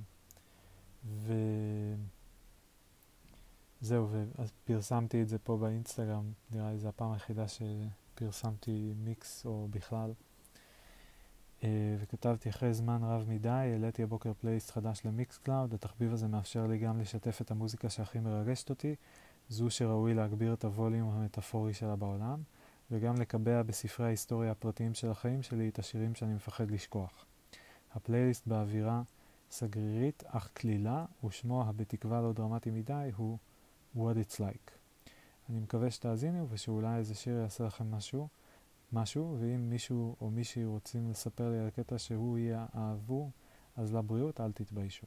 וזהו, ואז פרסמתי את זה פה באינסטגרם, נראה לי זו הפעם היחידה שפרסמתי מיקס או בכלל. אה, וכתבתי אחרי זמן רב מדי, העליתי הבוקר פלייליסט חדש ל Mixcloud, התחביב הזה מאפשר לי גם לשתף את המוזיקה שהכי מרגשת אותי, זו שראוי להגביר את הווליום המטאפורי שלה בעולם, וגם לקבע בספרי ההיסטוריה הפרטיים של החיים שלי את השירים שאני מפחד לשכוח. הפלייליסט באווירה סגרירית אך קלילה, ושמו בתקווה לא דרמטי מדי הוא What It's Like. אני מקווה שתאזינו ושאולי איזה שיר יעשה לכם משהו. משהו, ואם מישהו או מישהי רוצים לספר לי על קטע שהוא יהיה האהבו, אז לבריאות אל תתביישו.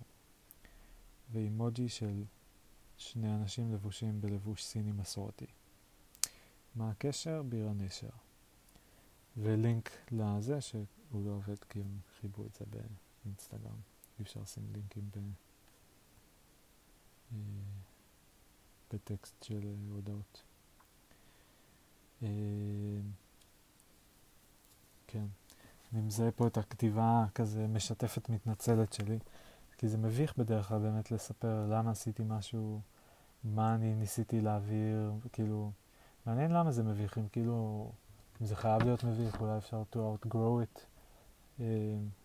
ואימוג'י של שני אנשים לבושים בלבוש סיני מסורתי. מה הקשר? בירה נשר. ולינק לזה שהוא לא עובד כי הם חיברו את זה באינסטגרם. אי אפשר לשים לינקים ב... אה, בטקסט של הודעות. אה, כן. אני מזהה פה את הכתיבה כזה משתפת מתנצלת שלי, כי זה מביך בדרך כלל באמת לספר למה עשיתי משהו, מה אני ניסיתי להעביר, כאילו, מעניין למה זה מביך, אם כאילו, אם זה חייב להיות מביך, אולי אפשר to outgrow it, אה,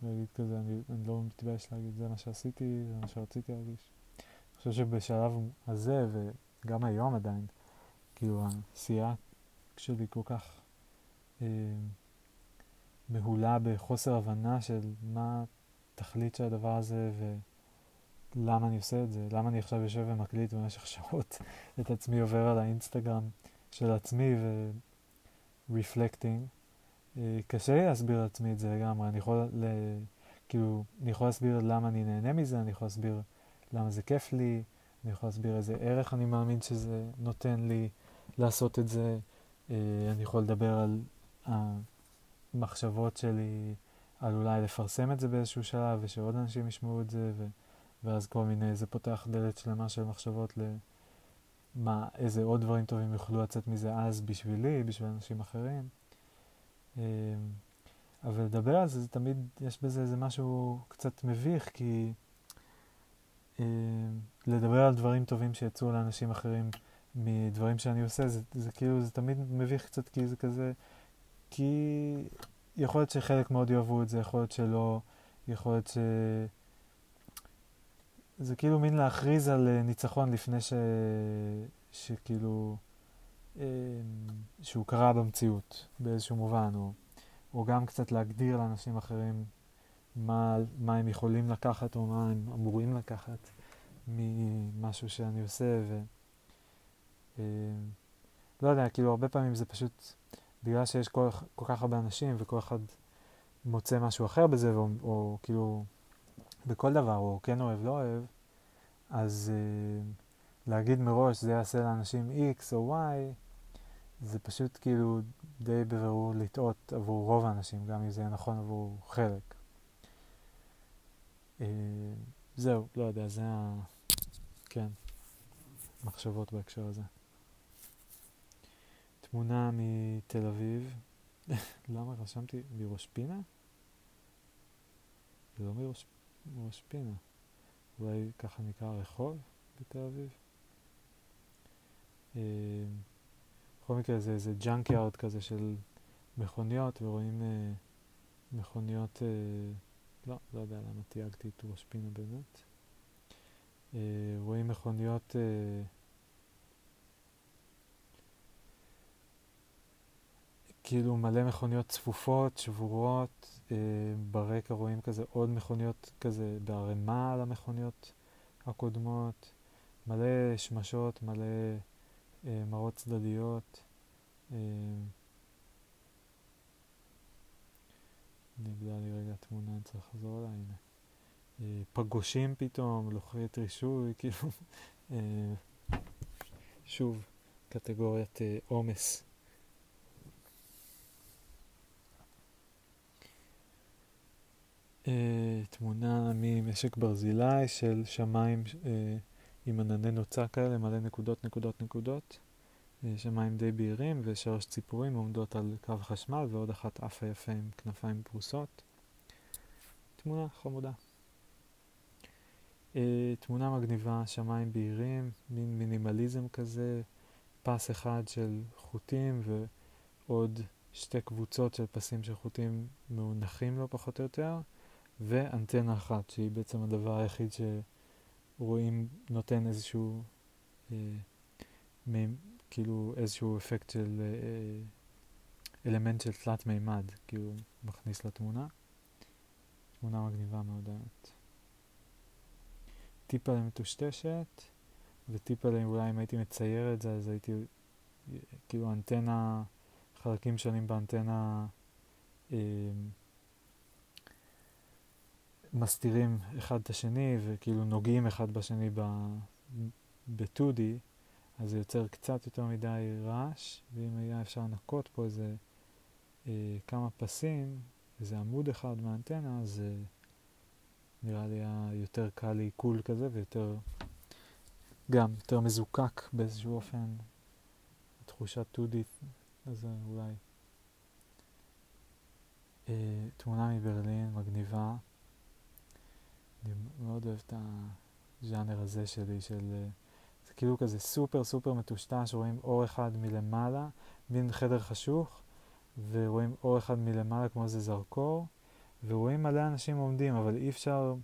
להגיד כזה, אני, אני לא מתבייש להגיד, זה מה שעשיתי, זה מה שרציתי להרגיש. אני חושב שבשלב הזה, וגם היום עדיין, כאילו, העשייה שלי כל כך... אה, מהולה בחוסר הבנה של מה התכלית של הדבר הזה ולמה אני עושה את זה, למה אני עכשיו יושב ומקליט במשך שעות את עצמי עובר על האינסטגרם של עצמי ו-reflecting. אה, קשה לי להסביר לעצמי את זה לגמרי, אני יכול, ל... כאילו, אני יכול להסביר למה אני נהנה מזה, אני יכול להסביר למה זה כיף לי, אני יכול להסביר איזה ערך אני מאמין שזה נותן לי לעשות את זה, אה, אני יכול לדבר על מחשבות שלי על אולי לפרסם את זה באיזשהו שלב ושעוד אנשים ישמעו את זה ו... ואז כל מיני, זה פותח דלת שלמה של מחשבות למה, איזה עוד דברים טובים יוכלו לצאת מזה אז בשבילי, בשביל אנשים אחרים. אמ, אבל לדבר על זה, זה תמיד, יש בזה איזה משהו קצת מביך, כי אמ, לדבר על דברים טובים שיצאו לאנשים אחרים מדברים שאני עושה, זה, זה כאילו, זה תמיד מביך קצת, כי זה כזה, כי יכול להיות שחלק מאוד יאהבו את זה, יכול להיות שלא, יכול להיות ש... זה כאילו מין להכריז על אה, ניצחון לפני ש... שכאילו... אמ, שהוא קרה במציאות באיזשהו מובן, או, או גם קצת להגדיר לאנשים אחרים מה, מה הם יכולים לקחת או מה הם אמורים לקחת ממשהו שאני עושה, ו... אמ, לא יודע, כאילו הרבה פעמים זה פשוט בגלל שיש כל, כל כך הרבה אנשים וכל אחד מוצא משהו אחר בזה, או, או כאילו בכל דבר, או כן אוהב, לא אוהב, אז uh, להגיד מראש זה יעשה לאנשים X או Y, זה פשוט כאילו די בבירור לטעות עבור רוב האנשים, גם אם זה יהיה נכון עבור חלק. Uh, זהו, לא יודע, זה ה... כן, מחשבות בהקשר הזה. תמונה מתל אביב. למה רשמתי מראש פינה? זה לא מראש, מראש פינה. אולי ככה נקרא רחוב בתל אביב? אה, בכל מקרה זה איזה ג'אנק יארד כזה של מכוניות, ורואים אה, מכוניות, אה, לא, לא יודע למה תייגתי את ראש פינה באמת. אה, רואים מכוניות כאילו מלא מכוניות צפופות, שבורות, אה, ברקע רואים כזה עוד מכוניות כזה בערימה על המכוניות הקודמות, מלא שמשות, מלא אה, מראות צדדיות. אה, נגלה לי רגע תמונה, אני צריך לחזור אליה, הנה. אה, פגושים פתאום, לוחית רישוי, כאילו, אה, שוב, קטגוריית אה, עומס. Uh, תמונה ממשק ברזילי של שמיים uh, עם ענני נוצה כאלה, מלא נקודות, נקודות, נקודות. Uh, שמיים די בהירים ושלוש ציפורים עומדות על קו חשמל ועוד אחת עפה יפה עם כנפיים פרוסות. תמונה חמודה. Uh, תמונה מגניבה, שמיים בהירים, מין מינימליזם כזה, פס אחד של חוטים ועוד שתי קבוצות של פסים של חוטים מאונחים לו פחות או יותר. ואנטנה אחת, שהיא בעצם הדבר היחיד שרואים נותן איזשהו, אה, מ, כאילו איזשהו אפקט של אה, אלמנט של תלת מימד, כאילו מכניס לתמונה. תמונה מגניבה מאוד האמת. טיפה למטושטשת, וטיפה אולי אם הייתי מצייר את זה אז הייתי, כאילו אנטנה, חלקים שונים באנטנה אה, מסתירים אחד את השני וכאילו נוגעים אחד בשני ב-2D, אז זה יוצר קצת יותר מדי רעש, ואם היה אפשר לנקות פה איזה אה, כמה פסים, איזה עמוד אחד מהאנטנה, אז אה, נראה לי היה יותר קל לעיכול כזה ויותר, גם יותר מזוקק באיזשהו אופן, תחושת 2D, אז אולי. אה, תמונה מברלין, מגניבה. אני מאוד אוהב את הז'אנר הזה שלי, של... אה, זה כאילו כזה סופר סופר מטושטש, רואים אור אחד מלמעלה, מין חדר חשוך, ורואים אור אחד מלמעלה כמו איזה זרקור, ורואים מלא אנשים עומדים, אבל אי אפשר,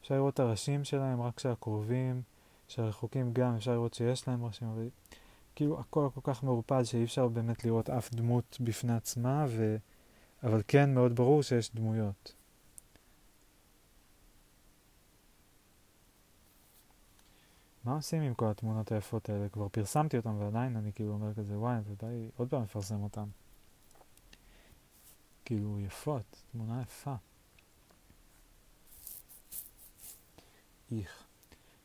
אפשר לראות את הראשים שלהם רק של הקרובים, של הרחוקים גם, אפשר לראות שיש להם ראשים, אבל כאילו הכל כל כך מעורפד שאי אפשר באמת לראות אף דמות בפני עצמה, ו... אבל כן מאוד ברור שיש דמויות. מה עושים עם כל התמונות היפות האלה? כבר פרסמתי אותן ועדיין אני כאילו אומר כזה, וואי, ובא עוד פעם לפרסם אותן. כאילו, יפות, תמונה יפה. איך.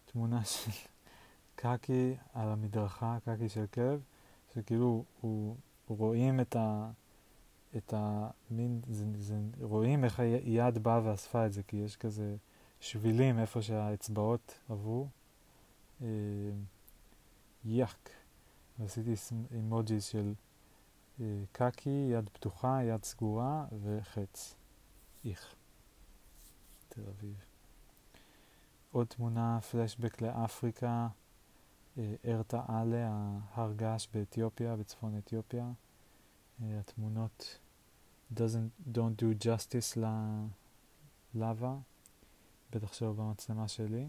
תמונה של קקי על המדרכה, קקי של כלב, שכאילו הוא רואים את ה... את המין, זה, זה, רואים איך היד באה ואספה את זה, כי יש כזה שבילים איפה שהאצבעות עברו. אה, יאק. ועשיתי אימוג'יז של אה, קקי, יד פתוחה, יד סגורה וחץ. איך. תל אביב. עוד תמונה, פלשבק לאפריקה, אה, ארתה עלה, ההר געש באתיופיה, בצפון אתיופיה. התמונות doesn't, don't do justice ללאווה, בטח שלא במצלמה שלי.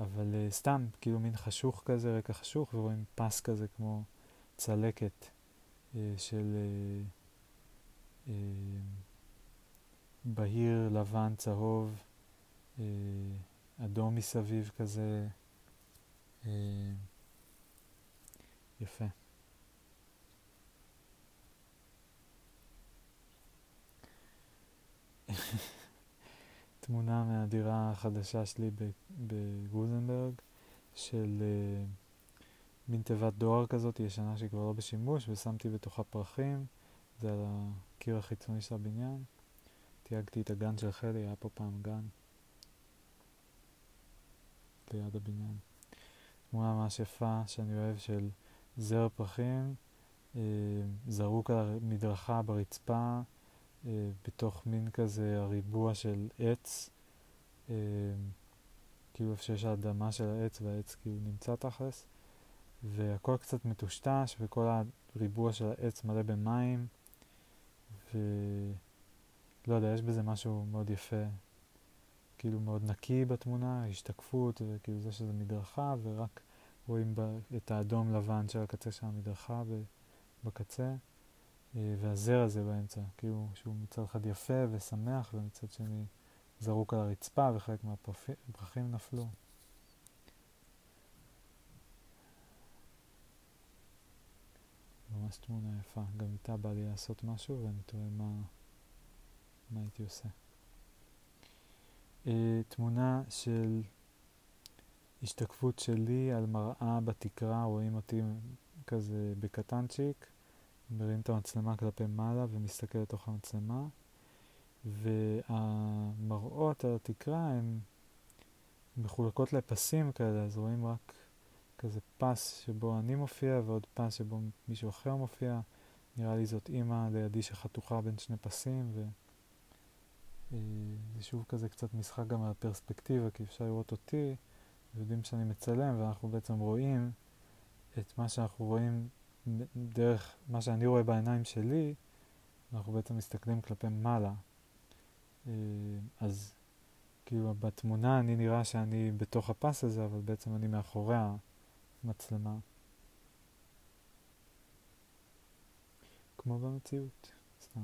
אבל uh, סתם, כאילו מין חשוך כזה, רקע חשוך, ורואים פס כזה כמו צלקת uh, של uh, uh, בהיר, לבן, צהוב, uh, אדום מסביב כזה. Uh, יפה. תמונה מהדירה החדשה שלי בגוזנברג של uh, מין תיבת דואר כזאת ישנה שהיא כבר לא בשימוש ושמתי בתוכה פרחים, זה על הקיר החיצוני של הבניין. תייגתי את הגן של חלי, היה פה פעם גן ליד הבניין. תמונה ממש יפה שאני אוהב של זר פרחים, אה, זרוק על המדרכה ברצפה, אה, בתוך מין כזה הריבוע של עץ, אה, כאילו איפה שיש האדמה של העץ והעץ כאילו נמצא תכלס, והכל קצת מטושטש וכל הריבוע של העץ מלא במים, ולא יודע, יש בזה משהו מאוד יפה, כאילו מאוד נקי בתמונה, השתקפות, וכאילו זה שזה מדרכה, ורק רואים את האדום לבן של הקצה של המדרכה בקצה. אה, והזר הזה באמצע, כאילו שהוא מצד אחד יפה ושמח ומצד שני זרוק על הרצפה וחלק מהפרחים נפלו. ממש תמונה יפה, גם איתה בא לי לעשות משהו ואני תוהה מה, מה הייתי עושה. Uh, תמונה של השתקפות שלי על מראה בתקרה, רואים אותי כזה בקטנצ'יק, מרים את המצלמה כלפי מעלה ומסתכל לתוך המצלמה, והמראות על התקרה הן מחולקות לפסים כאלה, אז רואים רק כזה פס שבו אני מופיע ועוד פס שבו מישהו אחר מופיע. נראה לי זאת אימא לידי שחתוכה בין שני פסים, וזה אה, שוב כזה קצת משחק גם על הפרספקטיבה, כי אפשר לראות אותי, ויודעים שאני מצלם, ואנחנו בעצם רואים את מה שאנחנו רואים דרך מה שאני רואה בעיניים שלי, אנחנו בעצם מסתכלים כלפי מעלה. אה, אז כאילו בתמונה אני נראה שאני בתוך הפס הזה, אבל בעצם אני מאחורי המצלמה. כמו במציאות, סתם.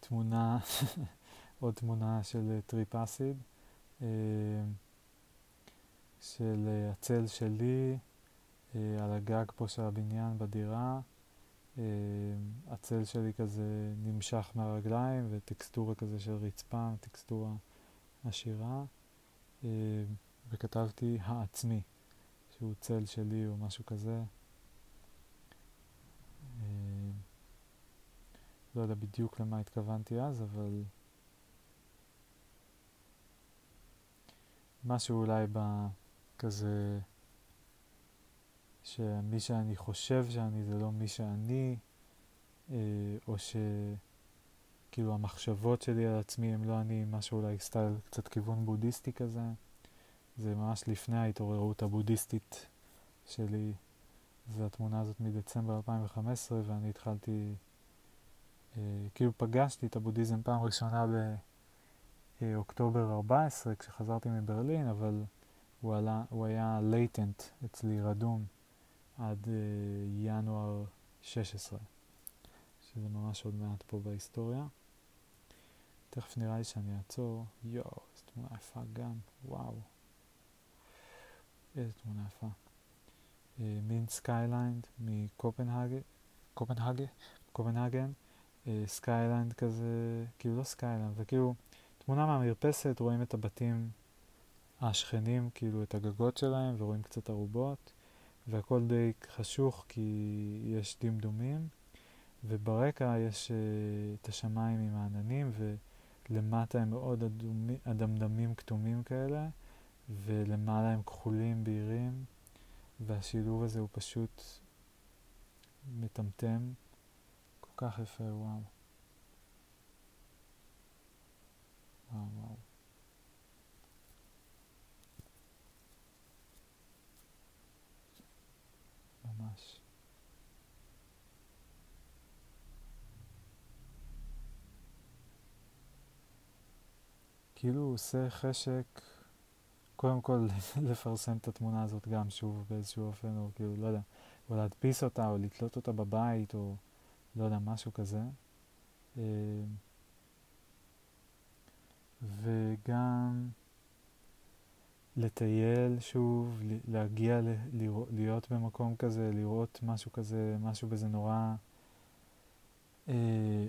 תמונה, עוד תמונה של טריפ acid, אה, של אה, הצל שלי אה, על הגג פה של הבניין בדירה. הצל שלי כזה נמשך מהרגליים וטקסטורה כזה של רצפה, טקסטורה עשירה. וכתבתי העצמי, שהוא צל שלי או משהו כזה. לא יודע בדיוק למה התכוונתי אז, אבל משהו אולי בכזה, שמי שאני חושב שאני זה לא מי שאני, אה, או שכאילו המחשבות שלי על עצמי הם לא אני, משהו אולי סטייל קצת כיוון בודהיסטי כזה. זה ממש לפני ההתעוררות הבודהיסטית שלי. זו התמונה הזאת מדצמבר 2015, ואני התחלתי אה, כאילו פגשתי את הבודהיזם פעם ראשונה באוקטובר 14 כשחזרתי מברלין, אבל הוא, עלה, הוא היה latent אצלי רדום עד אה, ינואר 16, שזה ממש עוד מעט פה בהיסטוריה. תכף נראה לי שאני אעצור. יואו, איזו תמונה יפה גם, וואו. איזו תמונה יפה. אה, מין skyline מקופנהגן, קופנהגן, קופנהגן. skyline כזה, כאילו לא skyline, זה כאילו תמונה מהמרפסת, רואים את הבתים השכנים, כאילו את הגגות שלהם, ורואים קצת ארובות, והכל די חשוך כי יש דמדומים, וברקע יש uh, את השמיים עם העננים, ולמטה הם מאוד אדמדמים כתומים כאלה, ולמעלה הם כחולים בהירים, והשילוב הזה הוא פשוט מטמטם. כך יפה, וואו. וואו, וואו. ממש. כאילו הוא עושה חשק, קודם כל לפרסם את התמונה הזאת גם שוב באיזשהו אופן, או כאילו, לא יודע, או להדפיס אותה, או לתלות אותה בבית, או... לא יודע, משהו כזה. אה, וגם לטייל שוב, להגיע, להיות במקום כזה, לראות משהו כזה, משהו בזה נורא אה,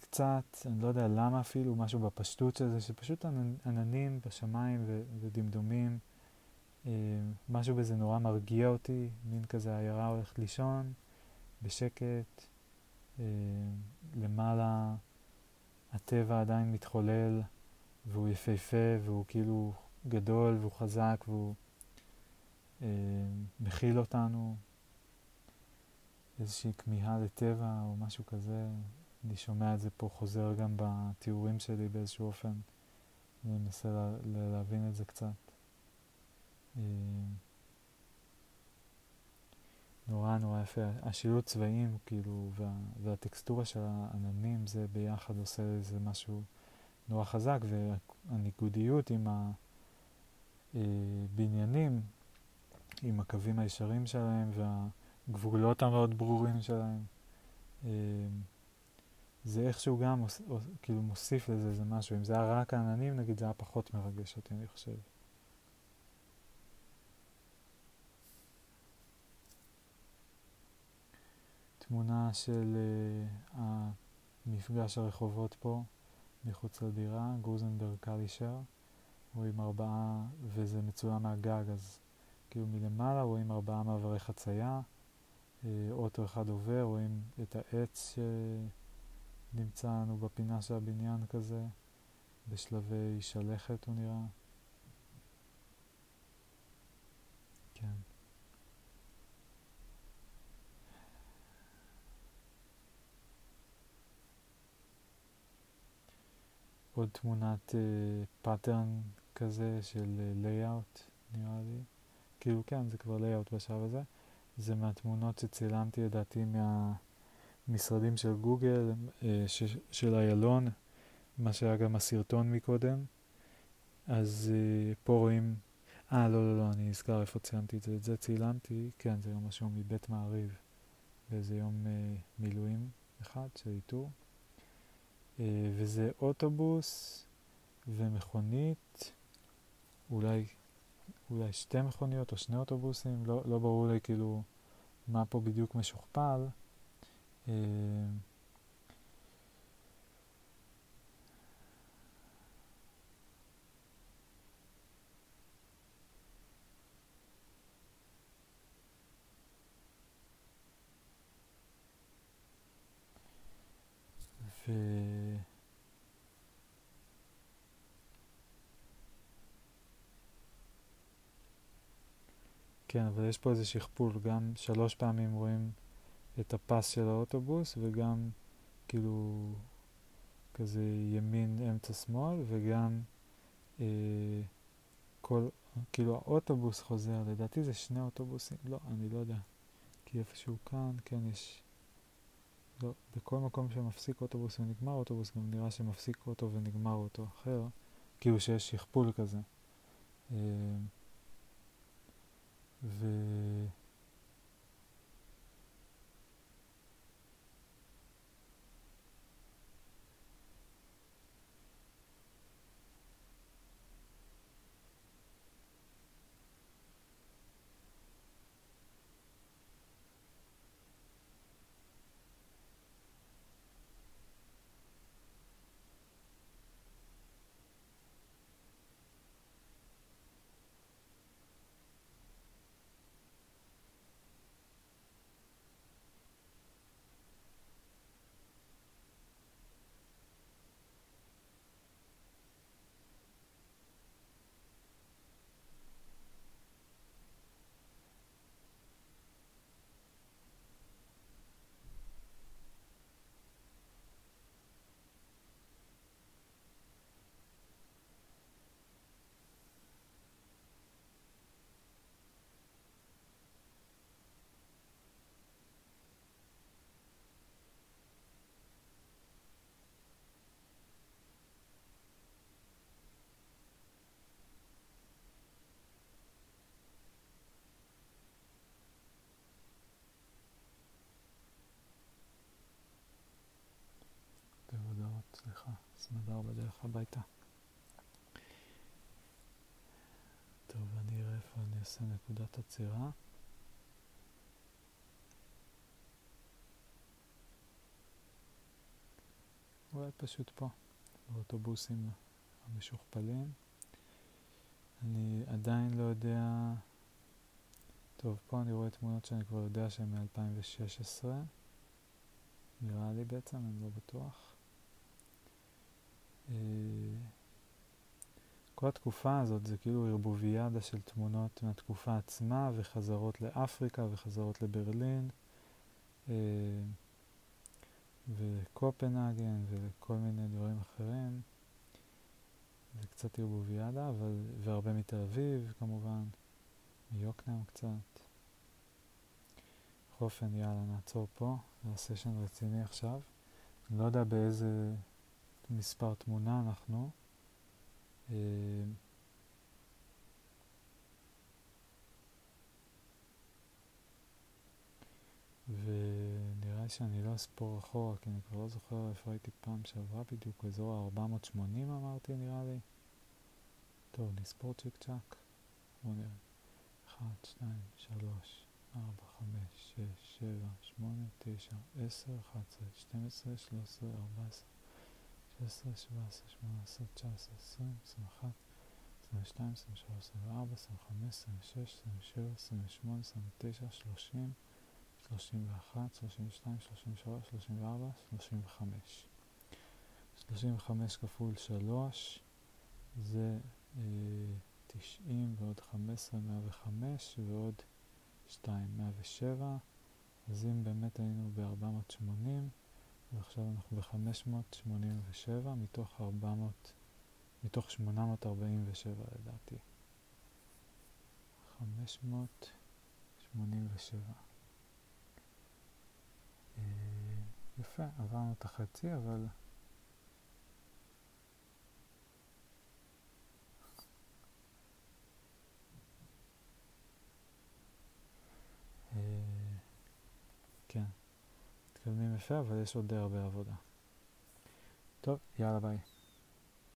קצת, אני לא יודע למה אפילו, משהו בפשטות של זה, שפשוט עננים בשמיים ודמדומים, אה, משהו בזה נורא מרגיע אותי, מין כזה עיירה הולכת לישון. בשקט, אה, למעלה הטבע עדיין מתחולל והוא יפהפה והוא כאילו גדול והוא חזק והוא אה, מכיל אותנו, איזושהי כמיהה לטבע או משהו כזה. אני שומע את זה פה חוזר גם בתיאורים שלי באיזשהו אופן. אני מנסה לה, להבין את זה קצת. אה, נורא נורא יפה. השילוט צבעים, כאילו, וה, והטקסטורה של העננים, זה ביחד עושה איזה משהו נורא חזק, והניגודיות עם הבניינים, אה, עם הקווים הישרים שלהם והגבולות המאוד ברורים שלהם, אה, זה איכשהו גם כאילו מוסיף לזה איזה משהו. אם זה היה רק העננים, נגיד, זה היה פחות מרגש אותי, אני חושב. תמונה של uh, המפגש הרחובות פה מחוץ לדירה, גרוזנברג קלישר, רואים ארבעה, וזה מצוין מהגג, אז כאילו מלמעלה רואים ארבעה מעברי חצייה, אה, אוטו אחד עובר, רואים את העץ שנמצא לנו בפינה של הבניין כזה, בשלבי שלכת הוא נראה. כן. עוד תמונת pattern uh, כזה של layout, uh, נראה לי. כאילו כן, זה כבר לייאאוט בשלב הזה. זה מהתמונות שצילמתי לדעתי מהמשרדים של גוגל, uh, ש, של איילון, מה שהיה גם הסרטון מקודם. אז פה רואים, אה לא לא לא, אני נזכר איפה צילמתי את זה, את זה צילמתי, כן זה יום משהו מבית מעריב, באיזה יום מילואים אחד של איתור. אה, וזה אוטובוס ומכונית, אולי, אולי שתי מכוניות או שני אוטובוסים, לא, לא ברור לי כאילו מה פה בדיוק משוכפל. ו... כן, אבל יש פה איזה שכפול, גם שלוש פעמים רואים את הפס של האוטובוס וגם כאילו כזה ימין, אמצע, שמאל וגם אה, כל, כאילו האוטובוס חוזר, לדעתי זה שני אוטובוסים, לא, אני לא יודע, כי איפשהו כאן, כן יש לא, בכל מקום שמפסיק אוטובוס ונגמר אוטובוס, גם נראה שמפסיק אוטו ונגמר אוטו אחר, כאילו שיש שכפול כזה. אה, ו... סמדר בדרך הביתה. טוב, אני אראה איפה אני אעשה נקודת עצירה. אולי פשוט פה, באוטובוסים המשוכפלים. אני עדיין לא יודע... טוב, פה אני רואה תמונות שאני כבר יודע שהן מ-2016. נראה לי בעצם, אני לא בטוח. אה, כל התקופה הזאת זה כאילו ערבוביאדה של תמונות מהתקופה עצמה וחזרות לאפריקה וחזרות לברלין אה, וקופנהגן וכל מיני דברים אחרים. זה קצת ערבוביאדה, אבל, והרבה מתל אביב כמובן, מיוקנעם קצת. בכל אופן, יאללה, נעצור פה, זה הסשן רציני עכשיו. אני לא יודע באיזה מספר תמונה אנחנו. אה, ונראה שאני לא אספור אחורה, כי אני כבר לא זוכר איפה הייתי פעם שעברה בדיוק, באזור ה-480 אמרתי נראה לי. טוב, נספור צ'יק צ'אק. בואו נראה. 1, 2, 3, 4, 5, 6, 7, 8, 9, 10, 11, 12, 13, 14. 16, 17, 18, 19, 20, 21, 22, 23, 24, 25, 26, 27, 28, 29, 30, 31, 32, 33, 34, 35. 35 כפול 3 זה אה, 90 ועוד 15, 105 ועוד 2, 107. אז אם באמת היינו ב-480, ועכשיו אנחנו ב-587 מתוך 400, מתוך 847 לדעתי. 587. אה, יפה, עברנו את החצי, אבל... כן, מתקדמים יפה, אבל יש עוד די הרבה עבודה. טוב, יאללה ביי.